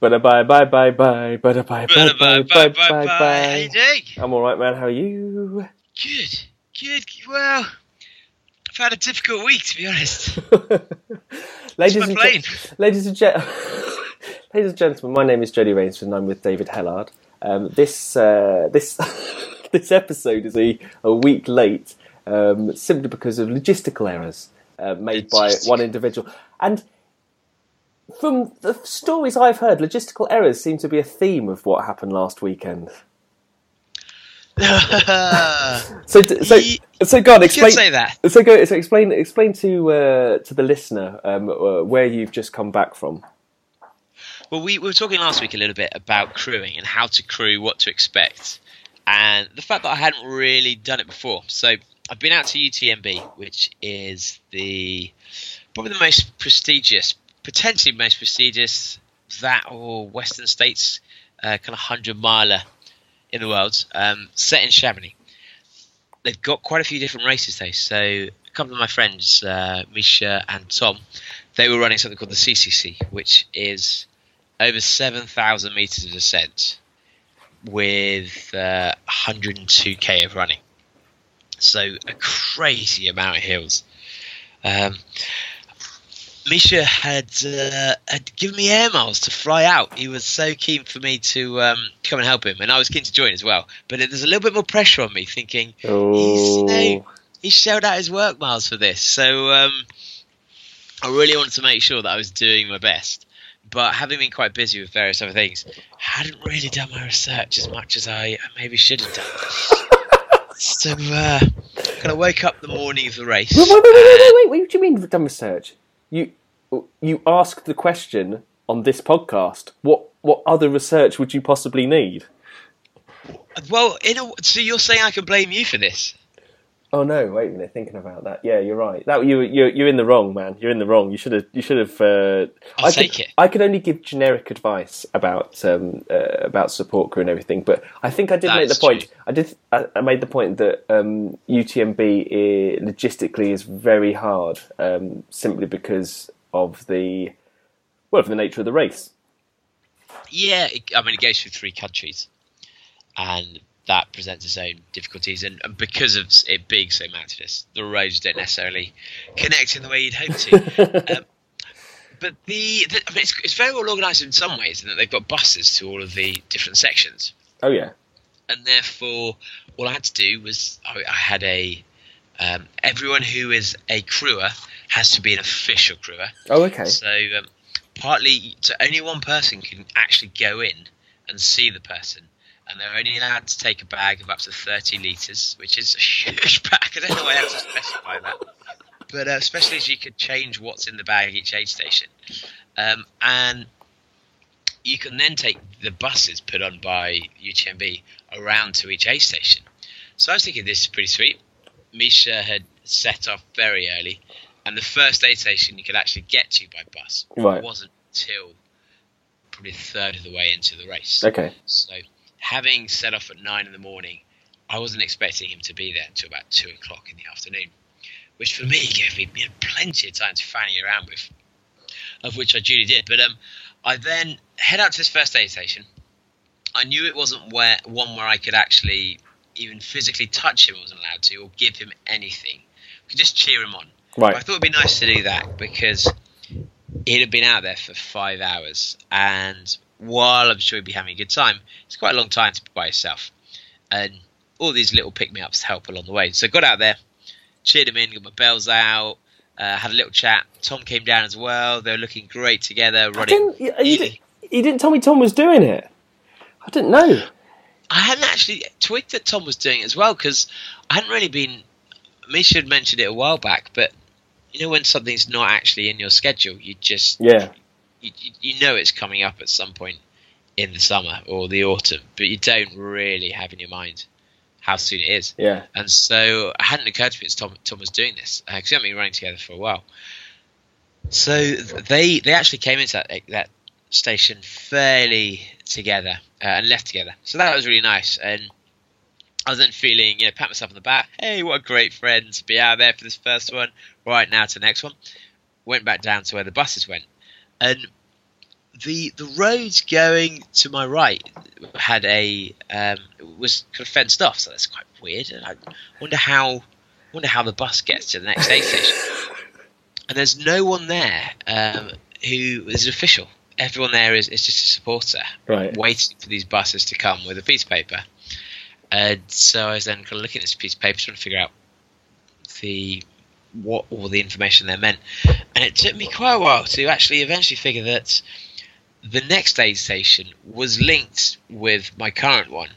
Bada bye bye bye bye bada bye bye bye bye bye bye. How you doing? I'm all right, man. How are you? Good, good. Well, I've had a difficult week to be honest. ladies, and plane. Ladies and gentlemen, ladies and gentlemen, my name is Jody Rainsford, and I'm with David Hellard. Um, this uh, this this episode is a, a week late um, simply because of logistical errors uh, made by one individual and from the stories I've heard, logistical errors seem to be a theme of what happened last weekend. So, so, so, go on, explain. say that. So, go. So, explain. Explain to uh, to the listener um, uh, where you've just come back from. Well, we, we were talking last week a little bit about crewing and how to crew, what to expect, and the fact that I hadn't really done it before. So I've been out to UTMB, which is the probably the most prestigious, potentially most prestigious that or Western States uh, kind of hundred miler in the world, um, set in Chamonix. They've got quite a few different races though. So a couple of my friends, uh, Misha and Tom, they were running something called the CCC, which is over 7,000 meters of descent with uh, 102k of running. So a crazy amount of hills. Um, Misha had uh, had given me air miles to fly out. He was so keen for me to um, come and help him, and I was keen to join as well. But there's a little bit more pressure on me, thinking he's, you Oh, know, he shelled out his work miles for this. So um, I really wanted to make sure that I was doing my best. But having been quite busy with various other things, hadn't really done my research as much as I maybe should have done. so uh, kind of woke up the morning of the race. wait, wait, wait, wait, wait, wait. What do you mean done research? You you asked the question on this podcast. What what other research would you possibly need? Well, in a, so you're saying I can blame you for this? Oh no! Wait a minute. Thinking about that, yeah, you're right. That you you're you're in the wrong, man. You're in the wrong. You should have you should have. Uh, I'll I take could, it. I could only give generic advice about um, uh, about support crew and everything, but I think I did make the point. true. I did. I, I made the point that um, UTMB i logistically is very hard, um, simply because of the well, of the nature of the race. Yeah, it, I mean, it goes through three countries, and that presents its own difficulties. And, and because of it being so mountainous, the roads don't necessarily connect in the way you'd hope to. um, but the, the I mean, it's, it's very well organised in some ways, in that they've got buses to all of the different sections, Oh yeah. and therefore, all I had to do was I, I had a um, everyone who is a crewer has to be an official crewer. Oh okay. So um, partly, so only one person can actually go in and see the person, and they're only allowed to take a bag of up to thirty liters, which is a huge bag. I don't know why I have to specify that, but uh, especially as you could change what's in the bag at each aid station, um, and you can then take the buses put on by UTMB around to each aid station. So I was thinking this is pretty sweet. Misha had set off very early, and the first aid station you could actually get to by bus Right. wasn't until probably a third of the way into the race. Okay. So, having set off at nine in the morning, I wasn't expecting him to be there until about two o'clock in the afternoon, which for me gave me plenty of time to fanny around with, of which I duly did. But um, I then head out to this first aid station. I knew it wasn't where one where I could actually even physically touch him. I wasn't allowed to, or give him anything. I could just cheer him on. Right. But I thought it'd be nice to do that because he'd have been out there for five hours, and while I'm sure he'd be having a good time, it's quite a long time to be by yourself. And all these little pick me ups help along the way. So I got out there, cheered him in, got my bells out, uh, had a little chat. Tom came down as well. They were looking great together, running. didn't. You, you, didn't, you didn't tell me Tom was doing it. I didn't know. I hadn't actually twigged that Tom was doing it as well because I hadn't really been. Misha had mentioned it a while back, but you know when something's not actually in your schedule, you just Yeah. You, you- know it's coming up at some point in the summer or the autumn, but you don't really have in your mind how soon it is. Yeah. And so it hadn't occurred to me that Tom, Tom was doing this because we haven't been running together for a while. So they they actually came into that that station fairly together uh, and left together. So that was really nice. And I was then feeling, you know, pat myself on the back. Hey, what a great friend to be out there for this first one. Right now to the next one. Went back down to where the buses went, and the the road going to my right had a um, was kind of fenced off, so that's quite weird. And I wonder how wonder how the bus gets to the next aid station. And there's no one there um, who is an official. Everyone there is, is just a supporter, Right. waiting for these buses to come with a piece of paper. And so I was then kind of looking at this piece of paper, trying to figure out the what all the information there meant. And it took me quite a while to actually eventually figure that the next aid station was linked with my current one,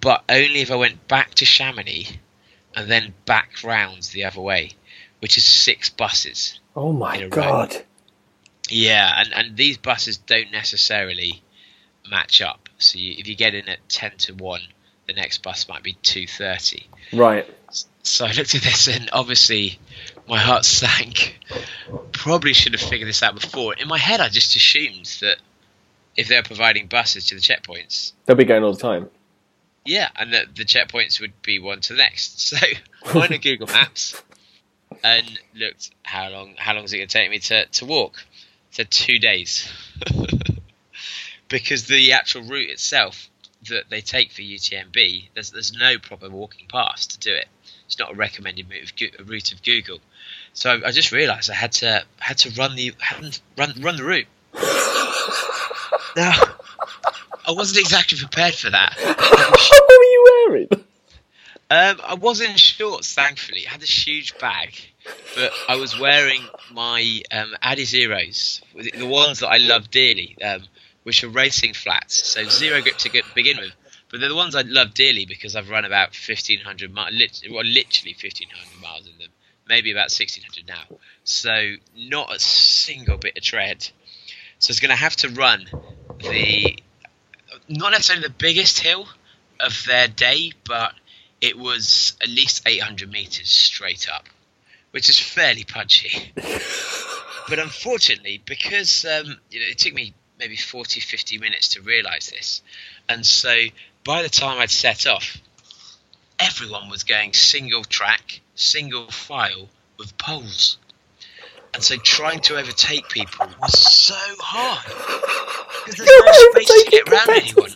but only if I went back to Chamonix and then back round the other way, which is six buses. Oh my a row. god. Yeah, and, and these buses don't necessarily match up. So you, if you get in at ten to one, the next bus might be two thirty. Right. So I looked at this, and obviously my heart sank. Probably should have figured this out before. In my head, I just assumed that if they're providing buses to the checkpoints, They'll be going all the time. yeah, and that the checkpoints would be one to the next. So I went on Google Maps and looked how long how long is it going to take me to, to walk. It said two days because the actual route itself that they take for UTMB, there's there's no proper walking path to do it. It's not a recommended route of, route of Google. So I, just realised I had to had to run the hadn't run run the route. now I wasn't exactly prepared for that. what were you wearing? Um, I was in shorts, thankfully. I had this huge bag, but I was wearing my um, Adi Zeros, the ones that I love dearly, um, which are racing flats, so zero grip to get, begin with. But they're the ones I love dearly because I've run about 1,500 miles, lit- well, literally 1,500 miles in them, maybe about 1,600 now. So not a single bit of tread. So it's going to have to run the, not necessarily the biggest hill of their day, but it was at least 800 meters straight up, which is fairly punchy. but unfortunately, because um, you know, it took me maybe 40, 50 minutes to realise this, and so by the time I'd set off, everyone was going single track, single file with poles. And so trying to overtake people was so hard. Because there's no space to get around anyone.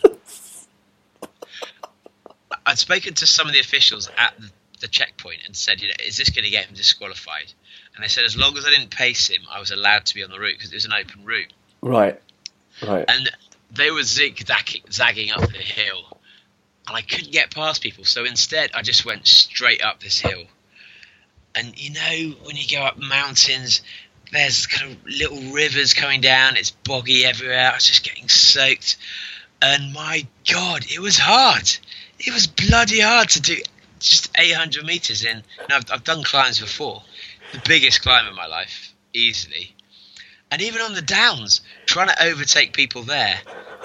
I'd spoken to some of the officials at the, the checkpoint and said, you know, is this going to get him disqualified? And they said, as long as I didn't pace him, I was allowed to be on the route because it was an open route. Right. Right. And they were zigzagging zagging up the hill, and I couldn't get past people. So instead, I just went straight up this hill. And you know, when you go up mountains, there's kind of little rivers coming down. It's boggy everywhere. I was just getting soaked, and my God, it was hard. It was bloody hard to do just 800 meters in. I've, I've done climbs before, the biggest climb in my life, easily. And even on the downs, trying to overtake people there,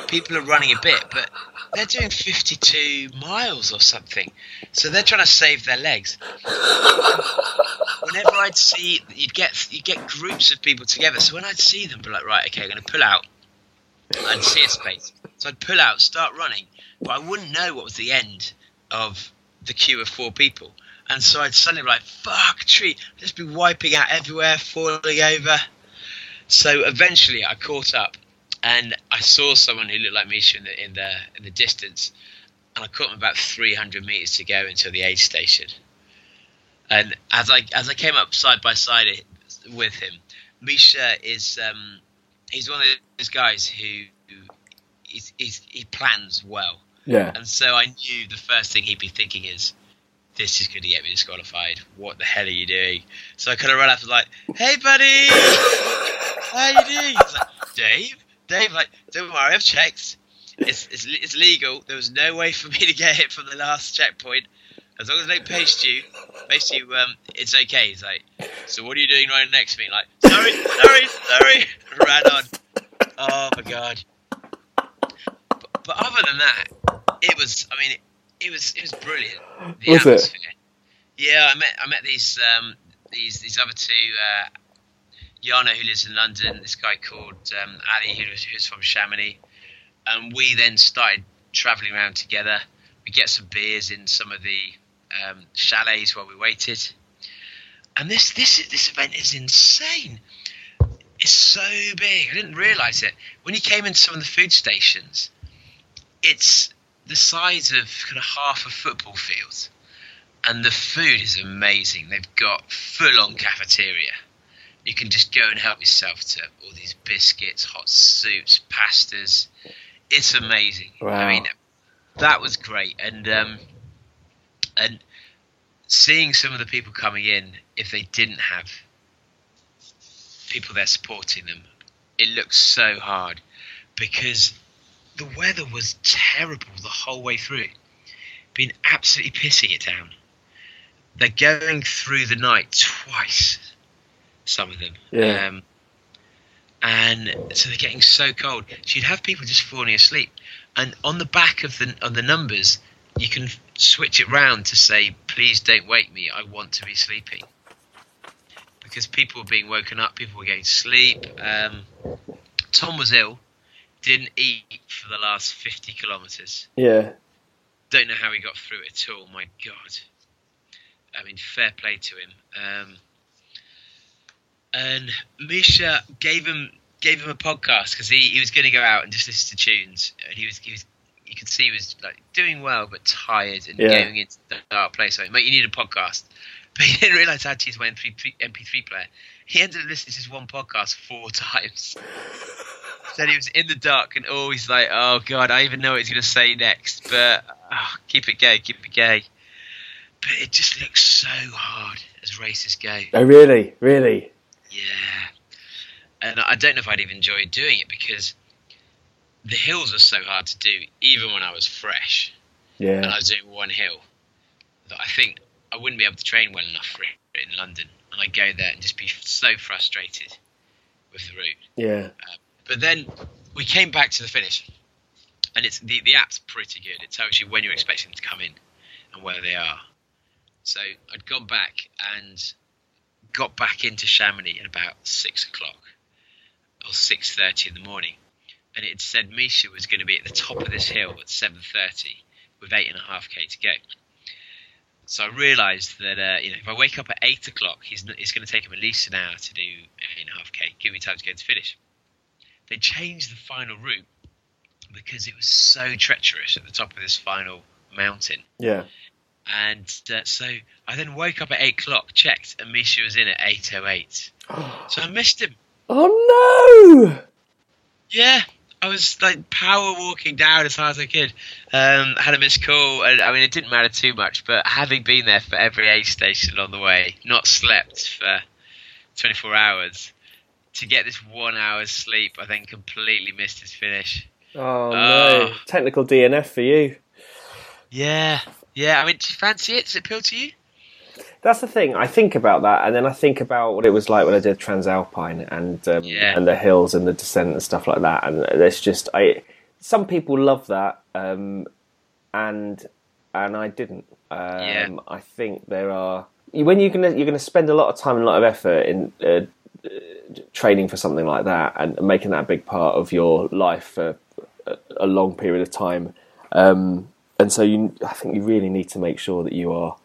people are running a bit, but they're doing 52 miles or something. So they're trying to save their legs. Whenever I'd see, you'd get you get groups of people together. So when I'd see them, be like, right, okay, I'm going to pull out. I'd see a space, so I'd pull out, start running, but I wouldn't know what was the end of the queue of four people. And so I'd suddenly be like, fuck, tree, I'd just be wiping out everywhere, falling over. So eventually, I caught up, and I saw someone who looked like Misha in the in the in the distance, and I caught him about 300 meters to go until the aid station. And as I as I came up side by side with him, Misha is um, he's one of those guys who, who he's, he's, he plans well, Yeah. and so I knew the first thing he'd be thinking is, "This is going to get me disqualified. What the hell are you doing?" So I kind of ran up and like, "Hey, buddy, how you doing?" He's like, "Dave, Dave, like, don't worry, I've checked. It's, it's it's legal. There was no way for me to get it from the last checkpoint. As long as they paste you, paste you, um, it's okay." He's like, "So what are you doing right next to me?" Like, "Sorry, sorry, sorry." Ran on. Oh my god. But other than that, it was. I mean, it, it was it was brilliant. The Was it? Yeah, I met I met these um, these these other two. Uh, Yana, who lives in London, this guy called um, Ali, who who's from Chamonix, and we then started travelling around together. We get some beers in some of the um, chalets while we waited, and this this this event is insane. It's so big. I didn't realise it when you came into some of the food stations. It's the size of kind of half a football field, and the food is amazing. They've got full-on cafeteria. You can just go and help yourself to all these biscuits, hot soups, pastas. It's amazing. Wow. I mean, that was great, and um, and seeing some of the people coming in, if they didn't have people there supporting them, it looked so hard because the weather was terrible the whole way through. Been absolutely pissing it down. They're going through the night twice, some of them. Yeah. Um, and so they're getting so cold. So you'd have people just falling asleep. And on the back of the of the numbers, you can switch it round to say, "Please don't wake me. I want to be sleeping." Because people were being woken up, people were going to sleep. Um, Tom was ill, didn't eat for the last fifty kilometres. Yeah. Don't know how he got through it at all. My God. I mean, fair play to him. Um, and Misha gave him gave him a podcast because he, he was going to go out and just listen to tunes, and he was he was you could see he was like doing well but tired and Yeah. going into the dark place. Like, mate, you need a podcast. But he didn't realise how to use my MP3, MP3 player. He ended up listening to his one podcast four times. Said he was in the dark and always like, oh god, I even know what he's going to say next. But oh, keep it gay, keep it gay. But it just looks so hard as races go. Oh, really? Really? Yeah. And I don't know if I'd even enjoy doing it because the hills are so hard to do, even when I was fresh Yeah. and I was doing one hill, that I think I wouldn't be able to train well enough for it in London. And I'd go there and just be so frustrated with the route. Yeah. Um, but then we came back to the finish, and it's the the app's pretty good. It tells you when you're expecting them to come in and where they are. So I'd gone back and got back into Chamonix at about six o'clock or six thirty in the morning, and it said Misha was going to be at the top of this hill at seven thirty with eight and a half k to go. So I realised that uh, you know if I wake up at eight o'clock, he's it's going to take him at least an hour to do eight and a half k. Give me time to go to finish they changed the final route because it was so treacherous at the top of this final mountain. Yeah. And uh, so I then woke up at eight o'clock, checked, and Misha was in at eight oh eight. So I missed him. Oh no! Yeah, I was like power walking down as hard as I could. Um, had a missed call, and I mean it didn't matter too much. But having been there for every aid station on the way, not slept for twenty four hours, to get this one hour's sleep, I then completely missed his finish. Oh no! Oh. Technical DNF for you. Yeah, yeah. I mean, do you fancy it? Does it appeal to you? That's the thing. I think about that, and then I think about what it was like when I did Transalpine and um, Yeah. and the hills and the descent and stuff like that. And it's just, I some people love that, um, and and I didn't. Um, Yeah. I think there are when you're gonna you're gonna spend a lot of time and a lot of effort in uh, uh, training for something like that and making that a big part of your life for a, a long period of time. Um, and so you, I think you really need to make sure that you are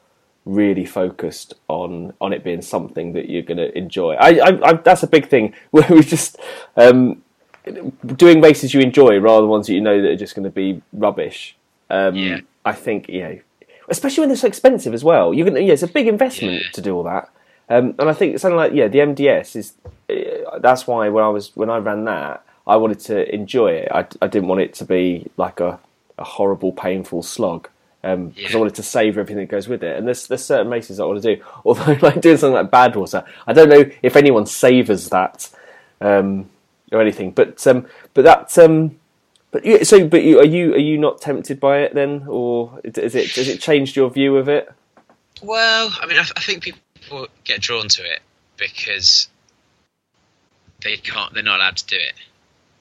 really focused on on it being something that you're going to enjoy. I, I, I, that's a big thing where we just um, doing races you enjoy rather than ones that you know that are just going to be rubbish. Um, Yeah. I think you know, especially when they're so expensive as well. You're to, yeah, it's a big investment Yeah. to do all that. Um, and I think something like yeah, the MDS is. Uh, that's why when I was when I ran that, I wanted to enjoy it. I, I didn't want it to be like a, a horrible, painful slog. Because I Yeah. wanted to savour everything that goes with it. And there's there's certain races I want to do. Although like doing something like Badwater, I don't know if anyone savours that um, or anything. But um, but that um, but you, so but you, are you are you not tempted by it then, or is it has it changed your view of it? Well, I mean, I, I think people get drawn to it because they can't. They're not allowed to do it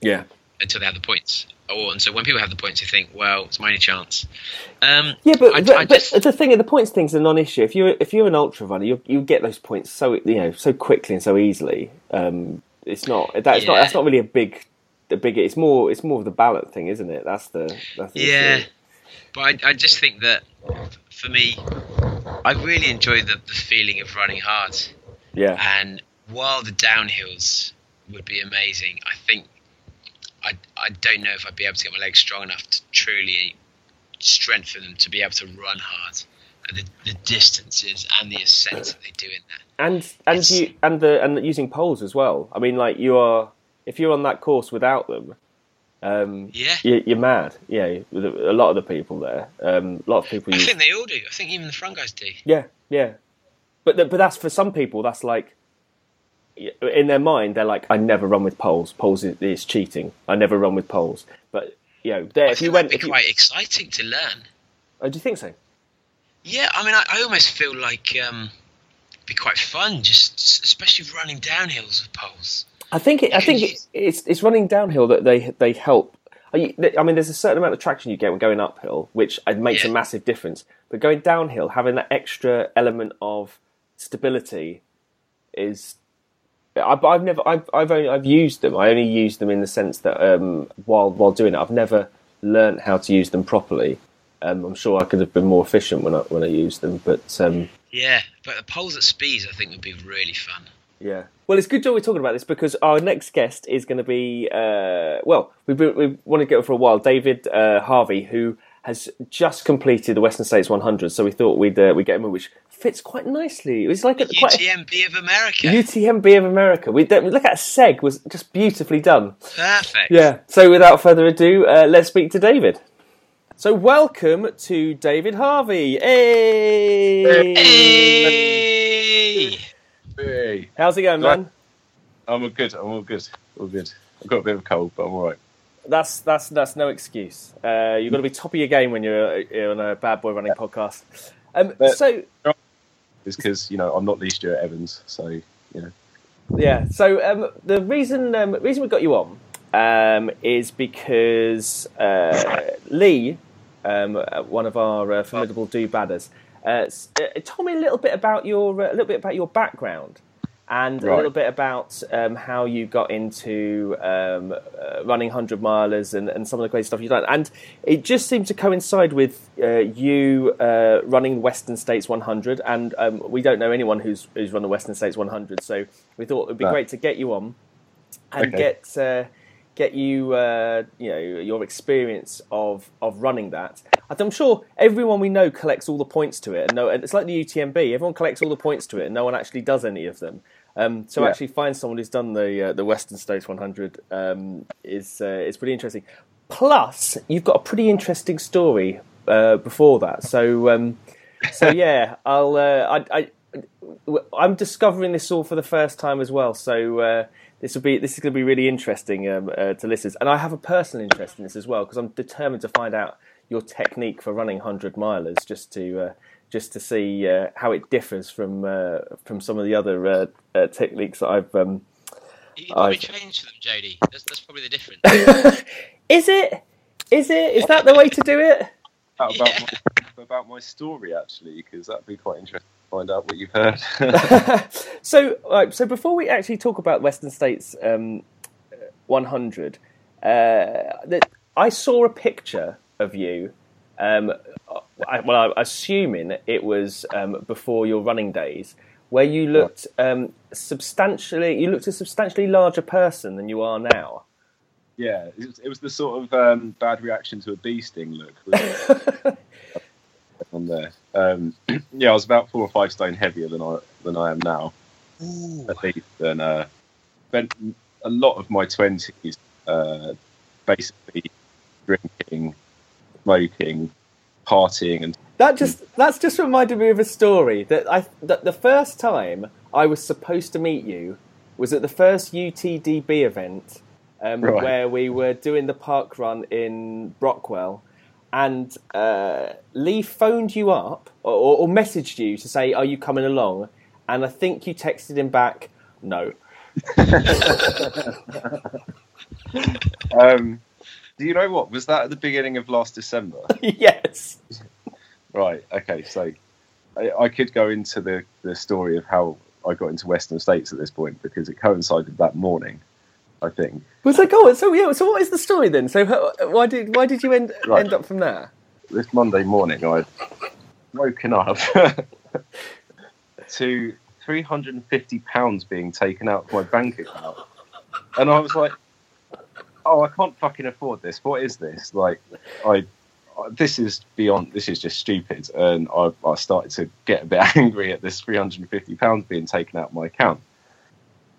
Yeah, until they have the points. Or and so when people have the points, they think, well, it's my only chance. Um, Yeah, but, I- but, I but the thing, the points thing's a non-issue. If you're if you're an ultra runner, you you get those points so you know so quickly and so easily. Um, it's not that's not that's not really a big the big. It's more it's more of the ballot thing, isn't it? That's the that's the Yeah, issue. but I, I just think that for me, I really enjoy the, the feeling of running hard. yeah, And while the downhills would be amazing, I think I, I don't know if I'd be able to get my legs strong enough to truly strengthen them to be able to run hard. The, the distances and the ascent that they do in that. and and It's- you and the and using poles as well. I mean, like you are if you're on that course without them. Um, Yeah. you, you're mad. Yeah, with a a lot of the people there. Um, a lot of people I use think they all do. I think even the front guys do. Yeah, yeah. But th- but that's for some people. That's like in their mind, they're like, I never run with poles. Poles is, is cheating. I never run with poles. But you know, there, if you went, that'd if be you, quite exciting to learn. oh, do you think so? Yeah, I mean, I, I almost feel like um, it'd be quite fun, just especially running downhills with poles. I think it, I think it, it's it's running downhill that they they help. I mean, there's a certain amount of traction you get when going uphill, which uh, makes a massive difference. But going downhill, having that extra element of stability is. I've, I've never, I've, I've only, I've used them. I only used them in the sense that um, while while doing it, I've never learned how to use them properly. Um, I'm sure I could have been more efficient when I when I used them, but um, Yeah, but the poles at speeds, I think, would be really fun. Yeah. Well, it's good that we're talking about this because our next guest is going to be, uh, well, we've, been, we've wanted to get him for a while, David uh, Harvey, who has just completed the Western States 100. So we thought we'd, uh, we'd get him, in, which fits quite nicely. It was like a, quite a, UTMB of America. UTMB of America. We, we look at Seg was just beautifully done. Perfect. Yeah. So without further ado, uh, let's speak to David. So welcome to David Harvey. Hey! Hey! Hey, How's it going, man? I'm all good. I'm all good. All good. I've got a bit of a cold, but I'm all right. That's that's that's no excuse. Uh, you've got to be top of your game when you're, you're on a bad boy running podcast. Um, so It's because you know I'm not Lee Stewart Evans, so you know. yeah, so um, the reason um, reason we got you on um, is because uh, Lee, um, one of our uh, formidable do badders, uh, uh, told me a little bit about your uh, a little bit about your background. And a little bit about um, how you got into um, uh, running 100 milers and, and some of the great stuff you've done. And it just seemed to coincide with uh, you uh, running Western States 100. And um, we don't know anyone who's, who's run the Western States 100. So we thought it would be No. great to get you on and Okay. get uh, get you uh, you know your experience of of running that. I'm sure everyone we know collects all the points to it, and no, and it's like the UTMB. Everyone collects all the points to it, and no one actually does any of them. Um, so Yeah. actually, find someone who's done the uh, the Western States 100 um, is uh, is pretty interesting. Plus, you've got a pretty interesting story uh, before that. So um, so yeah, I'll uh, I, I I'm discovering this all for the first time as well. So uh, this will be this is going to be really interesting um, uh, to listeners, and I have a personal interest in this as well because I'm determined to find out your technique for running hundred milers, just to uh, just to see uh, how it differs from uh, from some of the other uh, uh, techniques that I've. Um... You can probably I've- change them, Jody. That's, that's probably the difference. Is it? Is it? Is that the way to do it? About, Yeah. my, about my story actually, because that'd be quite interesting to find out what you've heard. so, right, so before we actually talk about Western States um, 100, uh, I saw a picture of you. Um, I, well, I'm assuming it was um, before your running days, where you looked um, substantially. You looked a substantially larger person than you are now. yeah, it was, it was the sort of um, bad reaction to a bee sting look on there. Um, yeah, I was about four or five stone heavier than I than I am now. Ooh. at least, and uh, spent a lot of my twenties uh, basically drinking, smoking, partying, and That just that's just reminded me of a story that I that the first time I was supposed to meet you was at the first UTDB event um, Right. where we were doing the park run in Brockwell, and uh, Lee phoned you up or, or messaged you to say, "Are you coming along?" And I think you texted him back, "No." um, Do you know what? Was that at the beginning of last December? yes. right. Okay. So I, I could go into the, the story of how I got into Western States at this point because it coincided that morning. I think. Was like, oh, so yeah. So what is the story then? So how, why did why did you end Right. end up from there? This Monday morning, I'd woken up to three hundred and fifty pounds being taken out of my bank account, and I was like, "Oh, I can't fucking afford this. What is this? Like, I." This is beyond. This is just stupid, and I, I started to get a bit angry at this three hundred and fifty pounds being taken out of my account.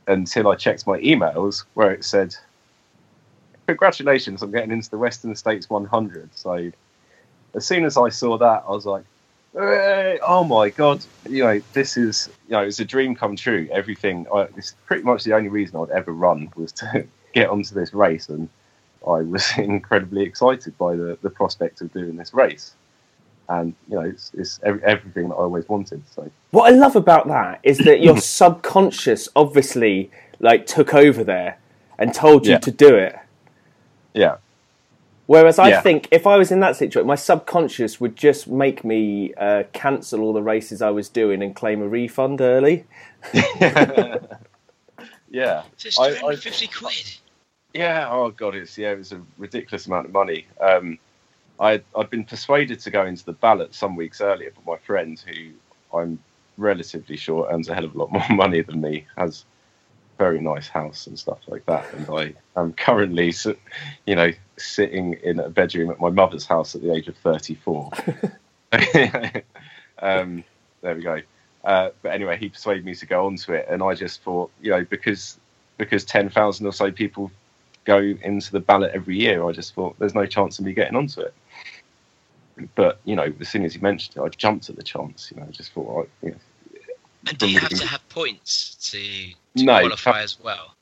Until I checked my emails, where it said, "Congratulations, I'm getting into the Western States 100." So, as soon as I saw that, I was like, "Hey, "Oh my god!" You know, this is you know, it's a dream come true. Everything. I, it's pretty much the only reason I'd ever run was to get onto this race, and I was incredibly excited by the, the prospect of doing this race. And you know, it's, it's ev- everything that I always wanted. So What I love about that is that your subconscious obviously like took over there and told you Yeah. to do it. yeah, Whereas I Yeah. think if I was in that situation, my subconscious would just make me uh, cancel all the races I was doing and claim a refund early. yeah. It's just I- I- 250 quid. Yeah, oh god, it's yeah, it was a ridiculous amount of money. Um, I I'd been persuaded to go into the ballot some weeks earlier, but my friend, who I'm relatively sure earns a hell of a lot more money than me, has a very nice house and stuff like that, and I am currently, you know, sitting in a bedroom at my mother's house at the age of 34. um, there we go. Uh, but anyway, he persuaded me to go onto it, and I just thought, you know, because because ten thousand or so people go into the ballot every year, I just thought there's no chance of me getting onto it. But you know, as soon as he mentioned it, I jumped at the chance. You know, I just thought, I, you know, And do you have to have points to, to No, qualify as well?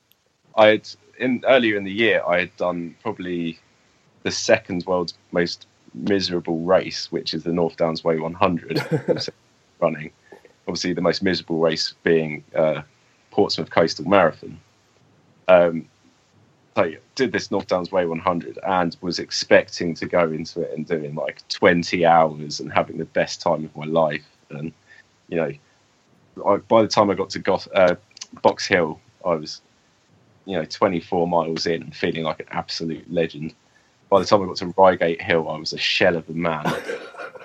I had in earlier in the year, I had done probably the second world's most miserable race, which is the North Downs Way 100 running. Obviously, the most miserable race being uh, Portsmouth Coastal Marathon. Um, so did this North Downs Way 100 and was expecting to go into it and doing like 20 hours and having the best time of my life. And you know, I, by the time I got to Goth, uh, Box Hill, I was you know 24 miles in and feeling like an absolute legend. By the time I got to Reigate Hill, I was a shell of a man,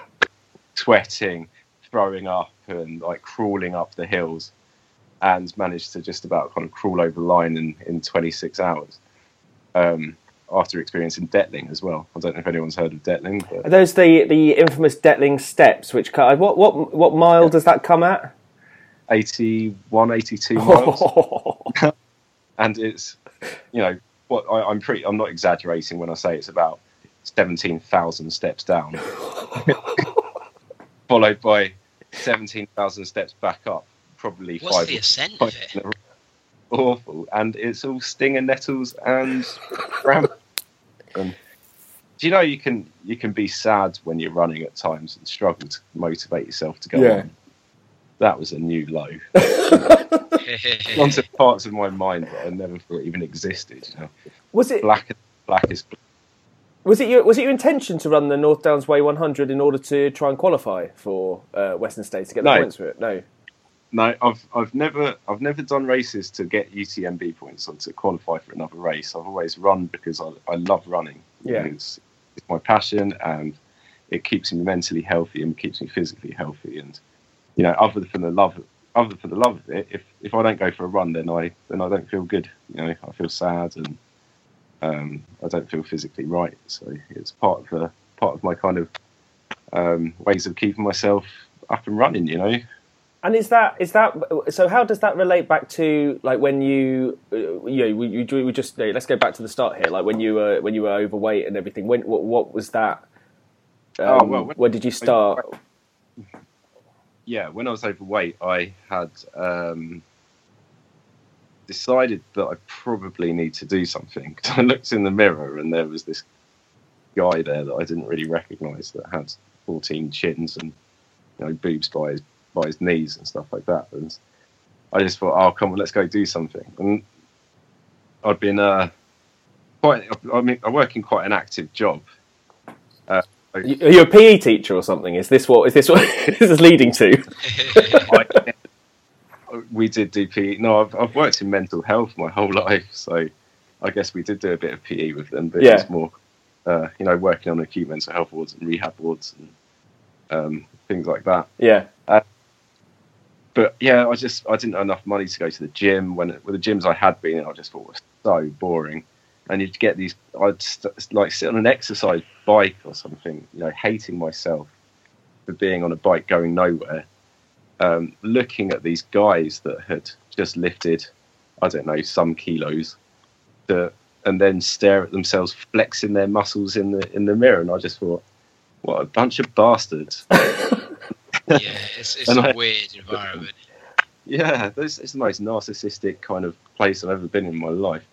sweating, throwing up, and like crawling up the hills, and managed to just about kind of crawl over the line in, in 26 hours. Um, after experiencing Detling as well. I don't know if anyone's heard of Detling, Are those the, the infamous Detling steps? Which co- what what what mile does that come at? 81, 82 miles. and it's you know what I, I'm pretty I'm not exaggerating when I say it's about seventeen thousand steps down, followed by seventeen thousand steps back up, probably What's five. the ascent of it? In a row. Awful, and it's all stinger nettles and brambles. And do you know you can you can be sad when you're running at times and struggle to motivate yourself to go Yeah. on. That was a new low. onto parts of my mind that I never thought even existed. You know, Was it black, blackest. was it your was it your intention to run the North Downs Way 100 in order to try and qualify for uh, Western States to get the No. points for it? No. No, I've I've never I've never done races to get UTMB points or to qualify for another race. I've always run because I, I love running. Yeah. it's, it's my passion and it keeps me mentally healthy and keeps me physically healthy. And you know, other than the love, other than the love of it, if if I don't go for a run, then I then I don't feel good. You know, I feel sad and um, I don't feel physically right. So it's part of the part of my kind of um, ways of keeping myself up and running. You know. And is that is that so? How does that relate back to like when you uh, you know we, we just let's go back to the start here. Like when you were when you were overweight and everything. When what, what was that? Um, Oh, well, when- when did you start? yeah, when I was overweight, I had um, decided that I probably need to do something. I looked in the mirror and there was this guy there that I didn't really recognise that had 14 chins and you know boobs by his by his knees and stuff like that. And I just thought, oh come on, let's go do something. And I'd been uh, quite. I mean, I work in quite an active job. You- Are you a PE teacher or something? Is this what is this what this is leading to? I, we did do PE. No, I've, I've worked in mental health my whole life, so I guess we did do a bit of PE with them, but Yeah. it's more, uh, you know, working on acute mental health wards and rehab wards and um, things like that. Yeah, But yeah, I just I didn't have enough money to go to the gym. When with the gyms I had been in, I just thought was so boring. And you'd get these, I'd st- like sit on an exercise bike or something, you know, hating myself for being on a bike going nowhere. Um, looking at these guys that had just lifted, I don't know, some kilos, to, and then stare at themselves flexing their muscles in the in the mirror, and I just thought, what a bunch of bastards. yeah, it's, it's a I- weird environment. Yeah, this is the most narcissistic kind of place I've ever been in my life.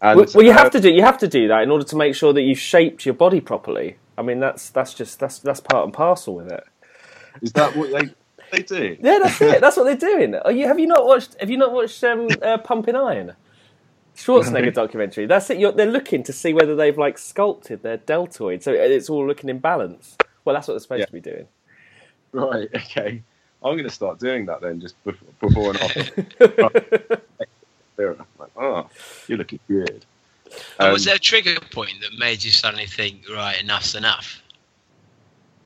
And, well, well, you uh, have to do you have to do that in order to make sure that you've shaped your body properly. I mean, that's that's just that's that's part and parcel with it. Is that what they they do? Yeah, that's it. That's what they're doing. Are you have you not watched Have you not watched um, uh, Pumping Iron? Schwarzenegger documentary. That's it. You're, they're looking to see whether they've like sculpted their deltoid, so it's all looking in balance. Well, that's what they're supposed Yeah. to be doing. Right. Okay. I'm going to start doing that then, just before, before and after. Mirror. Like, oh, you're looking good. And Um, was there a trigger point that made you suddenly think, right, enough's enough?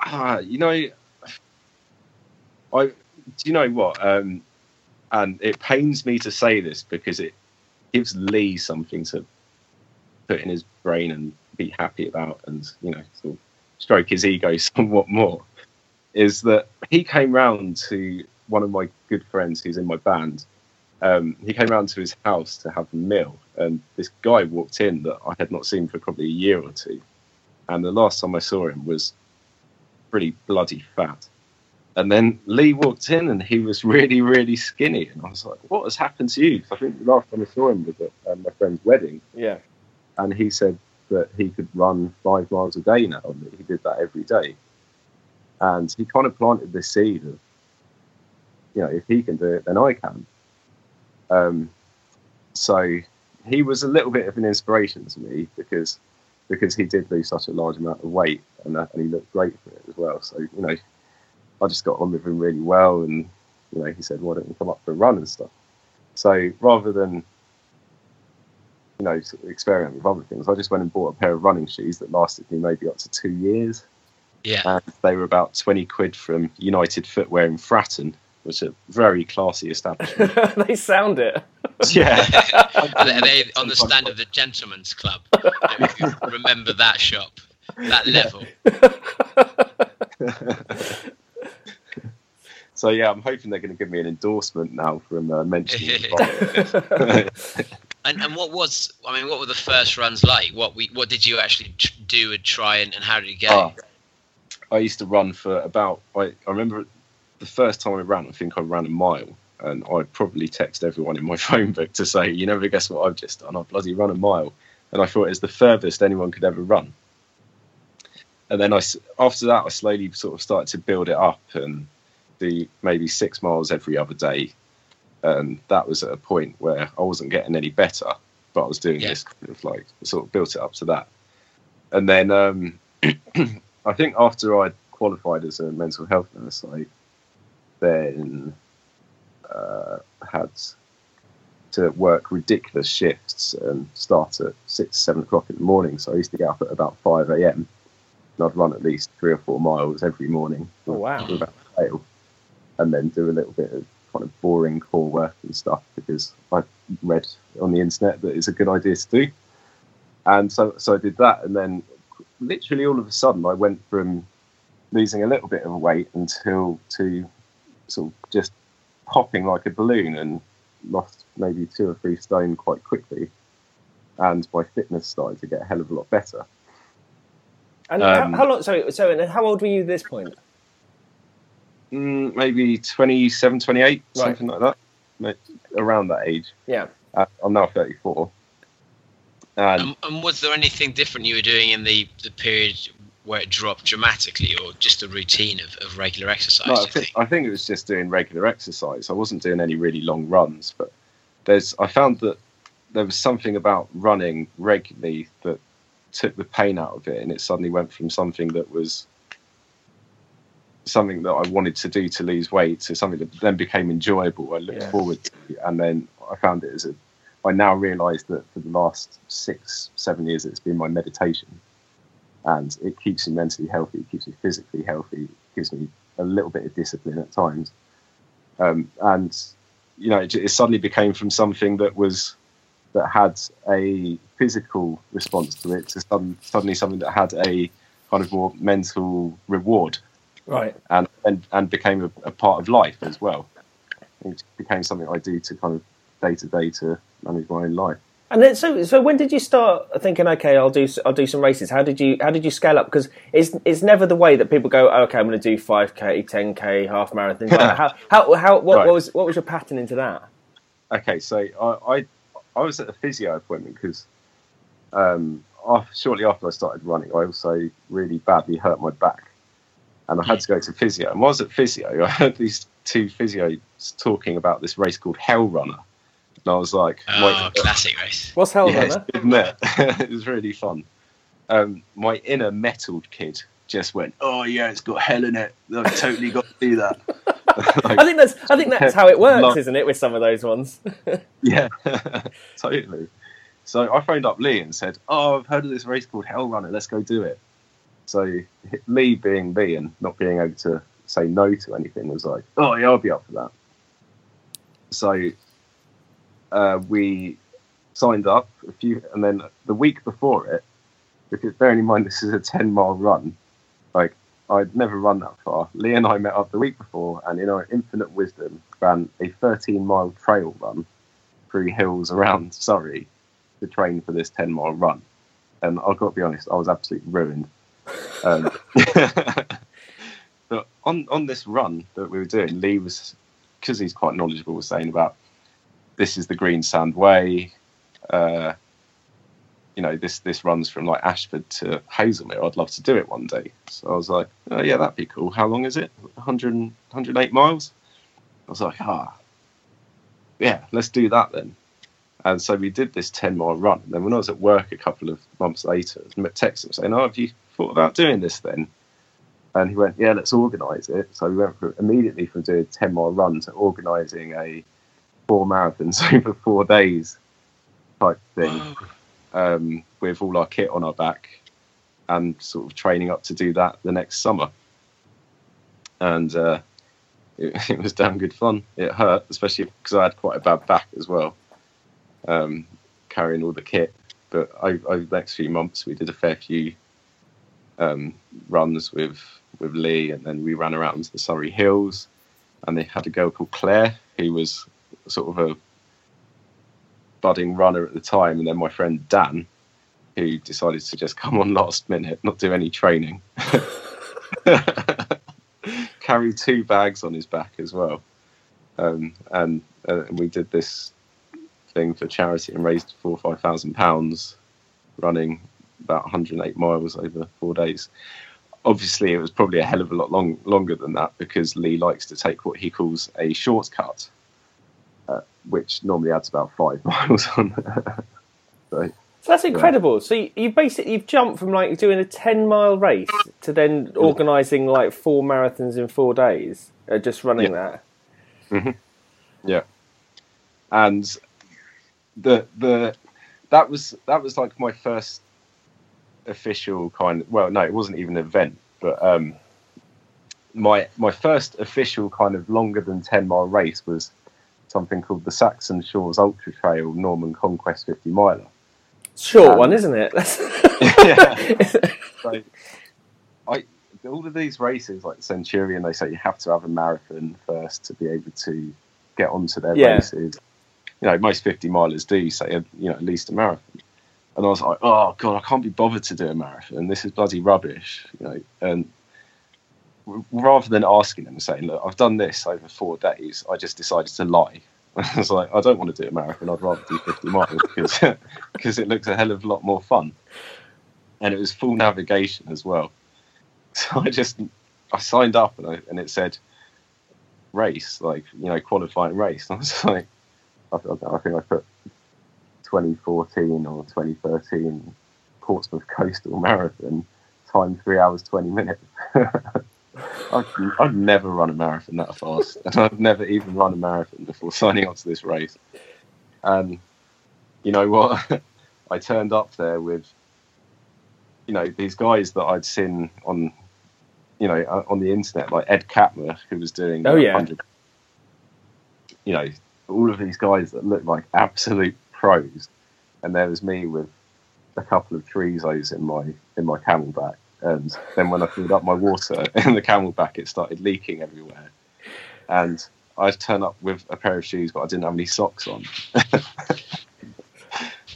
ah, you know, I do you know what? Um, and it pains me to say this because it gives Lee something to put in his brain and be happy about, and you know, sort of stroke his ego somewhat more. Is that he came round to one of my good friends who's in my band. Um, he came round to his house to have a meal, and this guy walked in that I had not seen for probably a year or two. And the last time I saw him was pretty bloody fat. And then Lee walked in and he was really, really skinny. And I was like, what has happened to you? I think the last time I saw him was at um, my friend's wedding. Yeah. And he said that he could run five miles a day now and that he did that every day. And he kind of planted the seed of, you know, if he can do it, then I can. Um, so he was a little bit of an inspiration to me because because he did lose such a large amount of weight and, that, and he looked great for it as well. So you know, I just got on with him really well, and you know, he said, "Why don't you come up for a run and stuff?" So rather than you know experiment with other things, I just went and bought a pair of running shoes that lasted me maybe up to two years, Yeah. and they were about twenty quid from United Footwear in Fratton, which is a very classy establishment. they sound it. yeah, Are they- are they on the stand of the Gentleman's Club? remember that shop, that level. so yeah, I'm hoping they're going to give me an endorsement now from uh, mentioning. it. And, and what was, I mean, what were the first runs like? What we, what did you actually tr- do and try, and, and how did it go? Ah, I used to run for about. I, I remember the first time I ran. I think I ran a mile, and I'd probably text everyone in my phone book to say, "You never guess what I've just done. I bloody run a mile." And I thought it was the furthest anyone could ever run. And then I, after that, I slowly sort of started to build it up and do maybe six miles every other day. And that was at a point where I wasn't getting any better, but I was doing Yeah. this kind of like sort of built it up to that. And then um, I think after I qualified as a mental health nurse, I then uh, had to work ridiculous shifts and start at six, seven o'clock in the morning. So I used to get up at about five a.m. and I'd run at least three or four miles every morning. Oh, wow. Without fail, and then do a little bit of kind of boring core work and stuff because I read on the internet that it's a good idea to do. And so, so I did that, and then literally all of a sudden I went from losing a little bit of weight until to sort of just popping like a balloon and lost maybe two or three stone quite quickly. And my fitness started to get a hell of a lot better. And Um, how, how long? Sorry, so and how old were you at this point? Mm, maybe 27, 28, Right. something like that. Around that age. Yeah. Uh, I'm now 34. And And, and was there anything different you were doing in the, the period where it dropped dramatically, or just a routine of, of regular exercise? No, I think, think? I think it was just doing regular exercise. I wasn't doing any really long runs, but there's I found that there was something about running regularly that took the pain out of it, and it suddenly went from something that was something that I wanted to do to lose weight to something that then became enjoyable. I looked Yeah. forward to, and then I found it as a. I now realise that for the last six, seven years, it's been my meditation, and it keeps me mentally healthy, it keeps me physically healthy, it gives me a little bit of discipline at times, um, and you know, it, it suddenly became from something that was that had a physical response to it to sudden, suddenly something that had a kind of more mental reward Right. and and, and became a, a part of life as well. It became something I do to kind of day to day to manage my own life. And then, so, so when did you start thinking? Okay, I'll do, I'll do some races. How did you, how did you scale up? Because it's, it's never the way that people go. "Oh, okay, I'm going to do five k, ten k, half marathon. Like, how, how, how, what, Right. what was, what was your pattern into that? Okay, so I I, I was at a physio appointment because um, af- shortly after I started running, I also really badly hurt my back, and I had to go to physio. And while I was at physio, I heard these two physios talking about this race called Hell Runner, and I was like, Oh, my- classic race. What's hell yeah, runner? isn't it? it was really fun. Um, my inner metal kid just went, "Oh yeah, it's got hell in it. I've totally got to do that." I think that's, I think that's how it works, Like- isn't it? With some of those ones. Yeah, totally. So I phoned up Lee and said, "Oh, I've heard of this race called Hell Runner. Let's go do it." So Lee, being Lee and not being able to say no to anything, was like, "Oh yeah, I'll be up for that." So uh, we signed up a few, and then the week before it, because bearing in mind this is a ten mile run, like I'd never run that far. Lee and I met up the week before, and in our infinite wisdom, ran a 13 mile trail run through hills around Surrey to train for this 10 mile run. And I've got to be honest, I was absolutely ruined. Um, but on, on this run that we were doing, Lee was, because he's quite knowledgeable, was saying about this is the Greensand Way. Uh, you know, this this runs from like Ashford to Haslemere. I'd love to do it one day. So I was like, oh, yeah, that'd be cool. How long is it? 100, 108 miles? I was like, ah, yeah, let's do that then. And so we did this 10 mile run. And then when I was at work a couple of months later, I texted him saying, oh, have you thought about doing this then? And he went, yeah, let's organise it. So we went from, immediately from doing a 10 mile run to organising a four marathons over four days type thing um, with all our kit on our back and sort of training up to do that the next summer. And uh, it, it was damn good fun. It hurt, especially because I had quite a bad back as well, um, carrying all the kit. But over, over the next few months, we did a fair few um, runs with with Lee, and then we ran around the Surrey Hills. And they had a girl called Claire, who was sort of a budding runner at the time, and then my friend Dan, who decided to just come on last minute, not do any training, carry two bags on his back as well, um, and uh, and we did this thing for charity and raised four or five thousand pounds, running about 108 miles over four days. Obviously, it was probably a hell of a lot long, longer than that because Lee likes to take what he calls a shortcut, which normally adds about five miles on. so, So that's incredible. So you, you basically you've jumped from like doing a ten mile race to then organising like four marathons in four days, uh, just running that. yeah, and the the that was that was like my first official kind of well no it wasn't even an event but um my my first official kind of longer than 10 mile race was something called the Saxon Shores Ultra Trail Norman Conquest 50 miler Short Um, one, isn't it? Yeah. so I all of these races like Centurion they say you have to have a marathon first to be able to get onto their Yeah. races you know most 50 milers do say you know at least a marathon and I was like oh god I can't be bothered to do a marathon this is bloody rubbish you know and rather than asking them and saying look I've done this over four days. I just decided to lie. I was like I don't want to do a marathon I'd rather do 50 miles because because it looks a hell of a lot more fun. And it was full navigation as well. So I just I signed up and, I, and it said race like you know qualifying race. And I was like I, I think I put 2014 or 2013 Portsmouth Coastal Marathon, time three hours 20 minutes. I'd, I'd never run a marathon that fast, and I've never even run a marathon before signing up to this race. And you know what? I turned up there with, you know, these guys that I'd seen on, you know, uh, on the internet, like Ed Catmur, who was doing. Oh, yeah. 100 You know, all of these guys that looked like absolute pros, and there was me with a couple of Treezos in my in my CamelBak, and then when I filled up my water in the CamelBak, it started leaking everywhere, and I turned up with a pair of shoes, but I didn't have any socks on.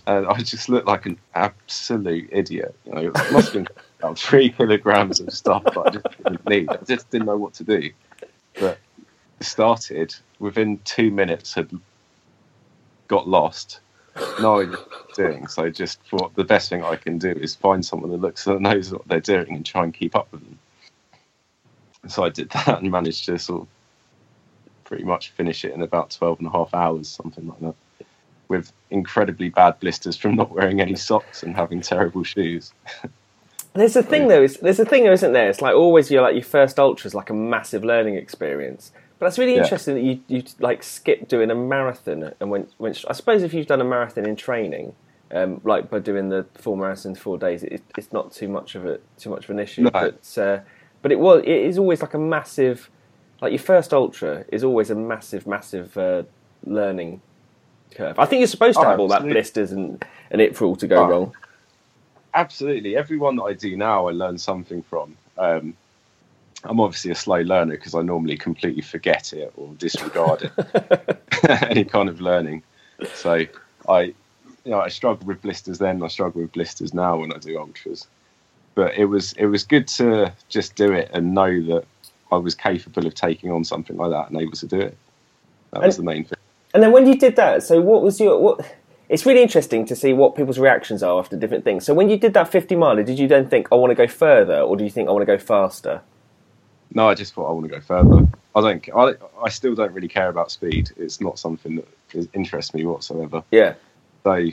and I just looked like an absolute idiot. You know, it must have been about three kilograms of stuff that I just didn't need. I just didn't know what to do. But started within two minutes had got lost. No doing. So I just thought the best thing I can do is find someone that looks that knows what they're doing and try and keep up with them. So I did that and managed to sort of pretty much finish it in about 12 and a half hours, something like that, with incredibly bad blisters from not wearing any socks and having terrible shoes. There's a thing though. Is, there's a thing though, isn't there? It's like always you're like your first ultra is like a massive learning experience. But that's really Yeah. interesting that you you like skip doing a marathon and went went. I suppose if you've done a marathon in training, um, like by doing the full marathon in four days, it, it's not too much of a too much of an issue. No. But uh, but it was it is always like a massive like your first ultra is always a massive massive uh, learning curve. I think you're supposed to Oh, have all that blisters and and it for all to go Oh. wrong. Absolutely, everyone that I do now, I learn something from. Um, I'm obviously a slow learner because I normally completely forget it or disregard it, any kind of learning. So I, you know, I struggle with blisters then. I struggle with blisters now when I do ultras. But it was it was good to just do it and know that I was capable of taking on something like that and able to do it. That was the main thing. And then when you did that, so what was your what? It's really interesting to see what people's reactions are after different things. So when you did that 50 miler, did you then think I want to go further, or do you think I want to go faster? No, I just thought I want to go further. I don't. I, I still don't really care about speed. It's not something that is, interests me whatsoever. Yeah, So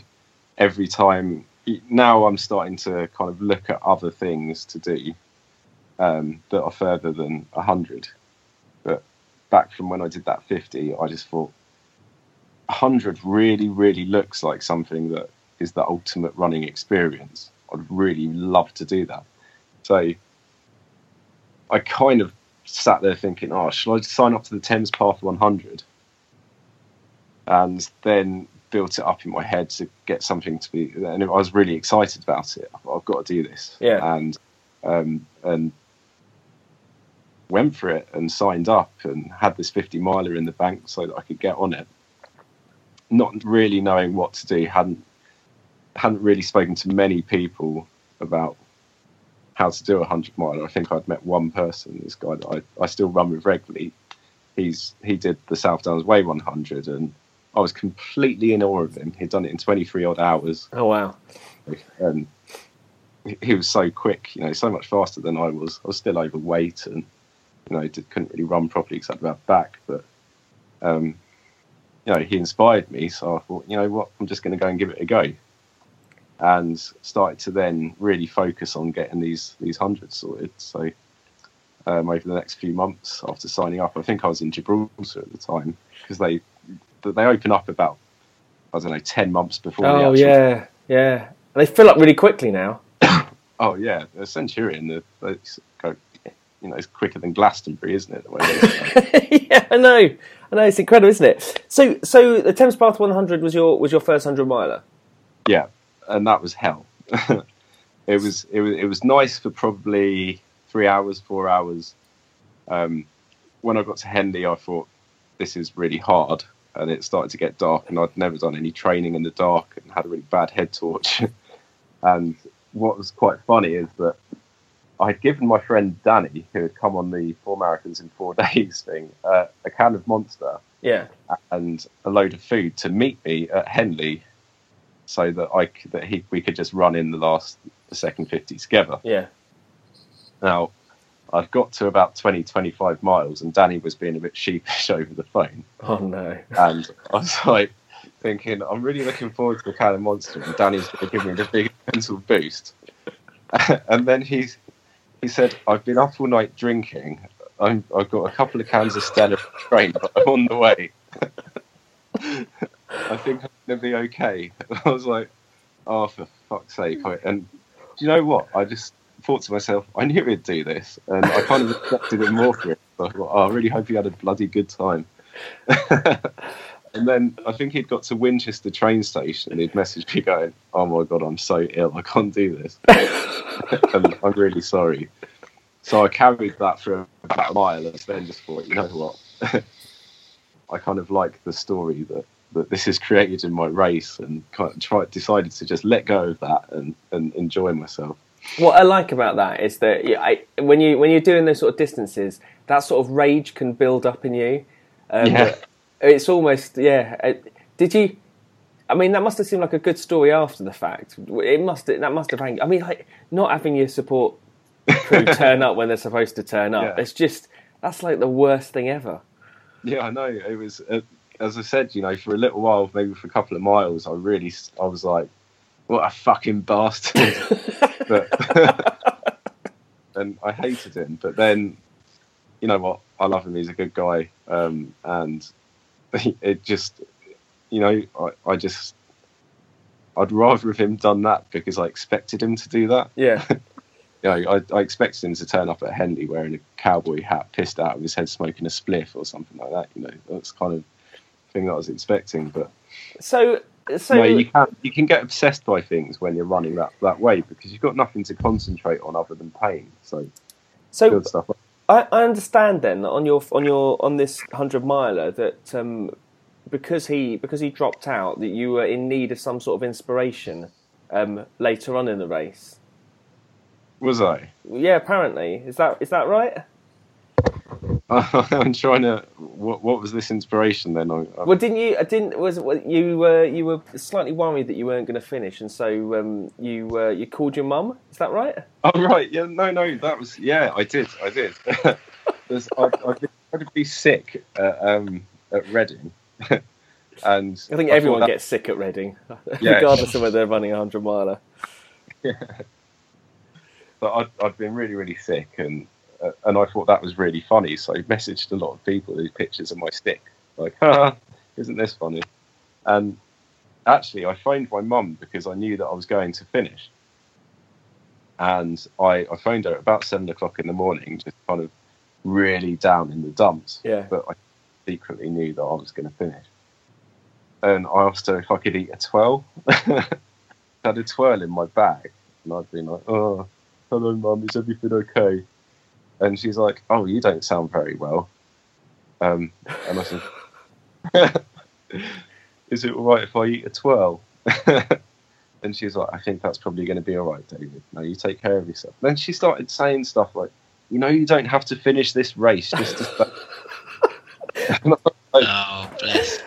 every time now, I'm starting to kind of look at other things to do um, that are further than hundred. But back from when I did that 50, I just thought hundred really, really looks like something that is the ultimate running experience. I'd really love to do that. So I kind of sat there thinking, oh, should I sign up to the Thames Path 100? And then built it up in my head to get something to be, and I was really excited about it. I thought, I've got to do this. Yeah. And, um, and went for it and signed up and had this 50 miler in the bank so that I could get on it. Not really knowing what to do, hadn't, hadn't really spoken to many people about how to do a hundred mile. I think I'd met one person, this guy that I, I still run with regularly. He's he did the South Downs Way 100, and I was completely in awe of him. He'd done it in 23 odd hours, Oh wow. and he- was so quick, you know, so much faster than I was. I was still overweight, and you know, did, couldn't really run properly except I had a bad back. But um, you know, he inspired me, so I thought, you know what, I'm just going to go and give it a go and started to then really focus on getting these these hundreds sorted. So um, over the next few months after signing up, I think I was in Gibraltar at the time because they they open up about I don't know ten months before. the Oh yeah, yeah. They fill up really quickly now. Oh yeah, the Centurion. The, they go, you know, it's quicker than Glastonbury, isn't it? The way yeah, I know. I know. It's incredible, isn't it? So, so the Thames Path 100 was your was your first hundred miler. yeah, and that was hell. it was it was it was nice for probably three hours, four hours. Um, when I got to Henley, I thought this is really hard, and it started to get dark, and I'd never done any training in the dark, and had a really bad head torch. and what was quite funny is that I had given my friend Danny, who had come on the four marathons in four days thing, uh, a can of Monster Yeah. and a load of food to meet me at Henley, so that I that he we could just run in the last the second fifty together. Yeah. Now, I'd got to about 20, 25 miles, and Danny was being a bit sheepish over the phone, Oh no. and I was like, thinking I'm really looking forward to the Cannon Monster, and Danny's going to give me the big mental boost. and then he's he said, "I've been up all night drinking. I'm, I've got a couple of cans of Stella train, but I'm on the way. I think I'm to be okay." I was like, "Oh, for fuck's sake!" And do you know what? I just thought to myself, I knew he'd do this, and I kind of respected it more for it. So I thought, oh, I really hope he had a bloody good time. and then I think he'd got to Winchester train station and he'd messaged me going, "Oh my god, I'm so ill, I can't do this, and I'm really sorry." So I carried that for about a mile, and then just thought, you know what? I kind of like the story that that this is created in my race, and kind of tried, decided to just let go of that and and enjoy myself. What I like about that is that yeah, I, when you when you're doing those sort of distances, that sort of rage can build up in you. Um, Yeah. It's almost yeah. It, did you? I mean, that must have seemed like a good story after the fact. It must that must have. I mean, like not having your support crew turn up when they're supposed to turn up. Yeah. It's just that's like the worst thing ever. Yeah, I know. It was, uh, as I said, you know, for a little while, maybe for a couple of miles, I really, I was like, what a fucking bastard. but, and I hated him. But then, you know what? I love him. He's a good guy. Um, and it just, you know, I, I just, I'd rather have him done that because I expected him to do that. Yeah, You know, I, I expected him to turn up at Henley wearing a cowboy hat, pissed out of his head, smoking a spliff or something like that. You know, that's kind of thing that I was expecting. But so so no, you can you can get obsessed by things when you're running that, that way because you've got nothing to concentrate on other than pain. So so stuff up. I, I understand then that on your on your on this hundred miler that um, because he because he dropped out that you were in need of some sort of inspiration um, later on in the race. Was I? Yeah, apparently is that is that right? I'm trying to. What, what was this inspiration then? I, I, Well, didn't you? I didn't. Was it, you were you were slightly worried that you weren't going to finish, and so um, you uh, you called your mum. Is that right? oh right, yeah, no, no, that was yeah, I did, I did. I, I've been incredibly sick at, um, at Reading, and I think everyone that- gets sick at Reading, Yeah. regardless of whether they're running a hundred miler. Yeah. But I'd, I'd been really, really sick, and and I thought that was really funny. So I messaged a lot of people these pictures of my stick, like, "Ha, isn't this funny?" And actually, I phoned my mum because I knew that I was going to finish, and I, I phoned her at about seven o'clock in the morning, just kind of really down in the dumps. Yeah. But I secretly knew that I was going to finish, and I asked her if I could eat a twirl. I had a twirl in my bag, and I'd been like, "Oh." hello mum is everything okay and she's like oh you don't sound very well. Um, and i said is it all right if i eat a twirl? And she's like i think that's probably going to be all right david. No you take care of yourself. Then she started saying stuff like you know you don't have to finish this race just to stay. And I was like, Oh, bless.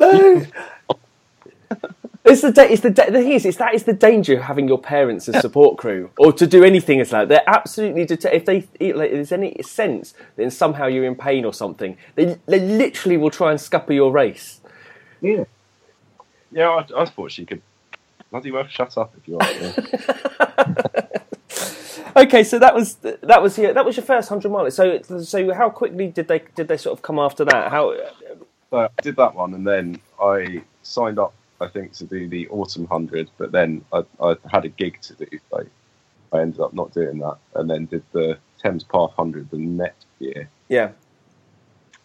No. It's the da- it's the da- the thing is, it's that is the danger of having your parents as support crew or to do anything as that. They're absolutely det- if they like, if there's any sense that somehow you're in pain or something, they they literally will try and scupper your race. yeah yeah I, I thought she could bloody well shut up if you want yeah. Okay, so that was that was yeah, that was your first hundred miles. So so how quickly did they did they sort of come after that? How So I did that one, and then I signed up, I think, to do the autumn hundred. But then I, I had a gig to do, so I ended up not doing that, and then did the Thames Path hundred the next year, yeah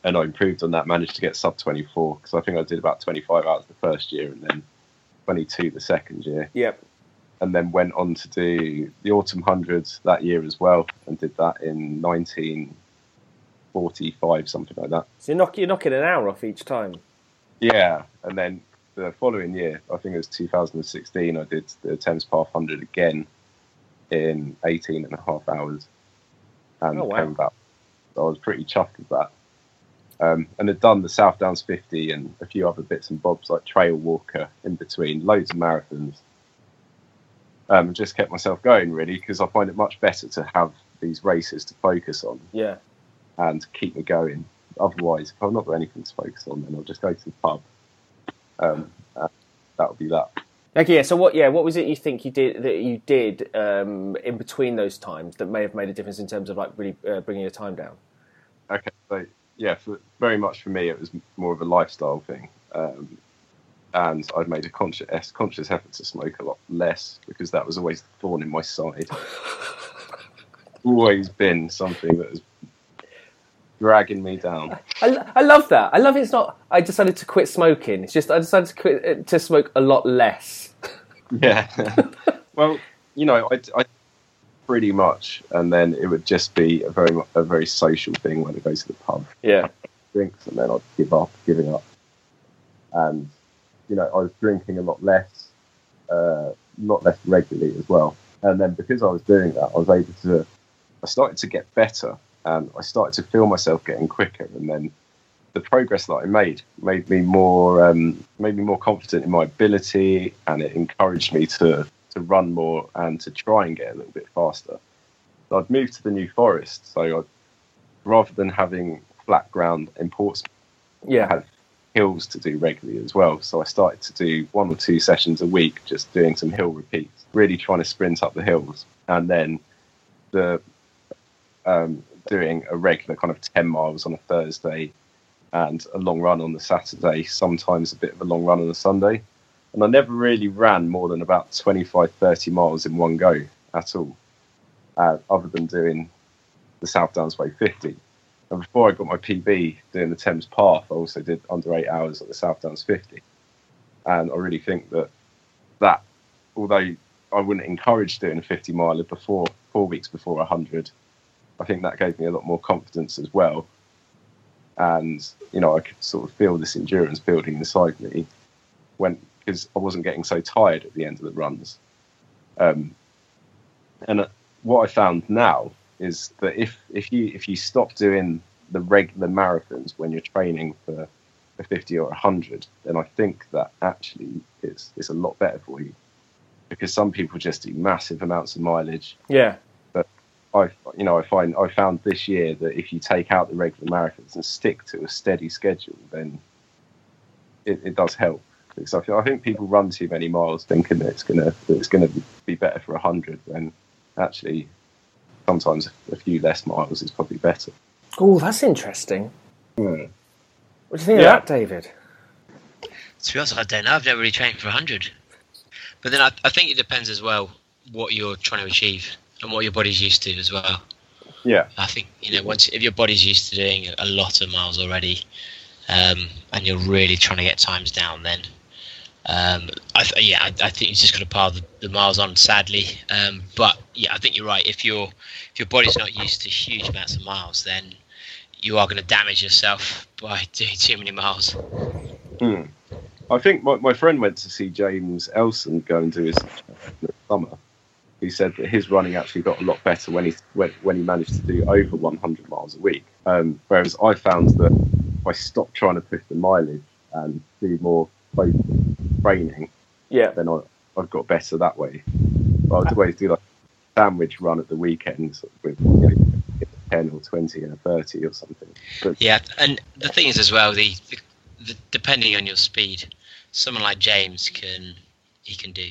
and I improved on that. Managed to get sub twenty four because I think I did about twenty five hours the first year, and then twenty two the second year, yeah and then went on to do the autumn hundreds that year as well, and did that in nineteen forty five, something like that. so you're, knock, you're knocking an hour off each time. Yeah, and then the following year, I think it was 2016, I did the Thames Path 100 again in 18 and a half hours and Oh, wow. came back. So I was pretty chuffed with that. Um, and had done the South Downs 50 and a few other bits and bobs like Trail Walker in between, loads of marathons. Um, and just kept myself going really because I find it much better to have these races to focus on Yeah and keep me going. Otherwise, if I've not got anything to focus on, then I'll just go to the pub um, that would be that. Okay, yeah. So what? Yeah, what was it you think you did that you did um, in between those times that may have made a difference in terms of like really uh, bringing your time down? Okay, so yeah, for, very much for me, it was more of a lifestyle thing, um, and I'd made a conscious conscious effort to smoke a lot less because that was always the thorn in my side. always been something that has dragging me down. I, I love that. I love it's not. I decided to quit smoking. It's just I decided to quit uh, to smoke a lot less. Yeah. well, you know, I, I pretty much, and then it would just be a very a very social thing when I go to the pub, Yeah. drinks, and then I'd give up, giving up, and you know, I was drinking a lot less, uh, not less regularly as well. And then because I was doing that, I was able to. I started to get better, and I started to feel myself getting quicker, and then the progress that I made made me more um, made me more confident in my ability, and it encouraged me to to run more and to try and get a little bit faster. So I'd moved to the New Forest, so I'd, rather than having flat ground in Portsmouth, I Yeah. had hills to do regularly as well. So I started to do one or two sessions a week, just doing some hill repeats, really trying to sprint up the hills, and then the um, doing a regular kind of ten miles on a Thursday and a long run on the Saturday, sometimes a bit of a long run on a Sunday. And I never really ran more than about 25, 30 miles in one go at all, uh, other than doing the South Downs Way 50. And before I got my PB doing the Thames Path, I also did under eight hours at the South Downs 50. And I really think that that, although I wouldn't encourage doing a 50 miler before four weeks before 100, I think that gave me a lot more confidence as well. And you know, I could sort of feel this endurance building inside me when because I wasn't getting so tired at the end of the runs. Um, and uh, what I found now is that if if you if you stop doing the regular marathons when you're training for a 50 or a 100, then I think that actually it's it's a lot better for you because some people just do massive amounts of mileage Yeah. I, you know, I find I found this year that if you take out the regular marathons and stick to a steady schedule, then it, it does help. Because I, feel, I think people run too many miles thinking that it's gonna that it's gonna be better for a hundred, when actually sometimes a few less miles is probably better. Oh, that's interesting. Hmm. What do you think Yeah. of that, David? To be honest, I don't know. I've never really trained for 100. But then I, I think it depends as well what you're trying to achieve and what your body's used to as well. Yeah, I think you know once if your body's used to doing a lot of miles already, um, and you're really trying to get times down, then um, I th- yeah, I, I think you just got to pile the, the miles on. Sadly, um, but yeah, I think you're right. If your if your body's not used to huge amounts of miles, then you are going to damage yourself by doing too many miles. Hmm. I think my, my friend went to see James Elson go do his summer. He said that his running actually got a lot better when he when, when he managed to do over 100 miles a week. Um, whereas I found that if I stopped trying to push the mileage and do more focused training, Yeah. then I, I've got better that way. But I would always do like a sandwich run at the weekends with you know, 10 or 20 and a 30 or something. But Yeah, and the thing is as well, the, the, the depending on your speed, someone like James can he can do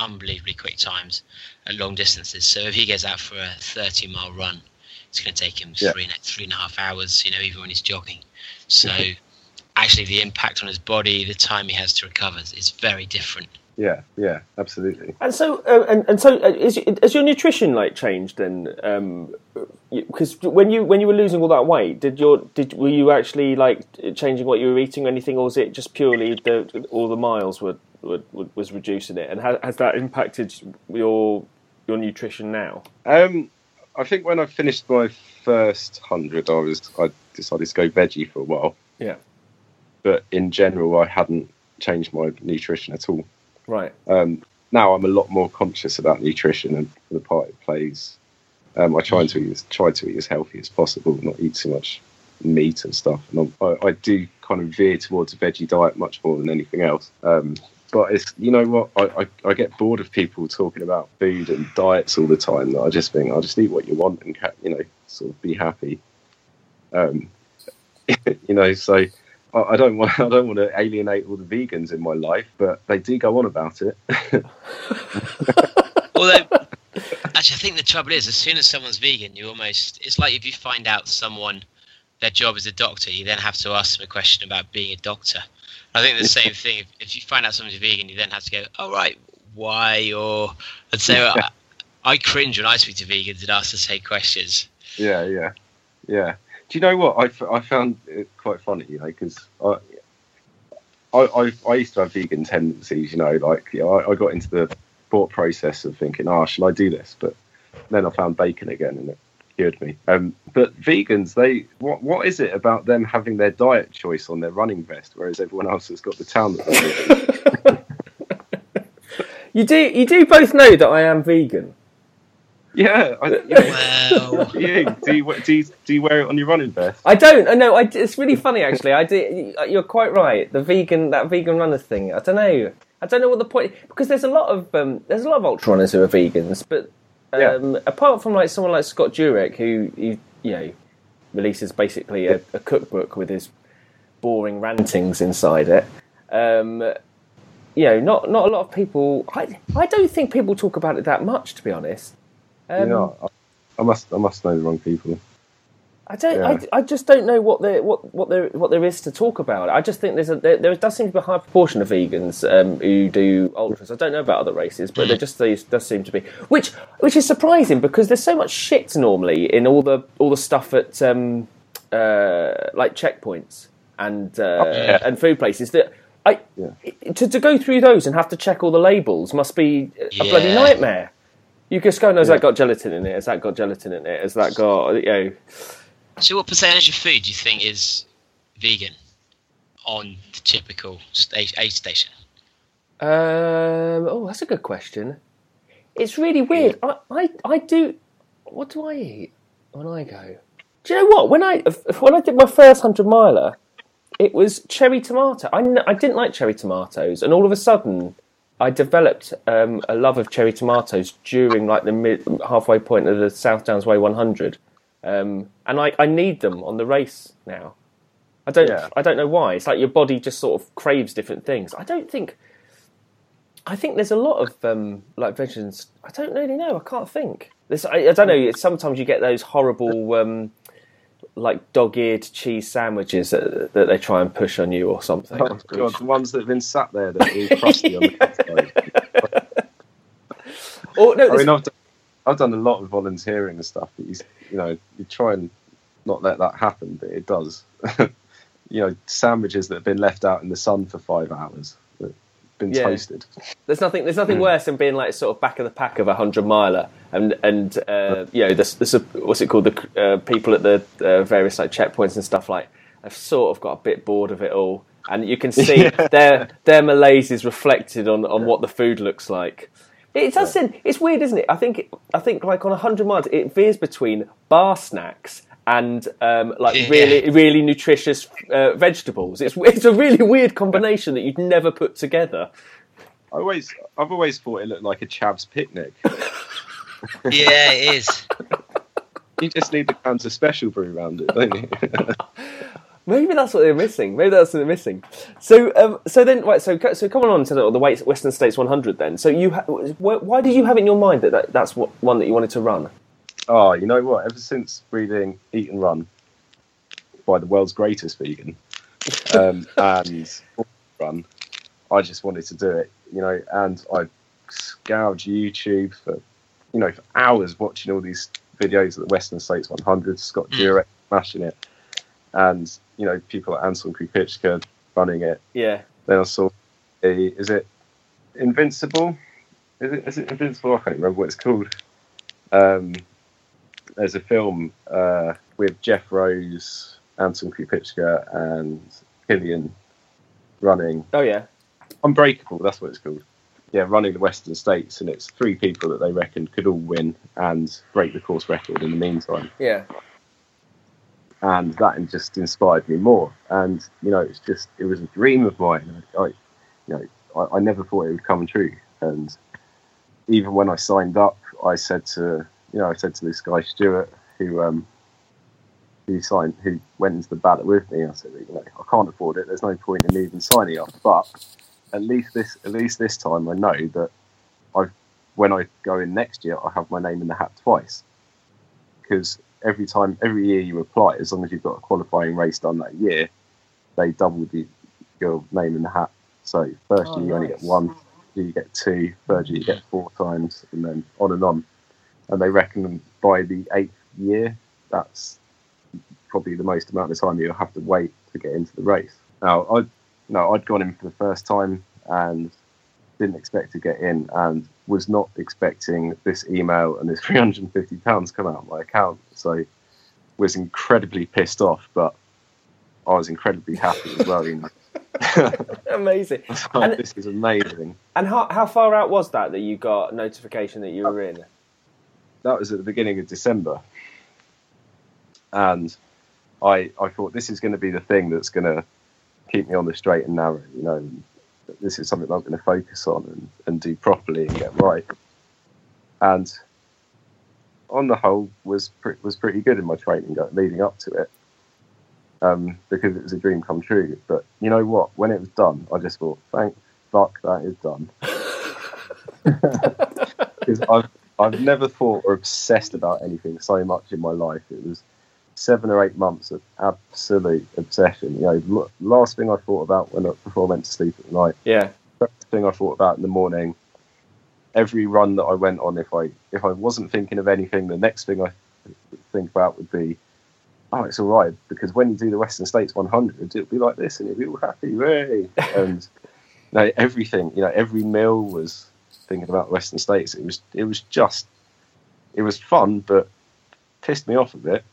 unbelievably quick times at long distances. So if he goes out for a thirty mile run, it's going to take him Yeah. three and a- three and a half hours. You know, even when he's jogging. So actually, the impact on his body, the time he has to recover, is very different. yeah, yeah, absolutely. And so, uh, and, and so, uh, is, has your nutrition like changed then? Because when you when you were losing all that weight, did your did were you actually like changing what you were eating or anything, or was it just purely the all the miles were, were, was reducing it? And has, has that impacted your your nutrition now? Um, I think when I finished my first hundred, I was I decided to go veggie for a while. Yeah. But in general, I hadn't changed my nutrition at all. Right. Um, now I'm a lot more conscious about nutrition and the part it plays. Um, I try to eat as, try to eat as healthy as possible, not eat too much meat and stuff. And I, I do kind of veer towards a veggie diet much more than anything else. Um, but it's you know what I, I, I get bored of people talking about food and diets all the time. That I just think I'll just eat what you want and you know sort of be happy. Um, you know, so I I don't want I don't want to alienate all the vegans in my life, but they do go on about it. Although, actually, I think the trouble is, as soon as someone's vegan, you almost it's like if you find out someone their job is a doctor, you then have to ask them a question about being a doctor. I think the same thing. If, if you find out someone's vegan, you then have to go, "Oh right, why?" Or and so I, I cringe when I speak to vegans and ask the same questions. yeah, yeah, yeah. Do you know what I, f- I found it quite funny? You know, because I, I I I used to have vegan tendencies. You know, like you know, I, I got into the thought process of thinking, "Oh, shall I do this?" But then I found bacon again, and it cured me. Um, but vegans, they what what is it about them having their diet choice on their running vest, whereas everyone else has got the town that they live? You do you do both know that I am vegan. Yeah, I, you know, Well, do you do you, do you wear it on your running vest? I don't. I know. I, it's really funny actually. I do. You're quite right. The vegan that vegan runner thing. I don't know. I don't know what the point because there's a lot of um, there's a lot of ultra runners who are vegans, but um, apart from like someone like Scott Jurek who you, you know releases basically a, a cookbook with his boring rantings inside it. Um, you know, not not a lot of people. I I don't think people talk about it that much, to be honest. Um, you know, I, I must I must know the wrong people. I don't. Yeah. I, I just don't know what there what what there what there is to talk about. I just think there's a there, there does seem to be a high proportion of vegans um, who do ultras. I don't know about other races, but there just there does seem to be, which which is surprising because there's so much shit normally in all the all the stuff at um, uh, like checkpoints and uh, yeah. and food places that. I, Yeah. to, to go through those and have to check all the labels must be a bloody nightmare. You just go, no, has that got gelatin in it? Has that got gelatin in it? Has that got, you know, so what percentage of food do you think is vegan on the typical aid station? Um, oh, that's a good question. It's really weird. I, I, I do. What do I eat when I go? Do you know what? When I when I did my first hundred miler, it was cherry tomato. I, I didn't like cherry tomatoes, and all of a sudden, I developed um, a love of cherry tomatoes during like the mid halfway point of the South Downs Way 100, um, and I, I need them on the race now. I don't Yeah. I don't know why. It's like your body just sort of craves different things. I don't think. I think there's a lot of um, like vegans. I don't really know. I can't think. There's, I, I don't know. Sometimes you get those horrible, um, like dog-eared cheese sandwiches that, that they try and push on you or something. Oh god, the ones that have been sat there that are all crusty on the outside. Or no, I mean, I've done, I've done a lot of volunteering and stuff, but you, you know, you try and not let that happen, but it does. you know, sandwiches that have been left out in the sun for five hours, that have been Yeah. toasted. There's nothing. There's nothing worse than being like sort of back of the pack of a hundred miler, and and uh, you know, this, this what's it called? The uh, people at the uh, various like checkpoints and stuff like I've sort of got a bit bored of it all, and you can see their their malaise is reflected on on what the food looks like. It does. seem- It's weird, isn't it? I think I think like on a hundred miles, it veers between bar snacks and um, like Yeah. really really nutritious uh, vegetables. It's it's a really weird combination that you'd never put together. I always, I've always thought it looked like a chav's picnic. Yeah, it is. you just need the cans of special brew around it, don't you? Maybe that's what they're missing. Maybe that's what they're missing. So, um, so then, right. So, so coming on to the, the Western States 100. Then, so you, ha- why did you have it in your mind that, that that's what one that you wanted to run? oh, you know what? Ever since reading Eat and Run by the world's greatest vegan um, and Run, I just wanted to do it. You know, and I scoured YouTube for you know for hours watching all these videos of the Western States 100, Scott Mm. Jurek smashing it, and you know people like Anton Krupicka running it. Yeah, Then I saw, a, is it Invincible? Is it, is it Invincible? I can't remember what it's called. Um, there's a film uh, with Geoff Roes, Anton Krupicka, and Kilian running oh yeah, Unbreakable. That's what it's called. Yeah, running the Western States, and it's three people that they reckon could all win and break the course record in the meantime yeah, and that just inspired me more. And you know, it's just it was a dream of mine. I, you know, I, I never thought it would come true. And even when I signed up, I said to you know, I said to this guy Stuart, who um, who signed, who went into the ballot with me. I said, you know, I can't afford it. There's no point in even signing up. But at least this, at least this time, I know that I've when I go in next year, I have my name in the hat twice. Because every time, every year you apply, as long as you've got a qualifying race done that year, they double the, your name in the hat. So first Oh, year you only get one, you get two, third year you get four times, and then on and on. And they reckon by the eighth year, that's probably the most amount of time you'll have to wait to get into the race. Now, I no, I'd gone in for the first time and didn't expect to get in, and was not expecting this email and this three hundred and fifty pounds come out of my account. So, was incredibly pissed off, but I was incredibly happy as well. You know, Amazing. And- this is amazing. And how how far out was that that you got notification that you were in? that was at the beginning of December, and I I thought this is going to be the thing that's going to keep me on the straight and narrow. You know, this is something I'm going to focus on and, and do properly and get right. And on the whole, was pre- was pretty good in my training leading up to it, um, because it was a dream come true. But you know what? When it was done, I just thought, thank fuck that is done. Because I've I've never thought or obsessed about anything so much in my life. It was seven or eight months of absolute obsession. You know, l- last thing I thought about when I, before I went to sleep at night. Yeah. First thing I thought about in the morning. Every run that I went on, if I if I wasn't thinking of anything, the next thing I think about would be, oh, it's all right because when you do the Western States 100, it'll be like this, and you'll be all happy, way. and you know, everything, you know, every meal was thinking about the Western States. It was it was just it was fun, but pissed me off a bit.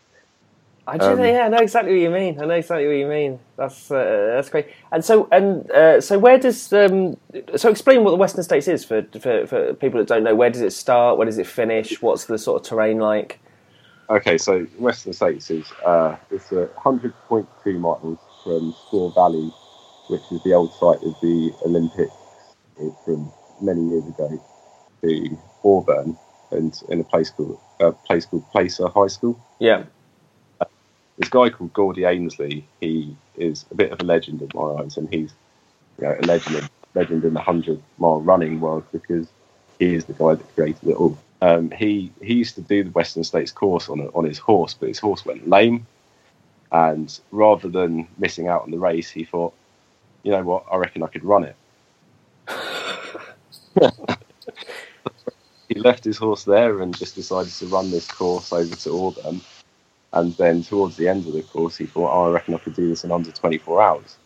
I do. Um, yeah, I know exactly what you mean. I know exactly what you mean. That's uh, that's great. And so and uh, so where does um, so explain what the Western States is for, for for people that don't know. Where does it start? Where does it finish? What's the sort of terrain like? Okay, so Western States is uh, it's a hundred point two miles from Squaw Valley, which is the old site of the Olympics from many years ago, to Auburn, and in a place called a place called Placer High School. Yeah. This guy called Gordy Ainsleigh. He is a bit of a legend in my eyes, and he's you know, a legend, legend in the hundred mile running world because he is the guy that created it all. Um, he he used to do the Western States course on a, on his horse, but his horse went lame, and rather than missing out on the race, he thought, you know what, I reckon I could run it. he left his horse there and just decided to run this course over to Auburn. And then towards the end of the course, he thought, oh, I reckon I could do this in under 24 hours.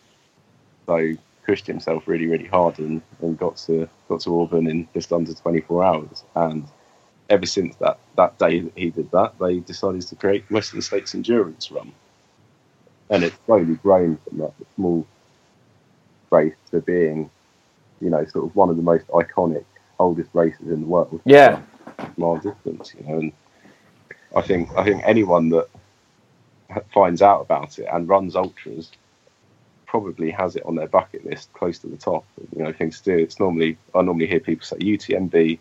So he pushed himself really, really hard and, and got to got to Auburn in just under 24 hours. And ever since that, that day that he did that, they decided to create Western States Endurance Run. And it's slowly grown from that small race to being, you know, sort of one of the most iconic, oldest races in the world Yeah. mile distance, you know. And I think I think anyone that finds out about it and runs ultras probably has it on their bucket list, close to the top. You know, things to do. It's normally I normally hear people say UTMB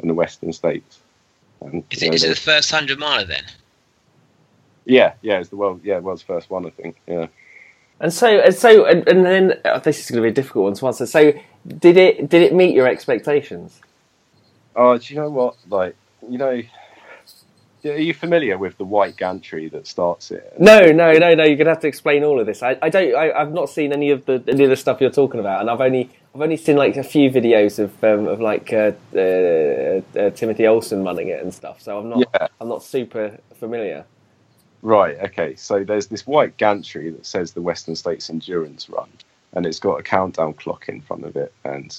and the Western States. And, Is you it, know, is it the first hundred miler then? yeah, yeah, it's the world, yeah, world's first one, I think. Yeah. And so and so and, and then oh, this is going to be a difficult one to answer. So did it did it meet your expectations? Oh, do you know what? Like, you know, are you familiar with the white gantry that starts it? No, no, no, no. You're gonna have to explain all of this. I, I don't. I, I've not seen any of the any of the stuff you're talking about, and I've only I've only seen like a few videos of um, of like uh, uh, uh, Timothy Olson running it and stuff. So I'm not Yeah. I'm not super familiar. Right. Okay. So there's this white gantry that says the Western States Endurance Run, and it's got a countdown clock in front of it. And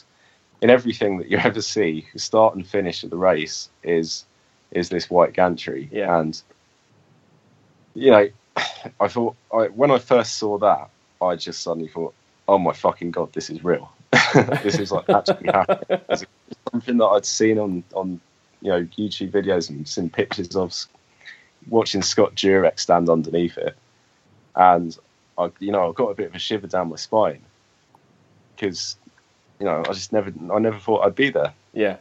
in everything that you ever see, the start and finish of the race is is this white gantry. Yeah. And you know, I thought I, when I first saw that, I just suddenly thought, "Oh my fucking god, this is real. this is like actually happening." It's something that I'd seen on on you know YouTube videos and seen pictures of watching Scott Jurek stand underneath it, and I, you know, I got a bit of a shiver down my spine because, you know, I just never, I never thought I'd be there. Yeah,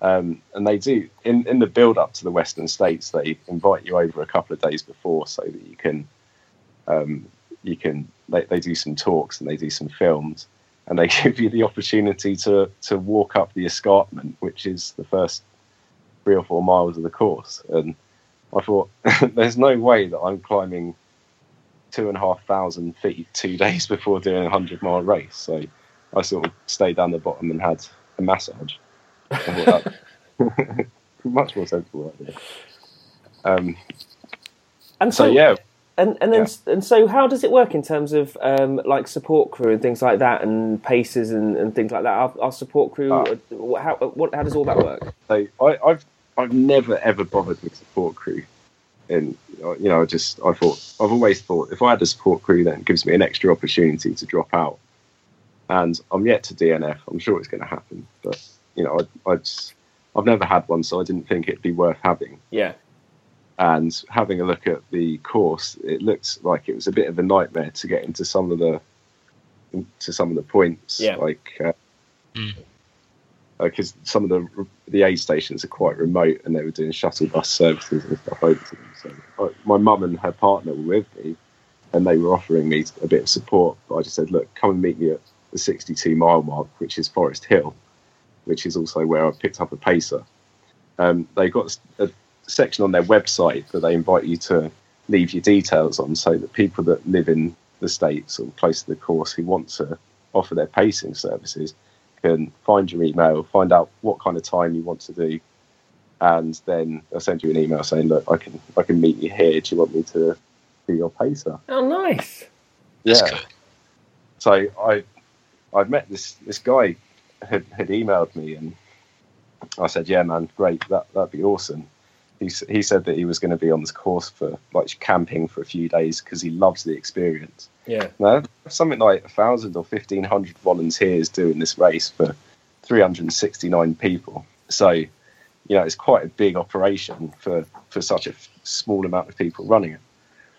Um, and they do in, in the build up to the Western States. They invite you over a couple of days before so that you can um, you can they, they do some talks and they do some films and they give you the opportunity to to walk up the escarpment, which is the first three or four miles of the course. And I thought, there's no way that I'm climbing two and a half thousand feet two days before doing a hundred mile race. So I sort of stayed down the bottom and had a massage. I thought that- much more sensible idea. Um, And so yeah, And and then and so how does it work in terms of um, like support crew and things like that and paces and, and things like that? Our, our support crew, uh, how what how does all that work? So I, I've I've never ever bothered with support crew, and uh, you know I just I thought I've always thought if I had a support crew, then it gives me an extra opportunity to drop out, and I'm yet to DNF. I'm sure it's going to happen, but you know I, I just, I've never had one, so I didn't think it'd be worth having. Yeah, And having a look at the course, it looked like it was a bit of a nightmare to get into some of the to some of the points, Yeah. like. Uh, Mm. because some of the the aid stations are quite remote and they were doing shuttle bus services and stuff over to them. So uh, my mum and her partner were with me, and they were offering me a bit of support. But I just said, "Look, come and meet me at the 62 mile mark, which is Foresthill, which is also where I picked up a pacer." Um, they got a section on their website that they invite you to leave your details on, so that people that live in the states or close to the course who want to offer their pacing services can find your email, find out what kind of time you want to do, and then I'll send you an email saying, "Look, I can I can meet you here. Do you want me to be your pacer?" oh nice. That's yeah. cool. So I I've met this this guy had, had emailed me and I said, "Yeah, man, great. That that'd be awesome." He he said that he was going to be on this course for like camping for a few days because he loves the experience. Yeah, No, something like a thousand or fifteen hundred volunteers doing this race for three hundred and sixty-nine people. So, you know, it's quite a big operation for for such a f- small amount of people running it.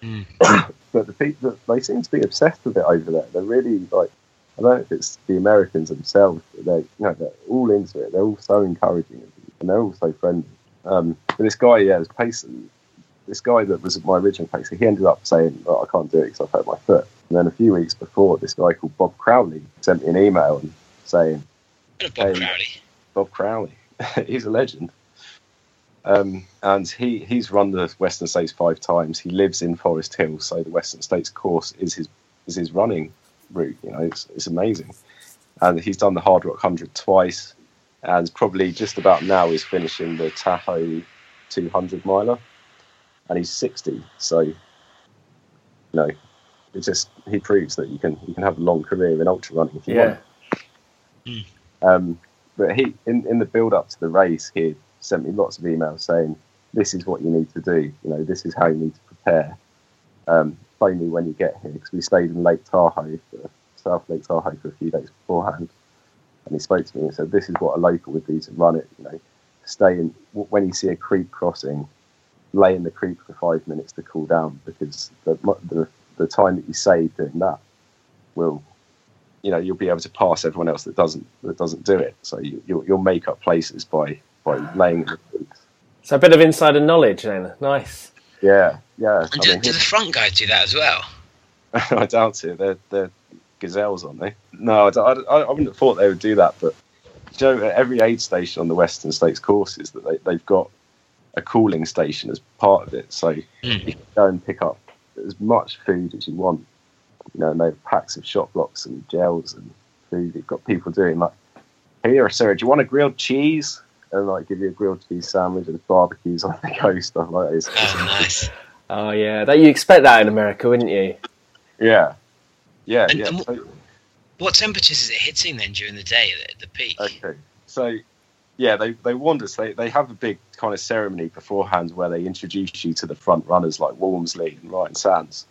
Mm. but the people they seem to be obsessed with it over there. They're really like I don't know if it's the Americans themselves, but they you know they're all into it. They're all so encouraging and they're all so friendly. Um, but this guy, yeah, was pacing. This guy that was my original pacer, he ended up saying, oh, "I can't do it because I've hurt my foot." And then a few weeks before, this guy called Bob Crowley sent me an email and saying, Bob Hey. Crowley. Bob Crowley. he's a legend. Um, and he, he's run the Western States five times. He lives in Foresthill, so the Western States course is his is his running route. You know, it's, it's amazing. And he's done the Hardrock Hundred twice, and probably just about now is finishing the Tahoe 200 miler, and he's 60. So, you know, it just he proves that you can you can have a long career in ultra running if you want. yeah, Um, but he, in, in the build up to the race, he sent me lots of emails saying, "This is what you need to do. You know, this is how you need to prepare. Um, phone when you get here because we stayed in Lake Tahoe, for, South Lake Tahoe, for a few days beforehand." And he spoke to me and said, "This is what a local would do to run it. You know, stay in when you see a creek crossing, lay in the creek for five minutes to cool down because the the, the time that you save doing that will you know you'll be able to pass everyone else that doesn't that doesn't do it. So you, you'll, you'll make up places by by laying in the so a bit of insider knowledge then. Nice. Yeah, yeah. And I, do, mean, do the front guys do that as well? I doubt it. They're they're gazelles, aren't they? No, I, I, I wouldn't have thought they would do that. But Joe, at every aid station on the Western States courses that they they've got a cooling station as part of it, so Mm. you can go and pick up as much food as you want. You know, and they have packs of Shot Bloks and gels and food. You've got people doing like, here, sir, do you want a grilled cheese? And like give you a grilled cheese sandwich and barbecues on the go, stuff like that. It's- it's Oh, nice. Oh yeah, that you expect that in America, wouldn't you? Yeah, yeah, And- yeah. and So- What temperatures is it hitting then during the day at the, the peak? okay, so yeah, they they warned us. They they have a big kind of ceremony beforehand where they introduce you to the front runners like Walmsley and Ryan Sandes,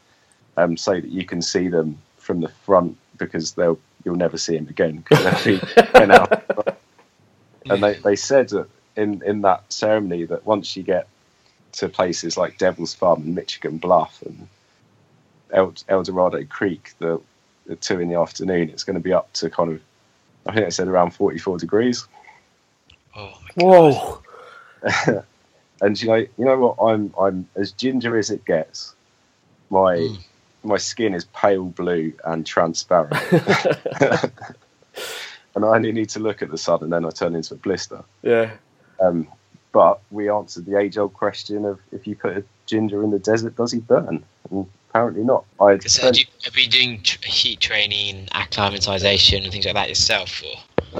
um, so that you can see them from the front because they'll you'll never see them again because they'll be going out. And they they said that in in that ceremony that once you get to places like Devil's Thumb and Michigan Bluff and El, El Dorado Creek, the, the two in the afternoon, it's going to be up to kind of, I think they said around 44 degrees. Oh my Whoa. and you know, you know what? I'm I'm as ginger as it gets. My Mm. my skin is pale blue and transparent, and I only need to look at the sun, and then I turn into a blister. Yeah. Um, but we answered the age-old question of if you put a ginger in the desert, does he burn? And apparently not. I had So have you, have you doing tr- heat training, acclimatization, and things like that yourself? Or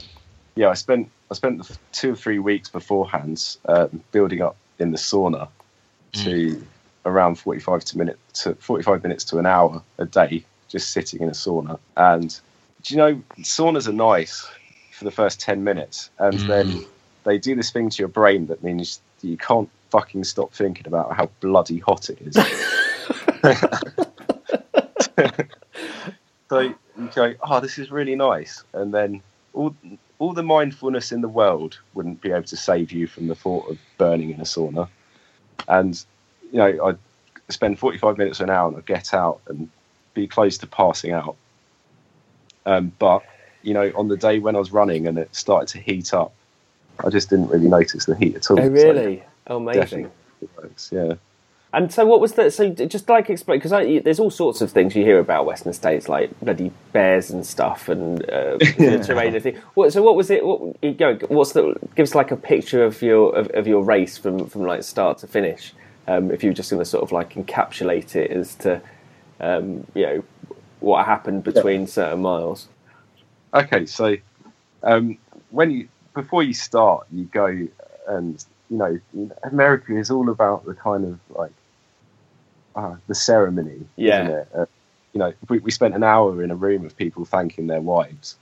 yeah, I spent I spent the two or three weeks beforehand um, building up in the sauna to around forty five to minute to forty five minutes to an hour a day, just sitting in a sauna. And do you know saunas are nice for the first ten minutes, and mm. then they do this thing to your brain that means you can't fucking stop thinking about how bloody hot it is. so you go, oh, this is really nice, and then all all the mindfulness in the world wouldn't be able to save you from the thought of burning in a sauna. And you know, I'd spend forty five minutes or an hour and I'd get out and be close to passing out. Um, but you know, on the day when I was running and it started to heat up, I just didn't really notice the heat at all. Oh, So really? Oh, amazing. works, yeah. And so, what was that? So, just like explain, because there's all sorts of things you hear about Western states, like bloody bears and stuff, and uh, the terrain and thing. What, so, what was it? What, you go, what's the? Give us like a picture of your of, of your race from from like start to finish. Um, if you were just going to sort of like encapsulate it as to, um, you know, what happened between certain miles. Okay, so um, when you before you start, you go and you know America is all about the kind of like uh, the ceremony, Yeah. isn't it? Uh, you know, we, we spent an hour in a room of people thanking their wives.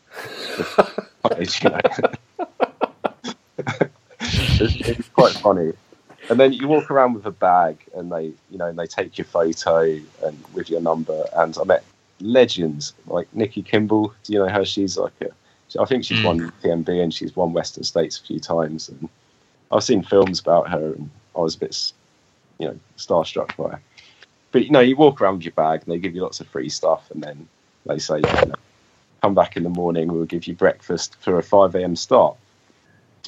you know. it's, it's quite funny. And then you walk around with a bag, and they, you know, and they take your photo and with your number. And I met legends like Nikki Kimball. Do you know how she's like a? I think she's Mm. won PMB and she's won Western States a few times. And I've seen films about her, and I was a bit, you know, starstruck by her. But you know, you walk around with your bag, and they give you lots of free stuff, and then they say, you know, "Come back in the morning. We'll give you breakfast for a five a.m. start."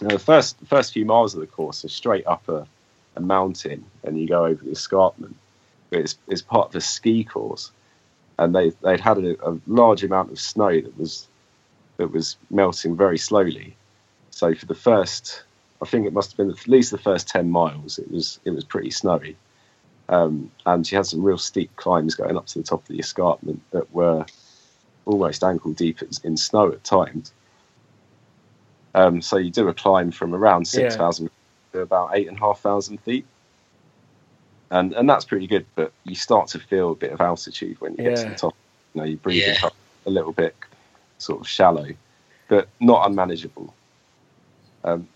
Now, the first first few miles of the course are straight up a, a mountain, and you go over the escarpment. But it's, it's part of a ski course, and they they'd had a, a large amount of snow that was that was melting very slowly. So for the first, I think it must have been at least the first ten miles, it was it was pretty snowy, um, and she had some real steep climbs going up to the top of the escarpment that were almost ankle deep in- snow at times. Um, so you do a climb from around Yeah. six thousand to about eight and a half thousand feet, and and that's pretty good. But you start to feel a bit of altitude when you get to the top. You know, you breathe Yeah. a little bit, sort of shallow, but not unmanageable. Um,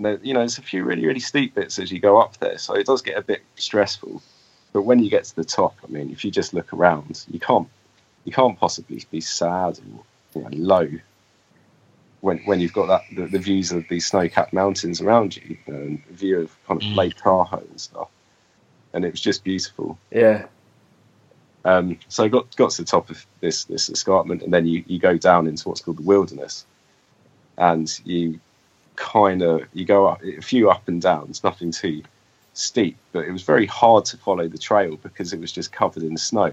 there, you know, there's a few really really steep bits as you go up there, so it does get a bit stressful. But when you get to the top, I mean, if you just look around, you can't you can't possibly be sad or you know, low when when you've got that the, the views of these snow-capped mountains around you, you and the view of kind of Mm. Lake Tahoe and stuff, and it was just beautiful. Yeah. Um, so I got got to the top of this this escarpment, and then you, you go down into what's called the wilderness, and you kind of you go up a few up and downs, nothing too steep, but it was very hard to follow the trail because it was just covered in snow.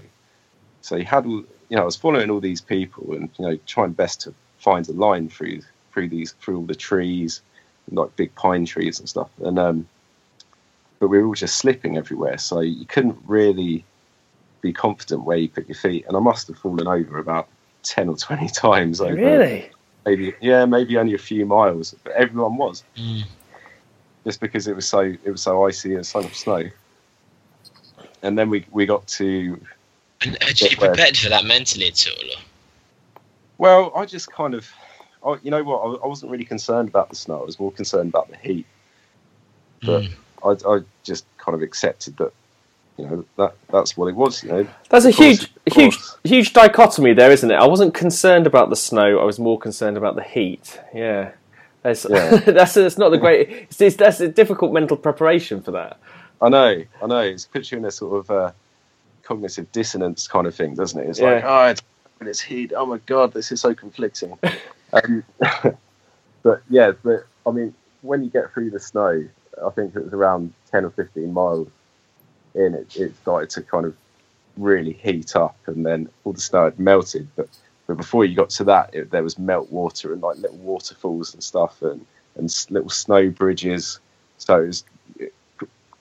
So you had, you know, I was following all these people and you know trying best to find a line through through these through all the trees, like big pine trees and stuff, and um, but we were all just slipping everywhere, so you couldn't really be confident where you put your feet. And I must have fallen over about ten or twenty times over Really? maybe yeah maybe only a few miles, but everyone was Mm. just because it was so it was so icy and so much snow. And then we we got to And had you But where- prepared for that mentally at all? Or? well, I just kind of, I, you know what, I, I wasn't really concerned about the snow. I was more concerned about the heat. But Mm. I, I just kind of accepted that, you know, that that's what it was. You know, That's a course, huge, huge, huge dichotomy there, isn't it? I wasn't concerned about the snow. I was more concerned about the heat. Yeah, that's Yeah. that's that's not the great. It's, it's, that's a difficult mental preparation for that. I know, I know. It puts you in a sort of uh, cognitive dissonance kind of thing, doesn't it? It's like, oh, it's, it's heat. Oh my god, this is so conflicting. um, but yeah, but I mean, when you get through the snow, I think it was around ten or fifteen miles in, it, it started to kind of really heat up, and then all the snow had melted. But but before you got to that, it, there was melt water and like little waterfalls and stuff, and and little snow bridges. So it was, it,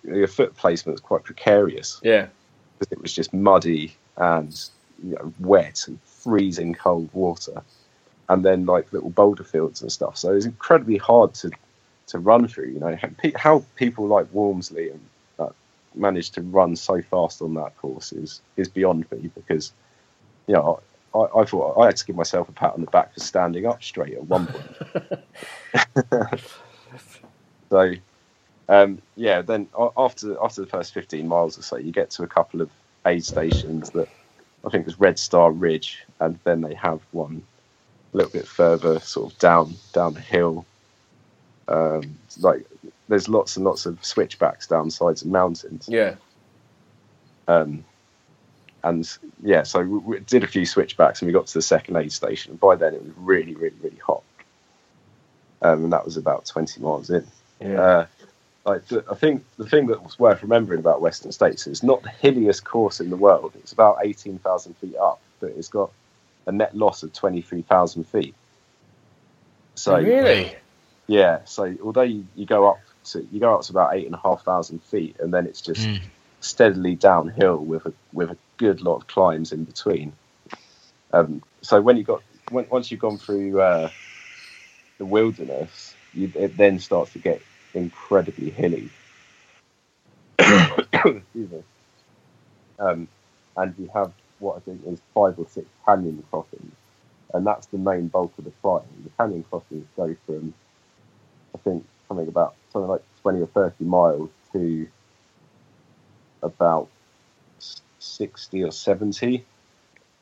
your foot placement was quite precarious Yeah. because it was just muddy and you know, wet and freezing cold water, and then like little boulder fields and stuff. So it was incredibly hard to to run through. You know how, people like Walmsley and uh, managed to run so fast on that course is is beyond me because you know. I, I thought I had to give myself a pat on the back for standing up straight at one point. so, um, yeah, then after after the first 15 miles or so, you get to a couple of aid stations that I think was Red Star Ridge, and then they have one a little bit further, sort of down down the hill. Um, like there's lots and lots of switchbacks down sides of mountains. Yeah. Um, and yeah, so we, did a few switchbacks, and we got to the second aid station. And by then, it was really, really, really hot, um, and that was about 20 miles in. Yeah. Uh, like I think the thing that was worth remembering about Western States is not the hilliest course in the world. It's about eighteen thousand feet up, but it's got a net loss of twenty three thousand feet. So really? Yeah, so although you, you go up to you go up to about eight and a half thousand feet, and then it's just Mm. steadily downhill with a with a good lot of climbs in between. Um, so when you got when, once you've gone through uh, the wilderness, you, it then starts to get incredibly hilly. Um, and you have what I think is five or six canyon crossings, and that's the main bulk of the climb. The canyon crossings go from I think something about something like twenty or thirty miles to about sixty or seventy.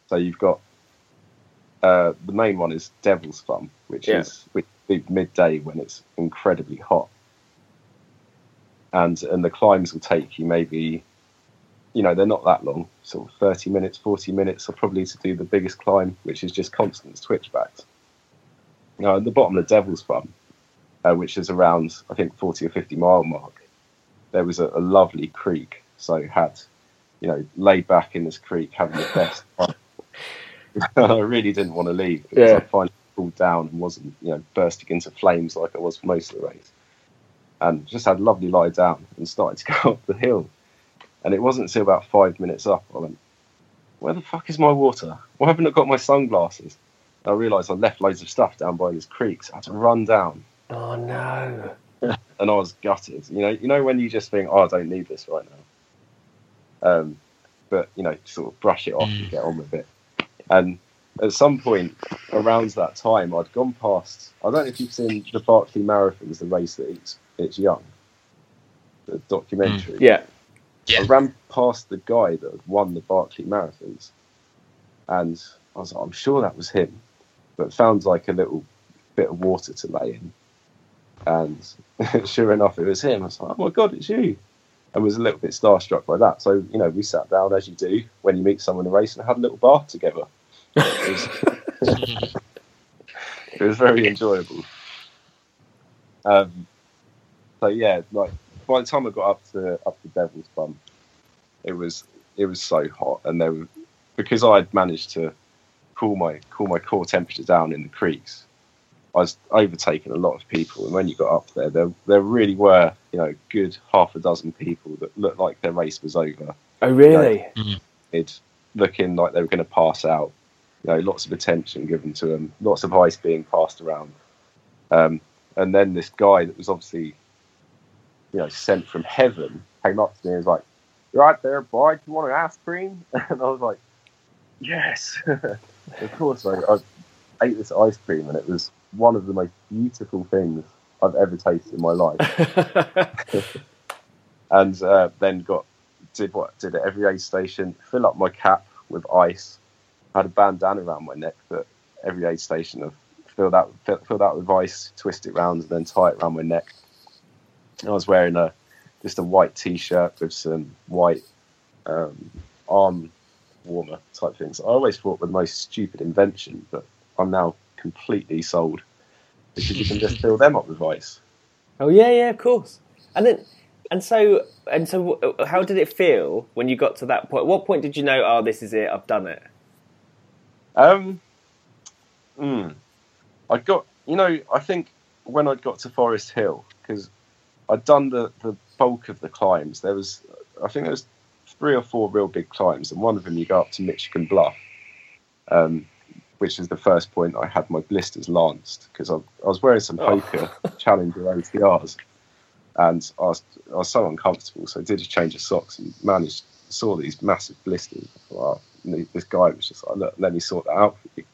So you've got uh, the main one is Devil's Thumb, which Yeah. is which is midday when it's incredibly hot, and and the climbs will take you maybe, you know, they're not that long, sort of thirty minutes, forty minutes, or probably to do the biggest climb, which is just constant switchbacks. Now, at the bottom of the Devil's Thumb, uh, which is around I think forty or fifty mile mark, there was a, a lovely creek, so had you know laid back in this creek having the best. I really didn't want to leave because Yeah. I finally cooled down and wasn't you know bursting into flames like I was for most of the race, and just had a lovely lie down and started to go up the hill, and it wasn't until about five minutes up I went, where the fuck is my water? Why haven't I got my sunglasses? I realised I left loads of stuff down by this creek, so I had to run down Oh no. and I was gutted. You know, you know when you just think, "Oh, I don't need this right now," um, but you know, sort of brush it off and get on with it. And at some point around that time, I'd gone past. I don't know if you've seen the Barkley Marathons, the race that it's it's young, the documentary. Yeah. Yeah. I ran past the guy that had won the Barkley Marathons, and I was like, I'm sure that was him, but found like a little bit of water to lay in, and sure enough, it was him. I was like, oh my god, it's you, and was a little bit starstruck by that. So you know, we sat down as you do when you meet someone in a race and had a little bath together. It was, it was very enjoyable. Um, so yeah, like by the time I got up to up to Devil's Bum, it was it was so hot, and there because I'd managed to cool my cool my core temperature down in the creeks. I was overtaking a lot of people, and when you got up there, there there really were you know good half a dozen people that looked like their race was over. Oh really? It looking like they were going to pass out. You know, lots of attention given to them, lots of ice being passed around, um, and then this guy that was obviously you know sent from heaven came up to me and was like, "You right there, boy? Do you want an ice cream?" And I was like, "Yes." of course, I, I ate this ice cream, and it was one of the most beautiful things I've ever tasted in my life. and uh, then got did what did at every aid station, fill up my cap with ice. Had a bandana around my neck that every aid station I've filled out fill, filled out with ice, twist it round, and then tie it around my neck. I was wearing a just a white t-shirt with some white um, arm warmer type things. I always thought were the most stupid invention, but I'm now completely sold because you can just fill them up with ice. Oh yeah, yeah, of course. And then, and so, and so, how did it feel when you got to that point? What point did you know? Oh, this is it. I've done it. Um, mm, I got, you know, I think when I got to Foresthill, because I'd done the, the bulk of the climbs, there was, I think there was three or four real big climbs, and one of them you go up to Michigan Bluff, um, which is the first point I had my blisters lanced because I, I was wearing some Oh. Hoka Challenger ATRs, and I was, I was so uncomfortable, so I did a change of socks and managed saw these massive blisters. Oh, this guy was just like, look, let me sort that out for you.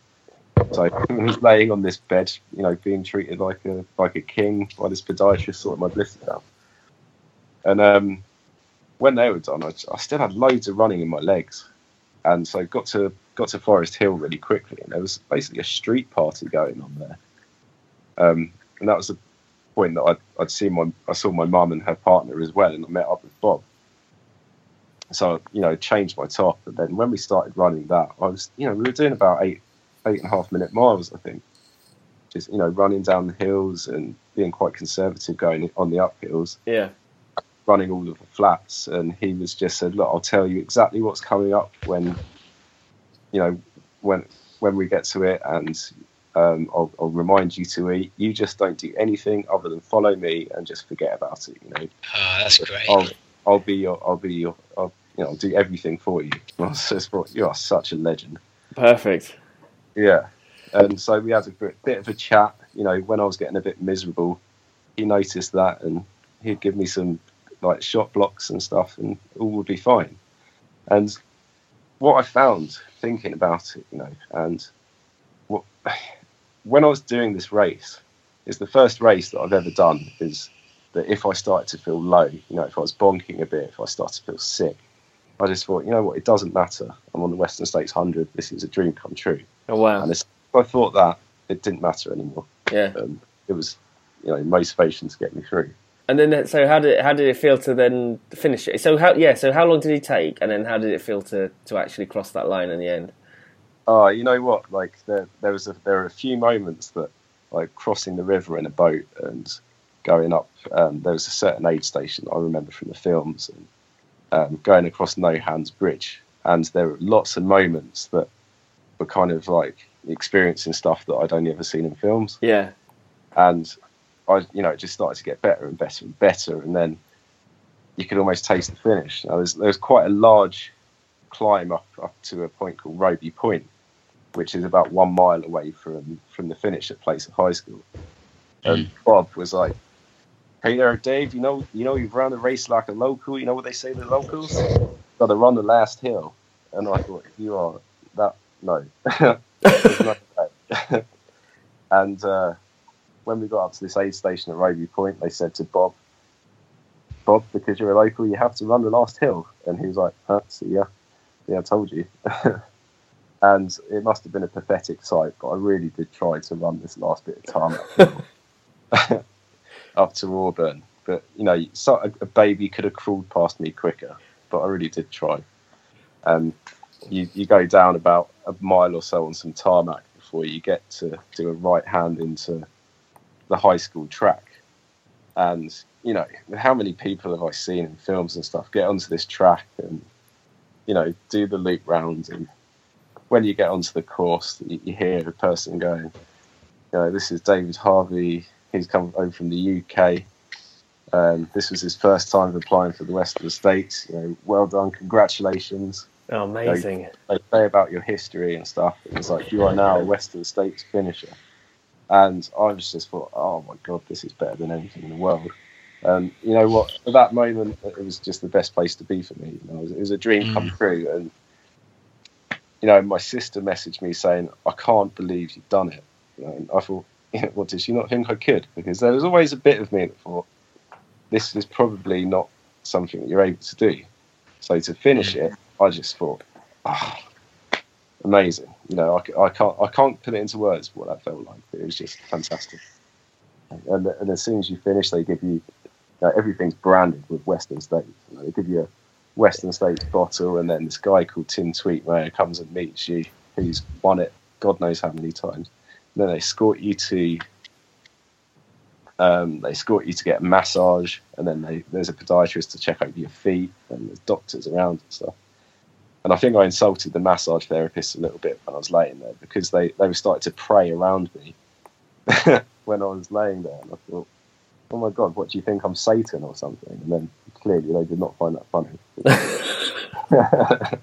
So was laying on this bed, you know, being treated like a like a king by this podiatrist, sorting my blisters out. And um, when they were done, I, I still had loads of running in my legs, and so got to got to Foresthill really quickly, and there was basically a street party going on there. Um, and that was the point that I'd, I'd seen my I saw my mum and her partner as well, and I met up with Bob. So you know, changed my top, and then when we started running that, I was you know we were doing about eight eight and a half minute miles, I think. Just you know, running down the hills and being quite conservative going on the uphills, Yeah. running all of the flats. And he was just said, "Look, I'll tell you exactly what's coming up when, you know, when when we get to it, and um, I'll, I'll remind you to eat. You just don't do anything other than follow me and just forget about it. You know, Oh, that's great. I'll I'll be your I'll be your I'll, you know I'll do everything for you. And I just thought, you are such a legend. Perfect. Yeah. And so we had a bit, bit of a chat. You know, when I was getting a bit miserable, he noticed that and he'd give me some like Shot Bloks and stuff, and all would be fine. And what I found thinking about it, you know, and what, when I was doing this race, it's the first race that I've ever done. Is that if I started to feel low, you know, if I was bonking a bit, if I started to feel sick, I just thought, you know what, it doesn't matter. I'm on the Western States 100. This is a dream come true. Oh wow. And I thought that, it didn't matter anymore. Yeah. Um, it was, you know, motivation to get me through. And then, so how did it, how did it feel to then finish it? So how yeah, so how long did he take, and then how did it feel to to actually cross that line in the end? Oh, you know what? Like there, there was a, there were a few moments that, like crossing the river in a boat and going up. Um, there was a certain aid station I remember from the films, and um, going across No Hands Bridge, and there were lots of moments that were kind of like experiencing stuff that I'd only ever seen in films. Yeah, and I, you know, it just started to get better and better and better, and then you could almost taste the finish. Now, there's there's quite a large climb up up to a point called Robie Point, which is about one mile away from from the finish at Placer High School. And Bob was like, "Hey there, Dave. You know, you know, you've run the race like a local. You know what they say to the locals? Got to run the last hill." And I thought, "You are that no." There's no way. and uh, when we got up to this aid station at Robie Point, they said to Bob, Bob, because you're a local, you have to run the last hill. And he was like, huh, see ya. Yeah, I told you. and it must have been a pathetic sight, but I really did try to run this last bit of time up to Auburn. But, you know, so a, a baby could have crawled past me quicker, but I really did try. And you, you go down about a mile or so on some tarmac before you get to do a right hand into the high school track. And, you know, how many people have I seen in films and stuff get onto this track and, you know, do the loop round? And when you get onto the course, you, you hear a person going, you know, this is David Harvey. He's come over from the UK. Um, this was his first time applying for the Western States. You know, well done, congratulations oh, amazing. they say about your history and stuff. It was like you are now a Western States finisher, and I was just thought, oh my god, this is better than anything in the world. And you know what? At that moment, it was just the best place to be for me. You know, it was, it was a dream come mm. true, and you know, my sister messaged me saying, "I can't believe you've done it." You know, and I thought, you know, what did she not think I could? Because there was always a bit of me that thought, this is probably not something that you're able to do. So to finish mm. it, I just thought, ah, amazing. You know, I, I can't I can't put it into words what that felt like. It was just fantastic. And, and as soon as you finish, they give you, you know, everything's branded with Western States. You know, they give you a Western States bottle, and then this guy called Tim Twietmeyer comes and meets you, who's won it God knows how many times. And then they escort you to Um, they escort you to get a massage, and then they, there's a podiatrist to check over your feet, and there's doctors around and stuff. And I think I insulted the massage therapist a little bit when I was laying there because they, they were starting to pray around me when I was laying there. And I thought, oh my God, what do you think? I'm Satan or something? And then clearly they did not find that funny.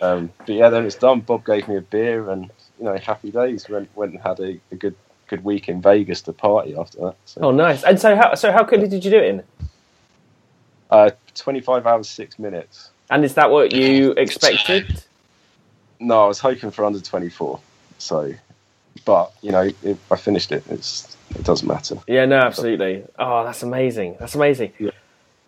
um, but yeah, then it's done. Bob gave me a beer and, you know, happy days. Went, went and had a, a good good week in Vegas to party after that. So, Oh, nice. And so how so how quickly did you do it in? uh, 25 hours, six minutes. And is that what you expected? No, I was hoping for under 24. So, but, you know, if I finished it, it's, it doesn't matter. Yeah, no, absolutely. Oh, that's amazing. That's amazing. Yeah.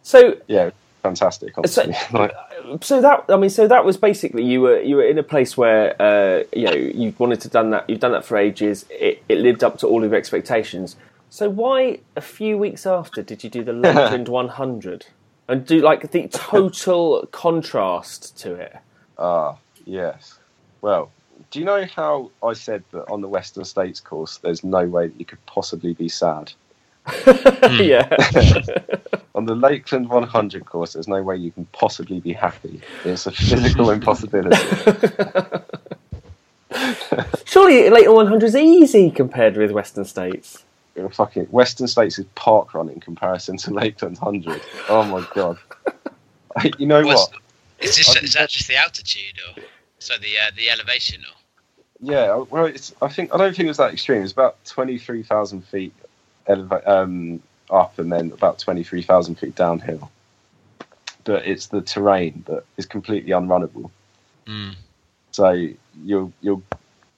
So Yeah, fantastic, honestly. like, so that I mean, so that was basically you were you were in a place where uh, you know you wanted to done that. You've done that for ages. It, it lived up to all of your expectations. So why a few weeks after did you do the Lakeland 100 and do like the total contrast to it? Ah, yes. Well, do you know how I said that on the Western States course, there's no way that you could possibly be sad? yeah. On the Lakeland 100 course, there's no way you can possibly be happy. It's a physical impossibility. Surely Lakeland 100 is easy compared with Western States. Fucking Western States is park run in comparison to Lakeland 100. Oh my god! you know What's- what? Is, this, is that just the altitude, or so the uh, the elevation, or Yeah, well, it's, I think I don't think it was that extreme. It's about twenty three thousand feet eleva- um, up, and then about twenty three thousand feet downhill. But it's the terrain that is completely unrunnable. Mm. So you'll you'll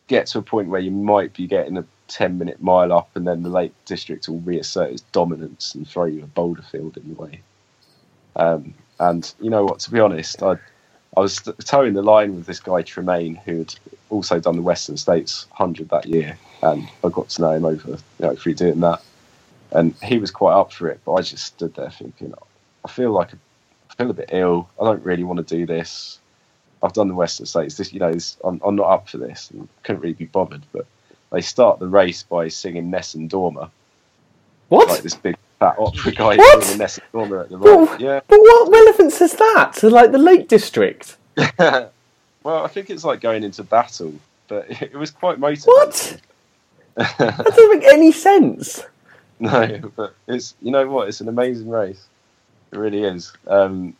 get to a point where you might be getting a ten minute mile up, and then the Lake District will reassert its dominance and throw you a boulder field in the way. Um, and you know what? To be honest, I I was towing the line with this guy Tremaine, who had also done the Western States hundred that year, and I got to know him over you know through doing that, and he was quite up for it. But I just stood there thinking, I feel like I feel a bit ill. I don't really want to do this. I've done the Western States. This, you know, this, I'm, I'm not up for this. And couldn't really be bothered. But they start the race by singing Nessun Dorma, What? like this big fat opera guy What? singing Nessun Dorma at the Well, right. Yeah. But what relevance is that to like the Lake District? well, I think it's like going into battle, but it, was quite motivating. What? That doesn't make any sense. no, but it's you know what? It's an amazing race. It really is. Um,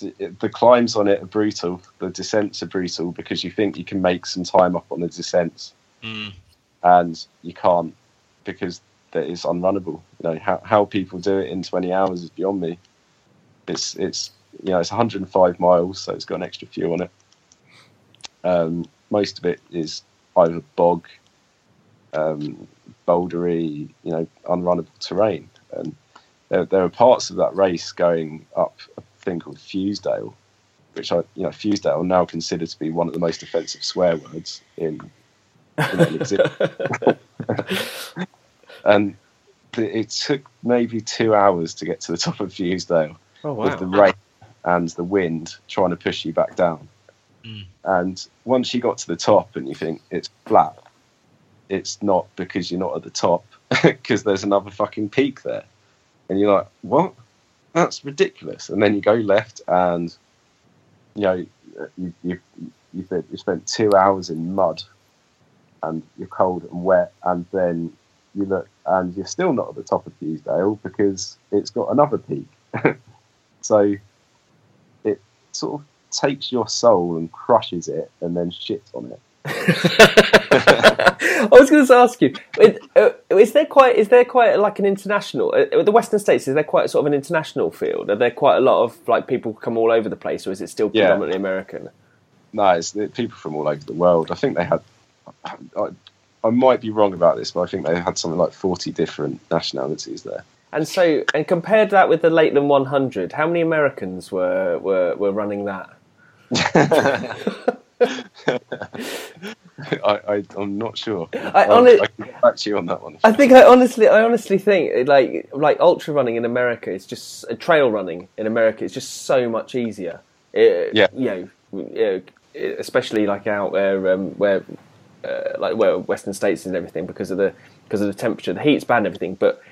the, the climbs on it are brutal. The descents are brutal because you think you can make some time up on the descents, Mm. and you can't because that is unrunnable. You know how how people do it in 20 hours is beyond me. It's it's you know it's 105 miles, so it's got an extra few on it. Um, most of it is either bog, um, bouldery, you know, unrunnable terrain, and there, there are parts of that race going up a thing called Fusedale, which I, you know, Fusedale now considered to be one of the most offensive swear words in. And the- it took maybe two hours to get to the top of Fusedale Oh with the rain and the wind trying to push you back down. Mm. And once you got to the top and you think it's flat, it's not because you're not at the top, because there's another fucking peak there. And you're like, what? That's ridiculous. And then you go left and, you know, you, you, you, spent- you spent two hours in mud and you're cold and wet. And then you look and you're still not at the top of Fusedale because it's got another peak. So it sort of takes your soul and crushes it and then shits on it. I was going to ask you, is, uh, there quite is there quite like an international? Uh, the Western states is there quite sort of an international field? Are there quite a lot of like people come all over the place, or is it still Yeah. predominantly American? No, it's people from all over the world. I think they had. I, I might be wrong about this, but I think they had something like forty different nationalities there. And so, and compared that with the Lakeland 100, how many Americans were were, were running that? I, I, I'm not sure. I I'll- I can get back to you on that one. I think I honestly, I honestly think like like ultra running in America is just uh, trail running in America is just so much easier. It, Yeah. you know, you know, especially like out where um, where uh, like well, Western states and everything because of the because of the temperature. The heat's bad and everything, but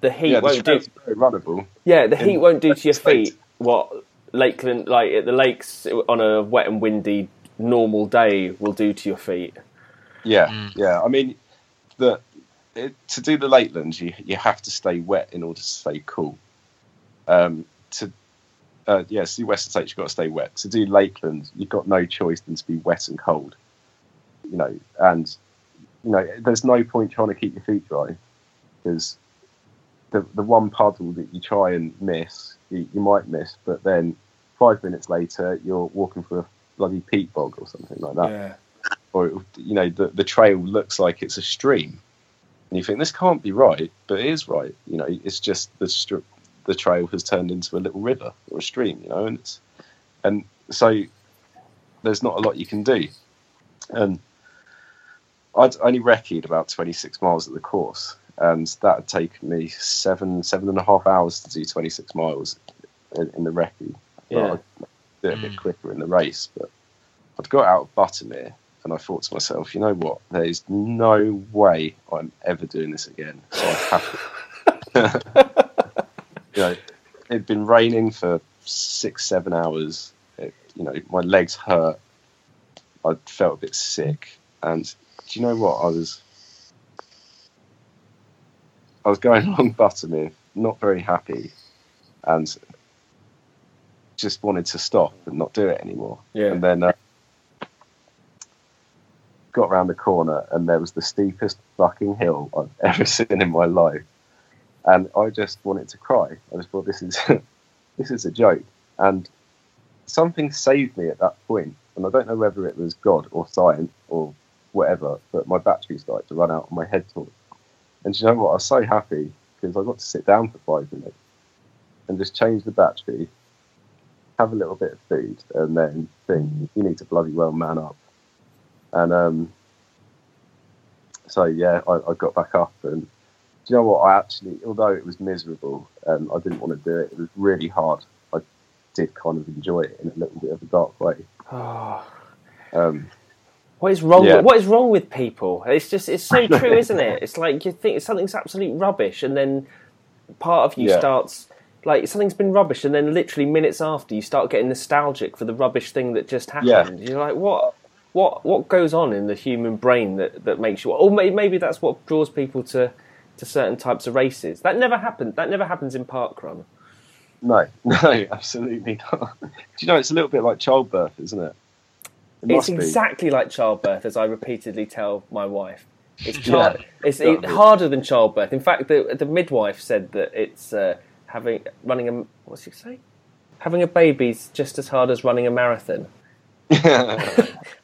the heat yeah, won't do. trail's very runnable. Yeah, the heat won't do to your state. feet what Lakeland, like at the lakes on a wet and windy normal day, will do to your feet. Yeah, yeah. I mean, the it, to do the Lakelands, you you have to stay wet in order to stay cool. Um, to uh, yeah, to do Western States, you've got to stay wet. To do Lakeland, you've got no choice than to be wet and cold. You know, and you know, there's no point trying to keep your feet dry because the the one puddle that you try and miss, you, you might miss, but then five minutes later, you're walking through a bloody peat bog or something like that or you know the the trail looks like it's a stream, and you think this can't be right, but it is right. You know, it's just the the trail has turned into a little river or a stream. You know, and it's and so there's not a lot you can do, and I'd only recceed about 26 miles of the course, and that had taken me seven seven and a half hours to do 26 miles in, in the recce. Yeah. I'd do it a bit mm. quicker in the race, but I'd got out of Buttermere and I thought to myself, you know what? There is no way I'm ever doing this again. So I have to. you know, it'd been raining for six, seven hours. It, you know, my legs hurt. I felt a bit sick, and do you know what? I was, I was going along Buttermere, not very happy, and just wanted to stop and not do it anymore. Yeah. And then uh, got round the corner, and there was the steepest fucking hill I've ever seen in my life, and I just wanted to cry. I just thought this is this is a joke, and something saved me at that point, and I don't know whether it was God or science or whatever, but my battery started to run out on my head torch. And you know what? I was so happy because I got to sit down for five minutes and just change the battery, have a little bit of food, and then think you need to bloody well man up. And um, so yeah, I, I got back up, and do you know what? I actually, although it was miserable, and I didn't want to do it, it was really hard. I did kind of enjoy it in a little bit of a dark way. Oh, Um, what is wrong? Yeah. With, what is wrong with people? It's just it's so true, isn't it? It's like you think something's absolute rubbish, and then part of you Yeah. starts like something's been rubbish, and then literally minutes after you start getting nostalgic for the rubbish thing that just happened. You're like, what? What what goes on in the human brain that, that makes you? Or may- maybe that's what draws people to to certain types of races. That never happened. That never happens in parkrun. no, no, absolutely not. do you know it's a little bit like childbirth, isn't it? It It's must be. exactly like childbirth, as I repeatedly tell my wife. It's, Yeah, it's it, harder than childbirth. In fact, the the midwife said that it's uh, having running a what's he say? Having a baby's just as hard as running a marathon.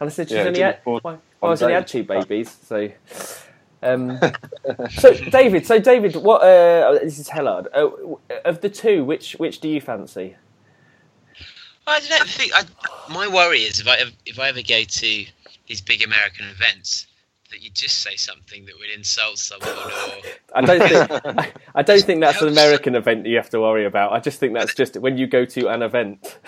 And I said she's Yeah, only had well, one I only had two babies, so. Um, so David, so David, what? Uh, this is Hellard. Uh, of the two, which which do you fancy? I don't think. I, my worry is if I if I ever go to these big American events, that you just say something that would insult someone, or I don't think I, I don't think that's an Helps. American event that you have to worry about. I just think that's just when you go to an event.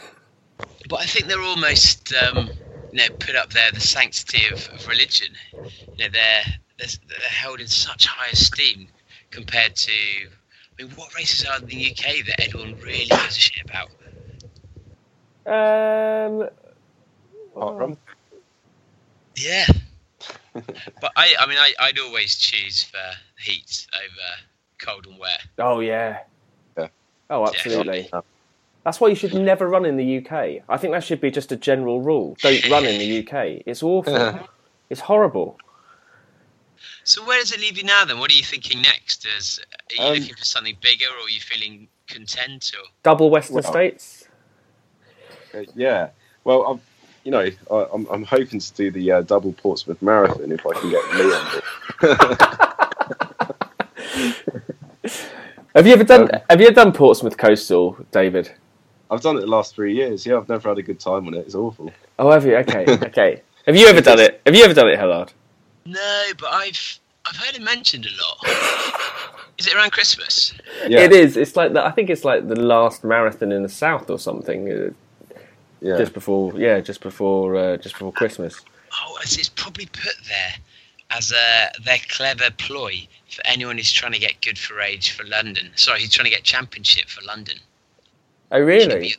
but I think they're almost um, you know put up there the sanctity of, of religion. You know they're, they're they're held in such high esteem compared to. I mean, what races are in the UK that anyone really gives a shit about? Um, Parkrun. Yeah. but I, I mean, I, I'd always choose for heat over cold and wet. oh yeah. Yeah. Oh, absolutely. Yeah. That's why you should never run in the UK. I think that should be just a general rule. Don't run in the UK. It's awful. it's horrible. So where does it leave you now then? What are you thinking next? Is, are you Um, looking for something bigger or are you feeling content or? Double Western Well- States. Uh, yeah. Well, I'm, you know, I, I'm, I'm hoping to do the uh, double Portsmouth Marathon if I can get Lee on board. Have you ever done? Um, have you ever done Portsmouth Coastal, David? I've done it the last three years. Yeah, I've never had a good time on it. It's awful. Oh, have you? Okay, okay. Have you ever done it? Have you ever done it, Hellard? No, but I've I've heard it mentioned a lot. Is it around Christmas? Yeah, It is. It's like the, I think it's like the last marathon in the south or something. Yeah. Just before, yeah, just before, uh, just before Christmas. Oh, it's, it's probably put there as a their clever ploy for anyone who's trying to get good for age for London. Sorry, who's trying to get championship for London. Oh, really?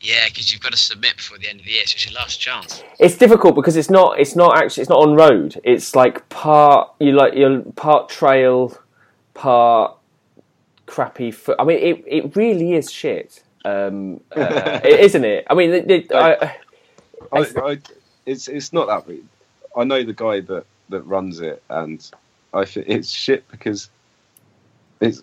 Yeah, because you've got to submit before the end of the year, so it's your last chance. It's difficult because it's not. It's not actually. It's not on road. It's like part. You like you're part trail, part crappy. Foot. I mean, it it really is shit. Um, uh, isn't it? I mean, it, it, I, I, I, it's it's not that. big. I know the guy that that runs it, and I think it's shit because it's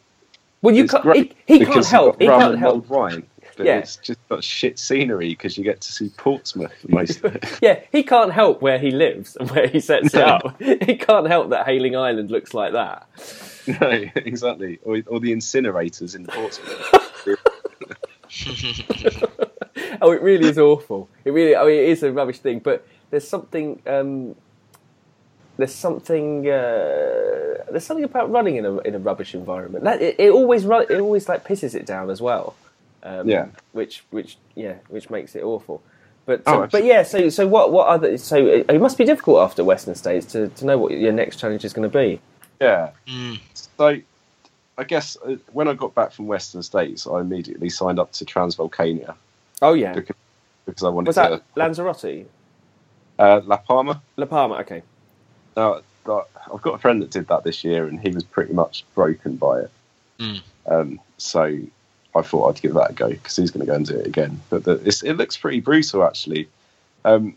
well, you it's can't. He, he can't help. He can't help. wine. But Yeah. it's just got shit scenery because you get to see Portsmouth most of it. Yeah, he can't help where he lives and where he sets it up. He can't help that Hayling Island looks like that. no, exactly. Or, or the incinerators in Portsmouth. oh, it really is awful. It really, I mean, it is a rubbish thing. But there's something, um, there's something, uh, there's something about running in a in a rubbish environment. That it, it always run, it always like pisses it down as well. Um, Yeah. Which which yeah, which makes it awful. But Oh, um, but yeah, so so what what other so it, it must be difficult after Western States to, to know what your next challenge is going to be. Yeah. Mm. So, I guess uh, when I got back from Western States, I immediately signed up to Transvolcania Oh yeah, because, because I wanted to. was that to. Lanzarote, Uh, La Palma. La Palma? Okay. Now, I've got a friend that did that this year, and he was pretty much broken by it. Mm. Um, so I thought I'd give that a go because he's going to go and do it again. But the, it's, it looks pretty brutal, actually. Um,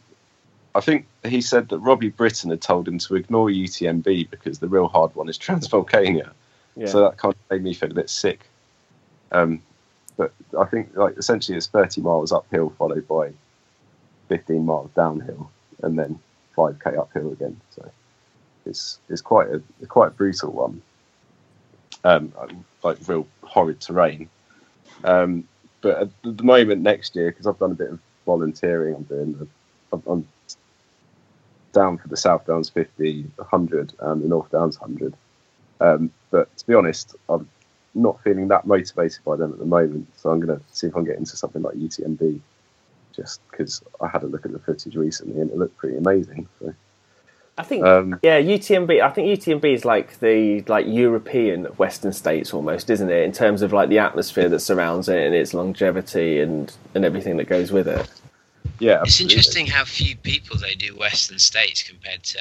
I think he said that Robbie Britton had told him to ignore UTMB because the real hard one is Transvolcania. Yeah. So that kind of made me feel a bit sick. Um, but I think, like, essentially, it's 30 miles uphill followed by 15 miles downhill, and then 5k uphill again. So it's it's quite a quite a brutal one. Um, like real horrid terrain. Um, but at the moment next year, because I've done a bit of volunteering, I'm doing. I'm- I'm down for the South Downs 50, 100, and the North Downs 100. Um, but to be honest, I'm not feeling that motivated by them at the moment. So I'm going to see if I can get into something like UTMB, just because I had a look at the footage recently and it looked pretty amazing. So I think Um, yeah, UTMB. I think UTMB is like the like European Western states almost, isn't it? In terms of like the atmosphere that surrounds it and its longevity and and everything that goes with it. yeah, It's interesting how few people they do Western States compared to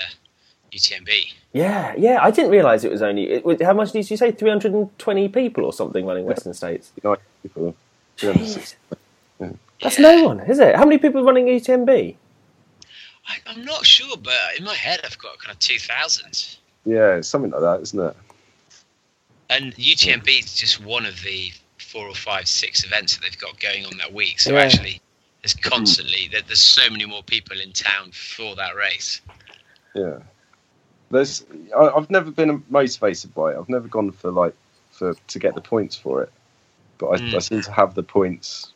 UTMB. Yeah, yeah. I didn't realise it was only. It, was- how much did you say? Three hundred and twenty people or something running Western states. People. Jeez. That's Yeah. no one, is it? How many people are running UTMB? I, I'm not sure, but in my head I've got kind of 2,000. Yeah, it's something like that, isn't it? And UTMB is just one of the four or five, six events that they've got going on that week. So Yeah. actually, there's hmm. constantly there, there's so many more people in town for that race. Yeah. There's, I, I've never been motivated by it. I've never gone for like for to get the points for it, but I, Mm. I seem to have the points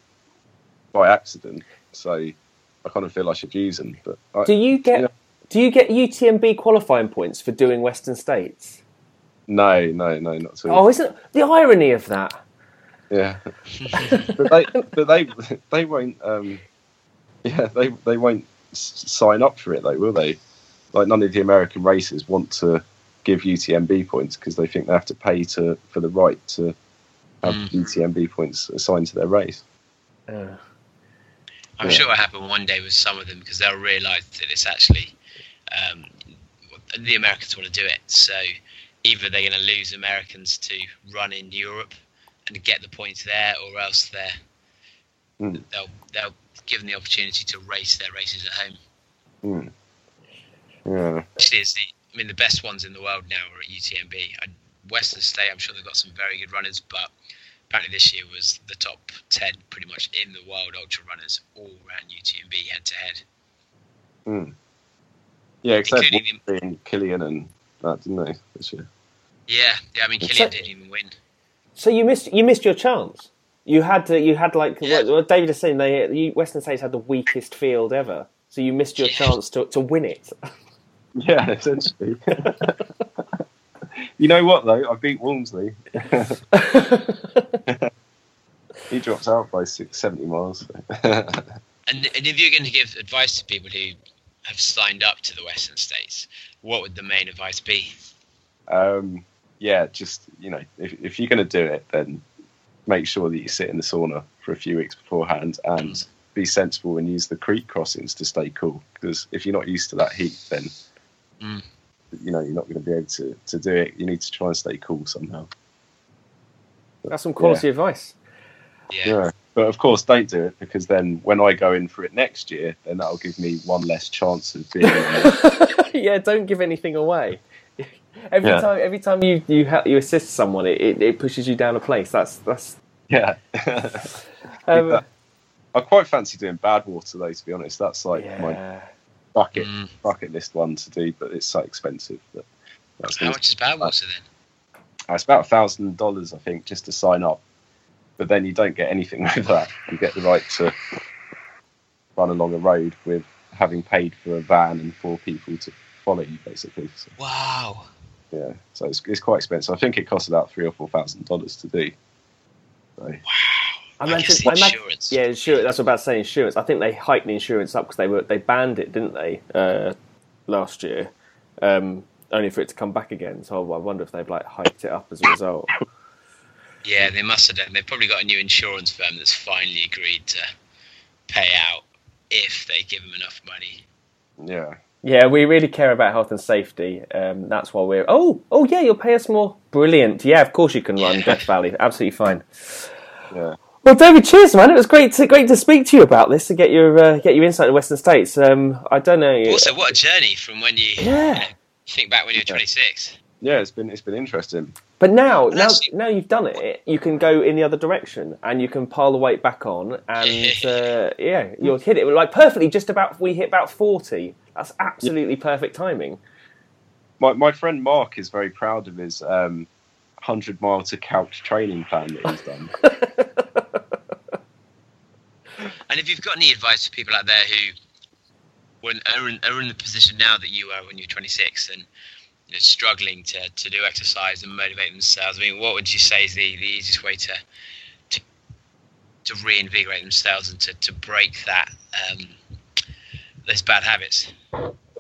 by accident. So I kind of feel I should use them. But I, Do you get Yeah. do you get UTMB qualifying points for doing Western states? no, no, no, not at all. Oh, isn't the irony of that? Yeah, but they, but they, they won't. Um, yeah, they they won't sign up for it though, will they? Like none of the American races want to give UTMB points because they think they have to pay to for the right to have Mm. UTMB points assigned to their race. Uh, I'm Yeah. sure it'll happen one day with some of them because they'll realise that it's actually um, the Americans want to do it. So either they're going to lose Americans to run in Europe and get the points there, or else they're Mm. they'll they'll give them the opportunity to race their races at home. Hmm. Yeah, Actually, it's the I mean the best ones in the world now are at UTMB. I, Western State, I'm sure they've got some very good runners, but apparently this year was the top ten pretty much in the world ultra runners all ran UTMB head to head. Hmm. yeah. Except Including and Kilian and that, didn't they? This year. Yeah, yeah. I mean, It's Kilian a- didn't even win. so you missed you missed your chance. You had to, you had like Yeah. what, what David is saying. They Western States had the weakest field ever, so you missed your Yeah. chance to to win it. Yeah, essentially. you know what though? I beat Walmsley. he drops out by six, 70 miles. And, and if you're going to give advice to people who have signed up to the Western States, what would the main advice be? Um, yeah, just you know, if, if you're going to do it, then make sure that you sit in the sauna for a few weeks beforehand and Mm. be sensible and use the creek crossings to stay cool. Because if you're not used to that heat, then Mm. you know you're not going to be able to, to do it. You need to try and stay cool somehow. That's some quality advice. Yeah. Yeah. But of course, don't do it because then when I go in for it next year, then that'll give me one less chance of being. yeah, don't give anything away. Every Yeah. time, every time you you help, you assist someone, it, it, it pushes you down a place. That's that's. yeah. Um, I quite fancy doing bad water though. To be honest, that's like my yeah. Bucket Mm. bucket list one to do, but it's so expensive. But that's How much is Badwater then? uh, it's about a thousand dollars, I think, just to sign up. But then you don't get anything with that. You get the right to run along a road with having paid for a van and four people to follow you, basically. So, Wow. yeah, so it's, it's quite expensive. I think it costs about three or four thousand dollars to do. So, I I guess imagine- insurance. yeah, insurance. That's what I'm about to say. Insurance. I think they hiked the insurance up because they were they banned it, didn't they, uh, last year? Um, only for it to come back again. So I wonder if they've like hiked it up as a result. Yeah, they must have done. They've probably got a new insurance firm that's finally agreed to pay out if they give them enough money. yeah, Yeah, we really care about health and safety. Um, that's why we're. Oh, oh yeah, you'll pay us more. Brilliant. Yeah, of course you can run Yeah. Death Valley. Absolutely fine. yeah. Well, David, cheers, man. It was great to great to speak to you about this to get your uh, get your insight to Western States. Um, I don't know. Also, what a journey from when you, Yeah. you know, think back when you were 26. Yeah, it's been it's been interesting. But now, now, Actually- now you've done it, you can go in the other direction, and you can pile the weight back on, and uh, yeah, you'll hit it like perfectly. Just about we hit about forty. That's absolutely perfect timing. My my friend Mark is very proud of his um, hundred mile to couch training plan that he's done. And if you've got any advice for people out there who when, are, in, are in the position now that you are when you're 26 and you know, struggling to, to do exercise and motivate themselves, I mean, what would you say is the, the easiest way to, to to reinvigorate themselves and to, to break that um, those bad habits?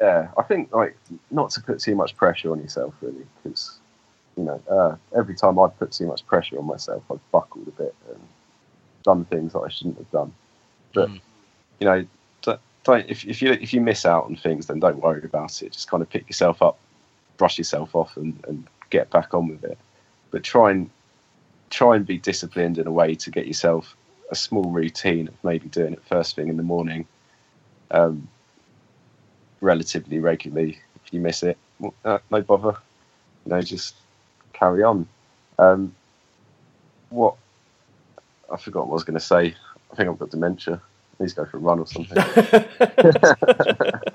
yeah, I think like not to put too much pressure on yourself really, because you know uh, every time I've put too much pressure on myself, I've buckled a bit and done things that I shouldn't have done. But Mm. you know, don't, don't if if you if you miss out on things, then don't worry about it. Just kind of pick yourself up, brush yourself off, and, and get back on with it. But try and try and be disciplined in a way to get yourself a small routine of maybe doing it first thing in the morning. Um, relatively regularly. If you miss it, uh, no bother. You know, just carry on. Um, what I forgot what I was going to say. I think I've got dementia. I need to go for a run or something.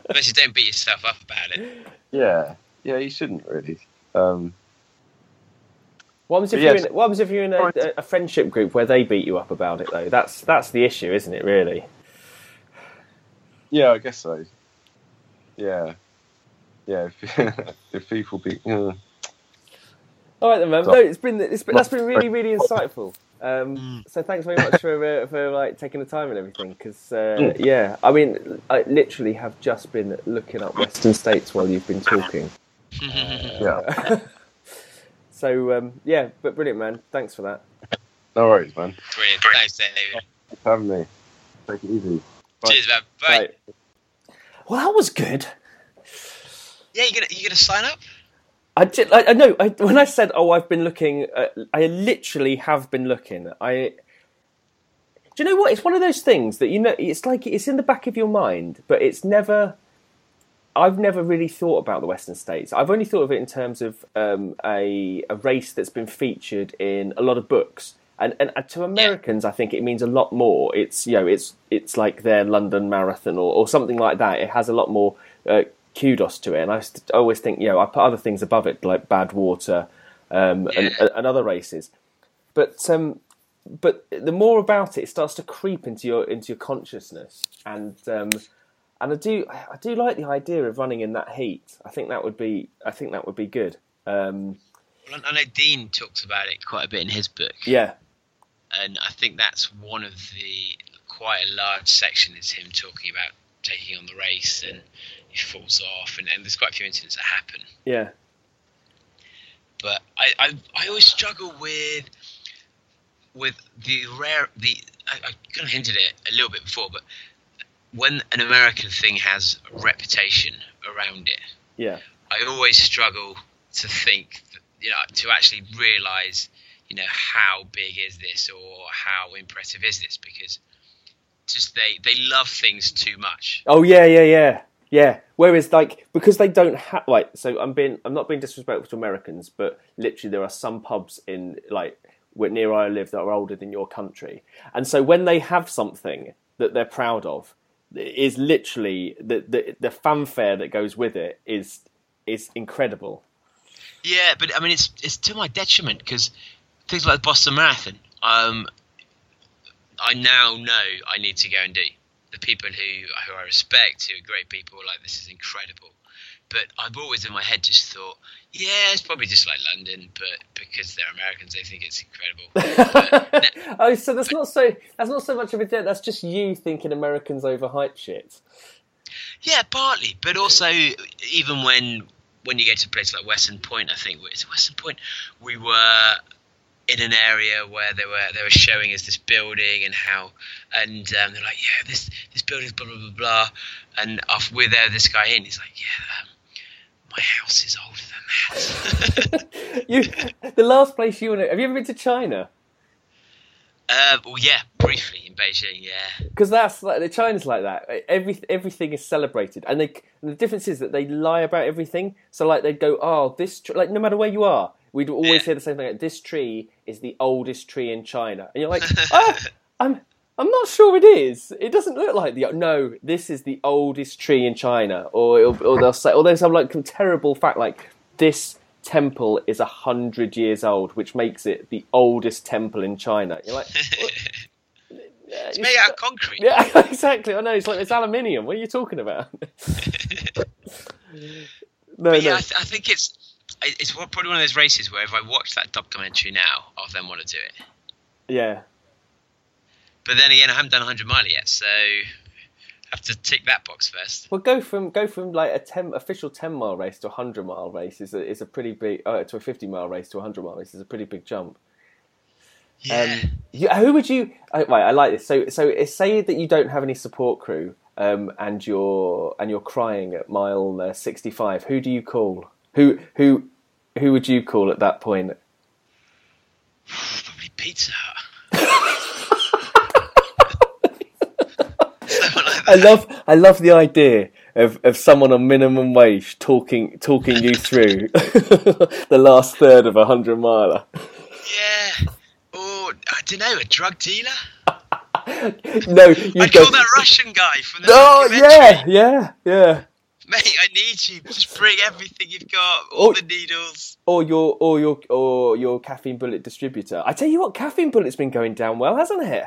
Basically, don't beat yourself up about it. yeah, yeah, you shouldn't really. Um, What happens if But you're in, what happens if you're in a, a friendship group where they beat you up about it though? That's that's the issue, isn't it? Really. yeah, I guess so. Yeah, yeah. If, if people be, uh, All right then, man. No, it's been it's been that's been really really insightful. Um, Mm. so thanks very much for uh, for like taking the time and everything. Because uh, yeah, I mean, I literally have just been looking up Western states while you've been talking. yeah. So um, yeah, but brilliant, man. Thanks for that. No worries, man. Brilliant. Thanks, David. Thanks for having me. Take it easy. Bye. Cheers, man. Bye. Right. Well, that was good. Yeah, you gonna you gonna sign up? I did. I, I know. I, when I said, "Oh, I've been looking," uh, I literally have been looking. I. Do you know what? It's one of those things that you know. It's like it's in the back of your mind, but it's never. I've never really thought about the Western States. I've only thought of it in terms of um, a a race that's been featured in a lot of books, and and uh, to Americans, I think it means a lot more. It's you know, it's it's like their London Marathon or, or something like that. It has a lot more uh, kudos to it, and I st- I always think you know I put other things above it like Badwater um, and, and other races, but um, but the more about it, it starts to creep into your into your consciousness, and um, and I do I do like the idea of running in that heat. I think that would be I think that would be good. Um, Well, I know Dean talks about it quite a bit in his book, yeah, and I think that's one of the quite a large section is him talking about taking on the race and he falls off, and, and there's quite a few incidents that happen. Yeah. But I, I, I always struggle with with the rare the I, I kind of hinted it a little bit before, but when an American thing has a reputation around it, Yeah. I always struggle to think, that, you know, to actually realize, you know, how big is this or how impressive is this? Because just they they love things too much. Oh yeah, yeah, yeah, yeah. Whereas like because they don't have like so I'm being I'm not being disrespectful to Americans, but literally there are some pubs in like where near where I live that are older than your country, and so when they have something that they're proud of, is literally the the, the fanfare that goes with it is is incredible. Yeah, but I mean, it's it's to my detriment because things like the Boston Marathon, um, I now know I need to go and do. The people who who I respect, who are great people, like this is incredible. But I've always in my head just thought, yeah, it's probably just like London, but because they're Americans, they think it's incredible. oh, so that's not so that's not so much of a debt. That's just you thinking Americans overhype shit. Yeah, partly, but also even when when you go to a place like Western Point, I think it's Western Point, we were in an area where they were they were showing us this building and how and um, they're like, yeah, this this building's blah blah blah blah, and after we're there, this guy in, he's like, yeah. Um, my house is older than that. you, the last place you want to. Have you ever been to China? uh, well, yeah, briefly in Beijing, yeah. because that's like the China's like that. Every everything is celebrated, and they and the difference is that they lie about everything. So like they go, oh, this like no matter where you are, we'd always Yeah. say the same thing. Like, this tree is the oldest tree in China, and you're like, oh, I'm I'm not sure it is. It doesn't look like the no. This is the oldest tree in China, or it'll, or they'll say, or there's some like terrible fact like this temple is a hundred years old, which makes it the oldest temple in China. You're like. It's made out of concrete. Yeah, exactly. I know. It's like it's aluminium. What are you talking about? no, But yeah, no. I, th- I think it's it's probably one of those races where if I watch that documentary now, I'll then want to do it. yeah, But then again, I haven't done a 100 mile yet, so I have to tick that box first. well, go from go from like a ten official ten mile race to a hundred mile race is a, is a pretty big. Uh, to a fifty mile race to a hundred mile race is a pretty big jump. Yeah. Um, you, who would you? Uh, right, I like this. So, so say that you don't have any support crew, um, and you're and you're crying at mile uh, sixty five. Who do you call? Who who who would you call at that point? Probably Pizza. Like I love I love the idea of, of someone on minimum wage talking talking you through the last third of a hundred miler. Yeah. Or, I don't know, a drug dealer? No, you go. call that Russian guy from the Oh yeah, yeah, yeah. Mate, I need you. Just bring everything you've got, all Oh. the needles. Or your or your or your caffeine bullet distributor. I tell you what, caffeine bullet's been going down well, hasn't it?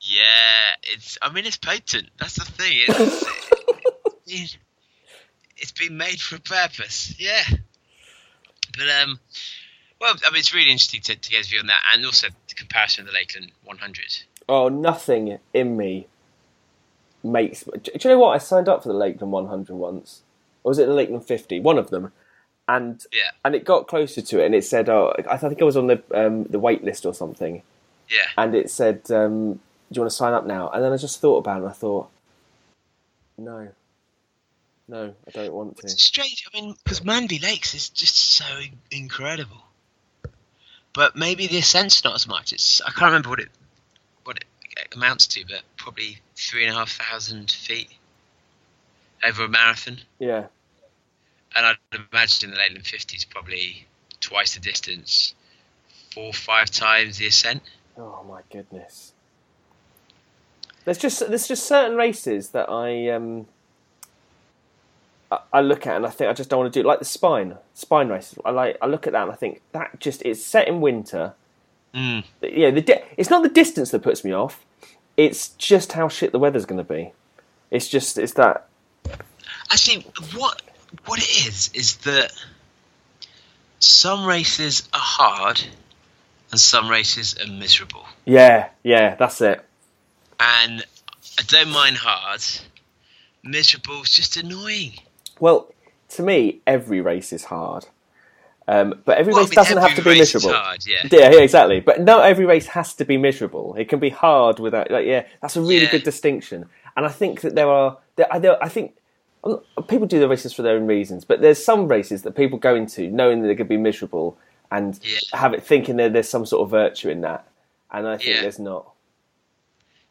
Yeah, it's. I mean, it's potent. That's the thing. It's, it's, it's been made for a purpose. Yeah. But um, well, I mean, it's really interesting to, to get a view on that, and also the comparison of the Lakeland 100. Oh, nothing in me makes. Do you know what? I signed up for the Lakeland 100 once, or was it the Lakeland 50? One of them, and Yeah. and it got closer to it, and it said, "Oh, I think I was on the um, the wait list or something." Yeah. and it said, um, "Do you want to sign up now?" And then I just thought about it, and I thought, "No, no, I don't want to." It's to." strange. I mean, because Mandy Lakes is just so incredible. But maybe the ascent's not as much. It's I can't remember what it what it amounts to, but probably three and a half thousand feet over a marathon. Yeah, And I'd imagine the Lakeland 50 is probably twice the distance, four or five times the ascent. Oh my goodness. There's just there's just certain races that I um I, I look at and I think I just don't want to do it. like the spine spine races. I like I look at that and I think that just it's set in winter. Mm. Yeah, the di- it's not the distance that puts me off. It's just how shit the weather's going to be. It's just it's that I Actually, what what it is is that some races are hard and some races are miserable. yeah yeah that's it. And I don't mind hard, miserable. It's just annoying. Well, to me, every race is hard. Um, but every Well, I race mean, doesn't have to be miserable. hard, yeah. yeah, yeah, exactly. But not every race has to be miserable. It can be hard without. Like, yeah, that's a really Yeah. good distinction. And I think that there are. There, I- there, I think people do the races for their own reasons, but there's some races that people go into knowing that they're going to be miserable and Yeah. have it thinking that there's some sort of virtue in that. And I think there's not.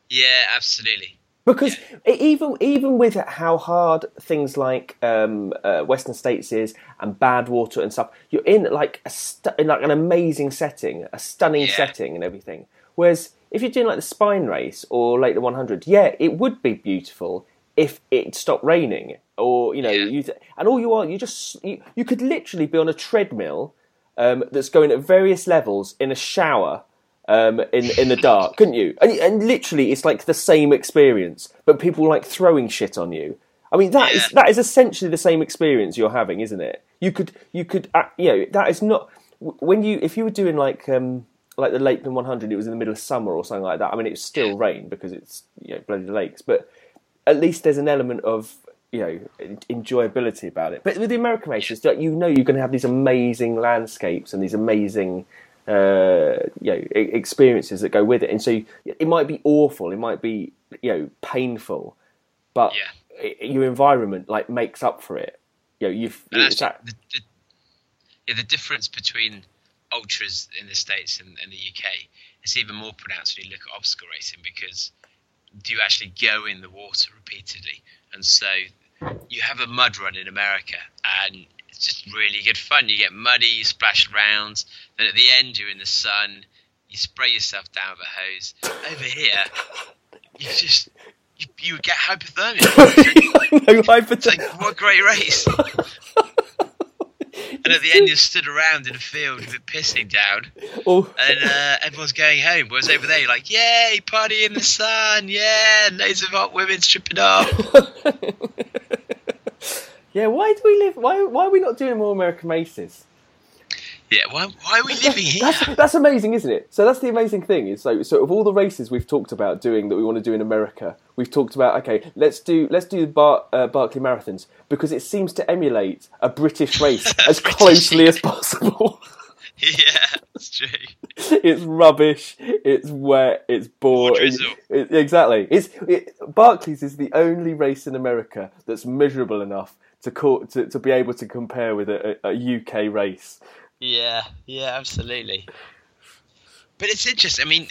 Yeah, absolutely. Because e- even even with how hard things like um, uh, Western States is and Badwater and stuff, you're in like a stu- in like an amazing setting, a stunning Yeah. setting and everything. Whereas if you're doing like the Spine Race or Lakeland 100, yeah, it would be beautiful if it stopped raining or you know Yeah. you and all you are you just you, you could literally be on a treadmill um, that's going at various levels in a shower um, in in the dark, couldn't you? And, and literally, it's like the same experience, but people like throwing shit on you. I mean, that is Yeah. that is essentially the same experience you're having, isn't it? You could you could uh, you know that is not when you if you were doing like um like the Lakeland 100, it was in the middle of summer or something like that. I mean, it was still rain because it's you know bloody lakes, but at least there's an element of you know enjoyability about it. But with the American races, you know you're going to have these amazing landscapes and these amazing uh, you know experiences that go with it, and so it might be awful, it might be you know painful, but Yeah. i your environment like makes up for it. You know, you've that, the, the, yeah, the difference between ultras in the states and, and the UK is even more pronounced when you look at obstacle racing because do you actually go in the water repeatedly, and so you have a mud run in America, and it's just really good fun. You get muddy, you splash around, then at the end you're in the sun, you spray yourself down with a hose. Over here, you just you, you get hypothermia. no hypothermia. like what a great race! and at the end, you're stood around in a field with it pissing down, Oh, and uh, everyone's going home. Whereas over there, you're like, "Yay, party in the sun! Yeah, loads of hot women stripping off." yeah. Why do we live? Why why are we not doing more American races? Yeah, why, why are we living here? That's that's amazing, isn't it? So that's the amazing thing. Is so so of all the races we've talked about doing that we want to do in America, we've talked about okay, let's do let's do the Bar, uh, Barkley marathons because it seems to emulate a British race as closely as possible. yeah, that's true. it's rubbish. It's wet. It's boring. It- exactly. It's it, Barkley's is the only race in America that's miserable enough to call, to, to be able to compare with a, a, UK race. Yeah, yeah, absolutely. But it's interesting. I mean,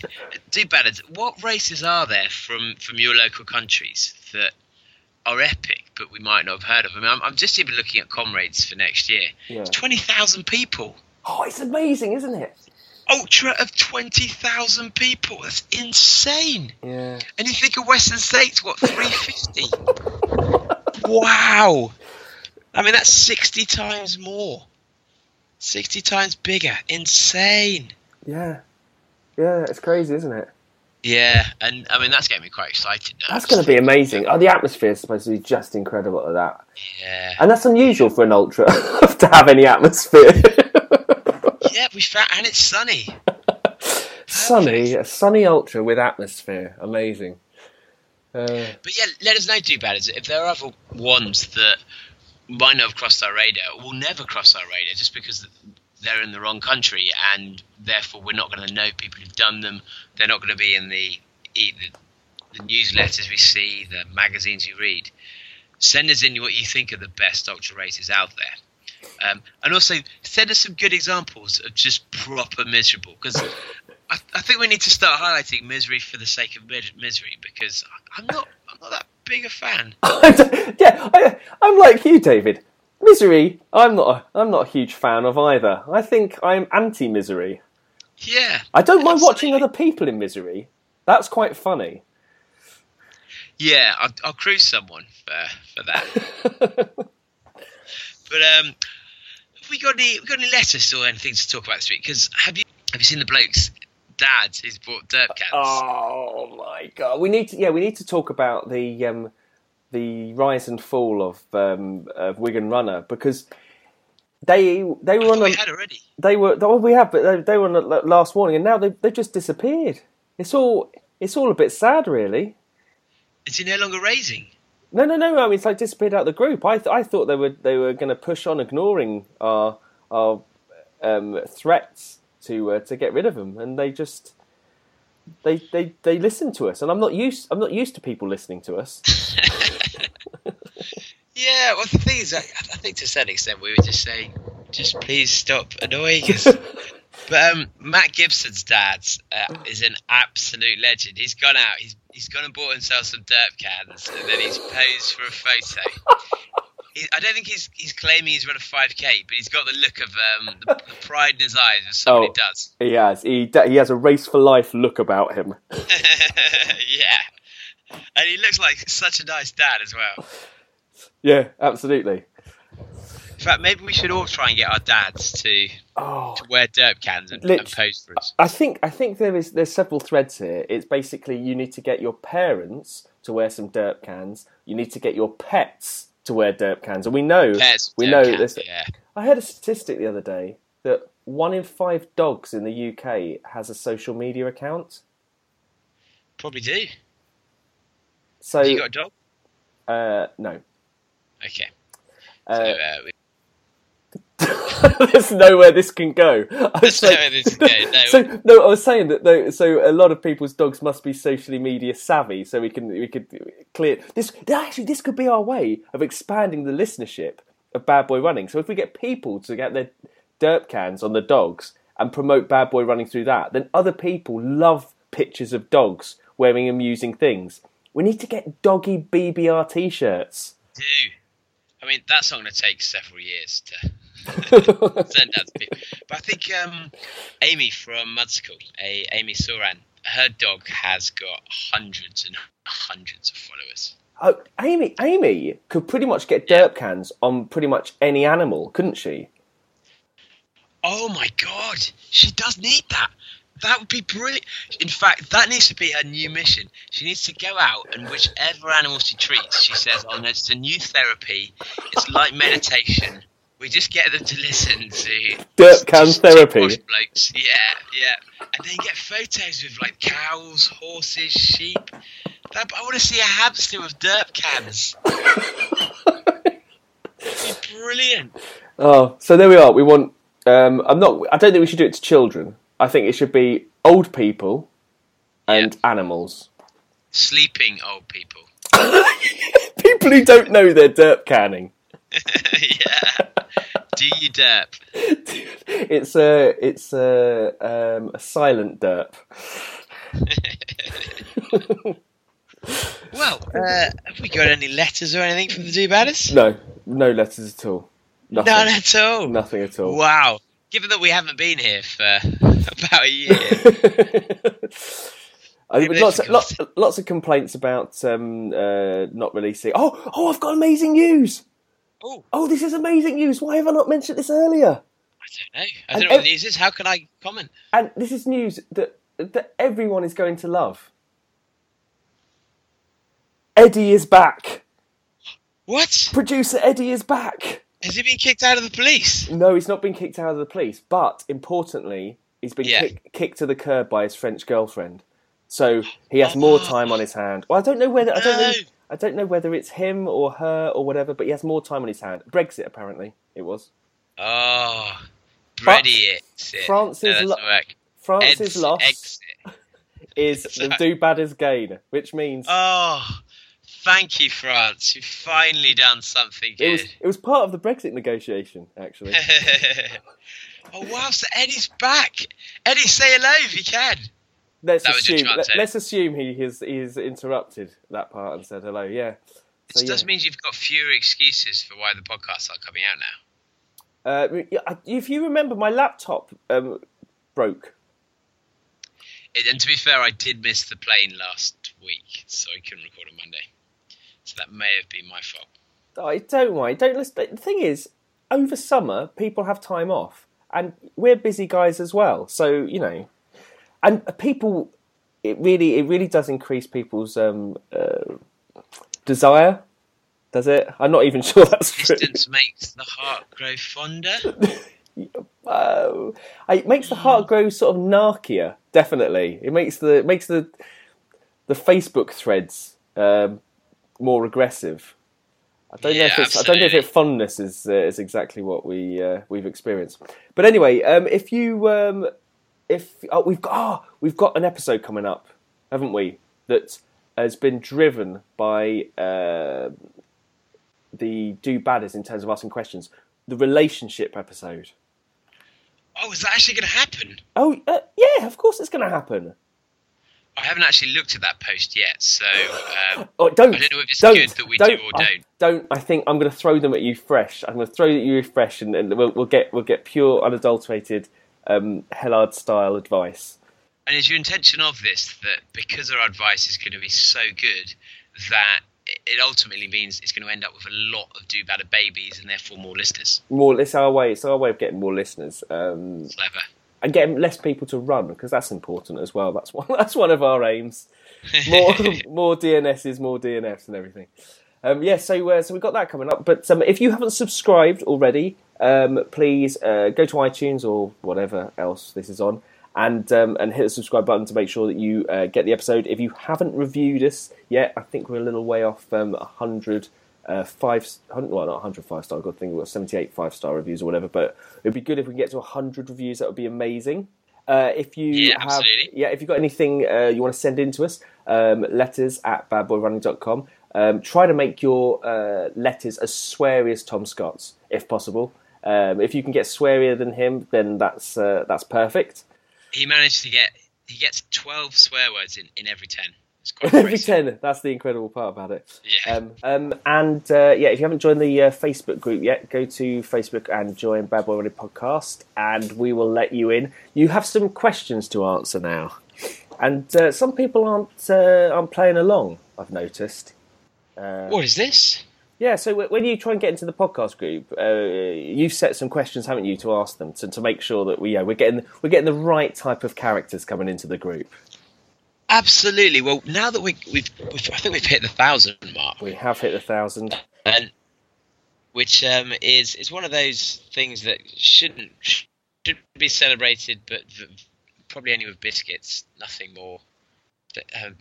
do better. What races are there from from your local countries that are epic, but we might not have heard of? I mean, I'm, I'm just even looking at comrades for next year. Yeah. It's twenty thousand people. Oh, it's amazing, isn't it? Ultra of twenty thousand people. That's insane. Yeah. And you think of Western States, what three fifty? wow. I mean, that's sixty times more. Sixty times bigger. Insane. Yeah. Yeah, it's crazy, isn't it? Yeah, and I mean that's getting me quite excited now. That's going to be amazing. Oh, the atmosphere is supposed to be just incredible at that. Yeah, And that's unusual for an ultra to have any atmosphere. yeah, we found, and it's sunny. sunny, a sunny ultra with atmosphere. Amazing. Uh, But yeah, let us know, do bad if there are other ones that might not have crossed our radar, will never cross our radar, just because they're in the wrong country, and therefore we're not going to know people who've done them. They're not going to be in the, the the newsletters we see, the magazines you read. Send us in what you think are the best ultra races out there. Um, and also send us some good examples of just proper miserable because I, I think we need to start highlighting misery for the sake of mis- misery because I'm not I'm not that big a fan. yeah, I, I'm like you, David. Misery, I'm not. A, I'm not a huge fan of either. I think I'm anti-misery. Yeah, I don't mind watching other people in misery. That's quite funny. Yeah, I'll, I'll cruise someone for for that. but um, have we got any we got any letters or anything to talk about this week? Because have you have you seen the blokes' dads who's bought dirt cans? Oh my god, we need to. Yeah, we need to talk about the um, the rise and fall of um, of Wigan Runner because they they were on we a, had already. they were oh we have but they, they were on the last warning and now they they just disappeared. It's all it's all a bit sad, really. Is he no longer raising? No, no, no. I mean, it's like disappeared out of the group. I, th- I thought they were they were going to push on ignoring our our um, threats to uh, to get rid of them, and they just they they they listen to us. And I'm not used I'm not used to people listening to us. Yeah, well, the thing is, I, I think to a certain extent we were just saying, just please stop annoying us. but um, Matt Gibson's dad uh, is an absolute legend. He's gone out, he's he's gone and bought himself some dirt cans, and then he's posed for a photo. He, I don't think he's he's claiming he's run a 5k, but he's got the look of um, the, the pride in his eyes of someone Oh. does. He has he he has a race for life look about him. yeah, and he looks like such a nice dad as well. Yeah, absolutely. In fact, maybe we should all try and get our dads to, Oh, to wear dirt cans and, and pose for us. I think I think there is there's several threads here. It's basically you need to get your parents to wear some dirt cans. You need to get your pets to wear derp cans, and we know Pets, we know cans, this. Yeah. I heard a statistic the other day that one in five dogs in the UK has a social media account. Probably do. So you got a dog? uh, no, Okay. uh, so, uh, we, there's nowhere this can go. I was There's nowhere this can go, no. So no, I was saying that though. So a lot of people's dogs must be socially media savvy. So we can we could clear this. Actually, this could be our way of expanding the listenership of Bad Boy Running. So if we get people to get their derp cans on the dogs and promote Bad Boy Running through that, then other people love pictures of dogs wearing amusing things. We need to get doggy BBR t-shirts. do. I mean, that's not going to take several years to send to people. But I think um, Amy from Mudsicle, a Amy Soran, her dog has got hundreds and hundreds of followers. Oh, Amy, Amy could pretty much get derp cans on pretty much any animal, couldn't she? Oh my god, she does need that. That would be brilliant. In fact, that needs to be her new mission. She needs to go out and whichever animal she treats, she says, "Oh no, it's a new therapy. It's like meditation. We just get them to listen to Dirt can just therapy. posh blokes. Yeah, yeah, and then get photos with like cows, horses, sheep. That, I want to see a hamster with dirt cans. Brilliant. Oh, so there we are. We want. Um, I'm not. I don't think we should do it to children. I think it should be old people and animals. Sleeping old people. People who don't know they're dirt canning. Yeah. Do you derp? It's a. It's a. Um, a silent derp. Well, uh, have we got any letters or anything from the Do Badders? No, no letters at all. Nothing. None at all. Nothing at all. Wow. Given that we haven't been here for about a year, I lots, of, lots, lots of complaints about um, uh, not releasing. Oh, oh! I've got amazing news. Oh, Oh, this is amazing news. Why have I not mentioned this earlier? I don't know. I And don't know what ev- news is. How can I comment? And this is news that that everyone is going to love. Eddie is back. What? Producer Eddie is back. Has he been kicked out of the police? No, he's not been kicked out of the police, but importantly, he's been Yeah. kick, kicked to the curb by his French girlfriend. So he has oh, more time on his hand. Well, I don't know whether I don't know, No. I don't know whether it's him or her or whatever, but he has more time on his hand. Brexit, apparently, it was. Oh, But Brady it. France's no, lo- France's loss exit. is the do badders gain, which means Oh, thank you, France. You've finally done something it was good. it was part of the Brexit negotiation, actually. oh wow, so Eddie's back. Eddie, say hello if you can. Let's That assume chance, let, us assume he has he's interrupted that part and said hello. Yeah. This So, does yeah. mean you've got fewer excuses for why the podcasts aren't coming out now. Uh, if you remember, my laptop um, broke. It, and to be fair, I did miss the plane last week, so I couldn't record on Monday. So that may have been my fault. Oh, don't worry. Don't listen. The thing is, over summer, people have time off, and we're busy guys as well. So you know, and people, it really, it really does increase people's um, uh, desire. Does it? I'm not even sure that's true. Distance makes the heart grow fonder. Oh, it makes the heart grow sort of narkier. Definitely, it makes the it makes the the Facebook threads um, more aggressive. I don't know if it's, I don't know if it funness is uh, is exactly what we uh, we've experienced. But anyway, um, if you um, if oh, we've got oh, we've got an episode coming up, haven't we? That has been driven by uh, the do badders in terms of asking questions. The relationship episode. Oh, is that actually going to happen? Oh uh, yeah, of course it's going to happen. I haven't actually looked at that post yet, so um, Oh, don't. I don't know if it's don't, good that we do or I- don't. don't. I think I'm going to throw them at you fresh. I'm going to throw at you fresh, and, and we'll, we'll get we'll get pure, unadulterated, um, Hellard style advice. And is your intention of this that because our advice is going to be so good that it ultimately means it's going to end up with a lot of do better babies and therefore more listeners? More, it's our way. It's our way of getting more listeners um, Clever. and getting less people to run because that's important as well. That's one. That's one of our aims. More, more DNSs, more DNFs, and everything. Um, yeah, so uh, so we've got that coming up. But um, if you haven't subscribed already, um, please uh, go to iTunes or whatever else this is on, and um, and hit the subscribe button to make sure that you uh, get the episode. If you haven't reviewed us yet, I think we're a little way off um, 100 uh, five, well not 100 five star. To think we've got 78 five star reviews or whatever. But it'd be good if we get to 100 reviews. That would be amazing. Uh, if you Yeah, have, absolutely. yeah, if you've got anything uh, you want to send in to us, um, letters at badboyrunning.com. Um, try to make your uh, letters as sweary as Tom Scott's, if possible. Um, if you can get swearier than him, then that's uh, that's perfect. He managed to get he gets twelve swear words in, in every ten. It's quite Every ten, that's the incredible part about it. Yeah. Um, um, and uh, yeah, if you haven't joined the uh, Facebook group yet, go to Facebook and join Bad Boy Running Podcast, and we will let you in. You have some questions to answer now, and uh, some people aren't uh, aren't playing along. I've noticed. What is this? Yeah, so when you try and get into the podcast group, uh, you've set some questions, haven't you, to ask them to, to make sure that we yeah we're getting we're getting the right type of characters coming into the group. Absolutely. Well, now that we, we've, we've, I think we've hit the thousand mark, We have hit the thousand. and which um, is is one of those things that shouldn't should be celebrated, but probably only with biscuits, nothing more. But, um,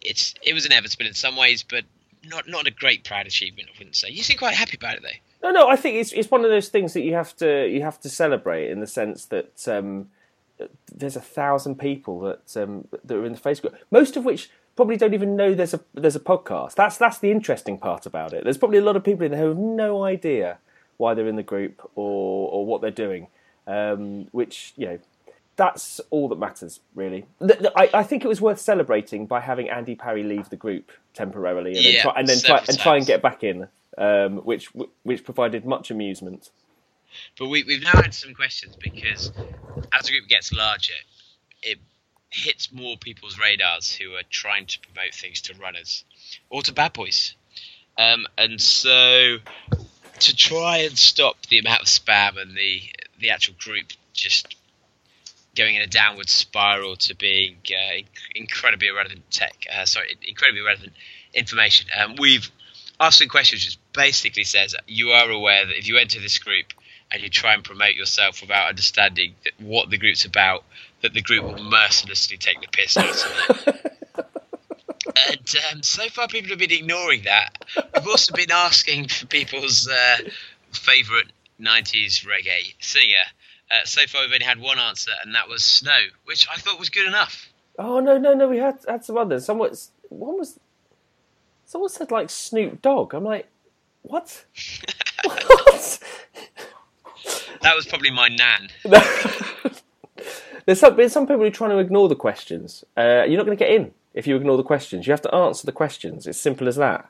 it's it was inevitable in some ways, but not not a great proud achievement. I wouldn't say. You seem quite happy about it though. No, no, I think it's it's one of those things that you have to you have to celebrate in the sense that um, there's a thousand people that um, that are in the Facebook, most of which probably don't even know there's a there's a podcast. That's that's the interesting part about it. There's probably a lot of people in there who have no idea why they're in the group or or what they're doing, um, which you know. That's all that matters, really. I, I think it was worth celebrating by having Andy Parry leave the group temporarily and then try, and, then try, and try and get back in, um, which which provided much amusement. But we, we've now had some questions because as the group gets larger, it hits more people's radars who are trying to promote things to runners or to bad boys. Um, and so to try and stop the amount of spam and the the actual group just going in a downward spiral to being uh, incredibly irrelevant tech, uh, sorry, incredibly irrelevant information. Um, we've asked some questions which basically says you are aware that if you enter this group and you try and promote yourself without understanding that what the group's about, that the group will mercilessly take the piss out of it. and um, so far, people have been ignoring that. We've also been asking for people's uh, favourite 90s reggae singer. Uh, so far, we've only had one answer, and that was Snow, which I thought was good enough. Oh no, no, no! We had had some others. Someone, one was, someone said like Snoop Dogg. I'm like, what? what? That was probably my nan. There's some, there's some people who are trying to ignore the questions. Uh, you're not going to get in if you ignore the questions. You have to answer the questions. It's simple as that.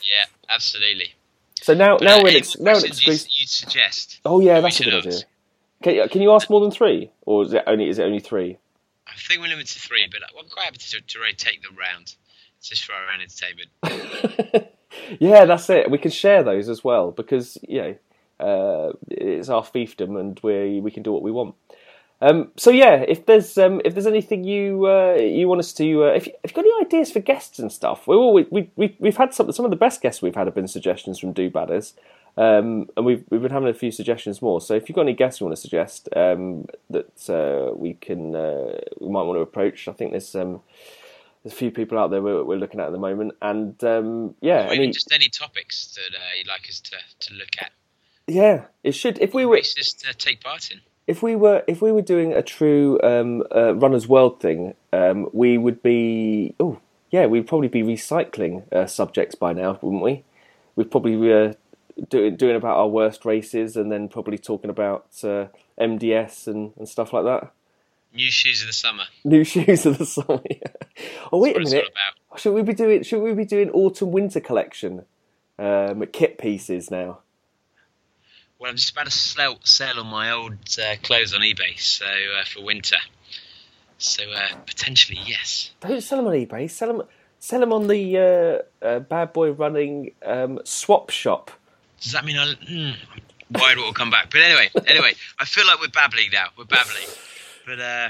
Yeah, absolutely. So now, now Uh, we're in ex- now in questions you, exclusive. you'd suggest? Oh yeah, that's a good idea. Can, can you ask more than three, or is it only is it only three? I think we're limited to three, but I'm quite happy to, to rotate them round just for our own entertainment. Yeah, that's it. We can share those as well because you know uh, it's our fiefdom and we we can do what we want. Um, so yeah, if there's um, if there's anything you uh, you want us to, uh, if, you, if you've got any ideas for guests and stuff, we're always, we we we've had some some of the best guests we've had have been suggestions from Do Badders, um, and we've we've been having a few suggestions more. So if you've got any guests you want to suggest um, that uh, we can uh, we might want to approach, I think there's um, there's a few people out there we're, we're looking at at the moment, and um, yeah, Or I mean, just any topics that uh, you'd like us to, to look at, yeah, it should. If we were races to take part in. if we were if we were doing a true um, uh, runners world thing, um, we would be oh yeah, we'd probably be recycling uh, subjects by now, wouldn't we? We'd probably uh, doing doing about our worst races, and then probably talking about uh, MDS and, and stuff like that. New shoes of the summer. New shoes of the summer. oh wait a What it's all minute, should we be doing should we be doing autumn winter collection um, kit pieces now? Well, I'm just about to sell, sell all my old uh, clothes on eBay, so uh, for winter. So uh, potentially yes. Don't sell them on eBay. Sell them, sell them on the uh, uh, Bad Boy Running um, swap shop. Does that mean I? Hmm, I'm worried what will come back. But anyway, anyway, I feel like we're babbling now. We're babbling. But uh,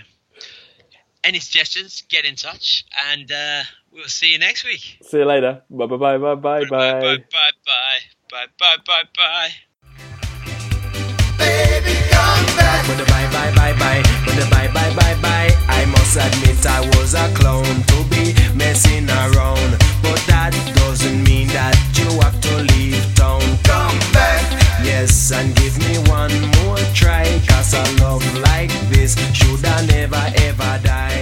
any suggestions? Get in touch, and uh, we'll see you next week. See you later. Bye bye bye bye bye bye bye bye. bye bye bye bye bye bye. When the bye bye bye bye, when the bye bye bye bye, I must admit I was a clown and give me one more try. Cause a love like this should I never ever die.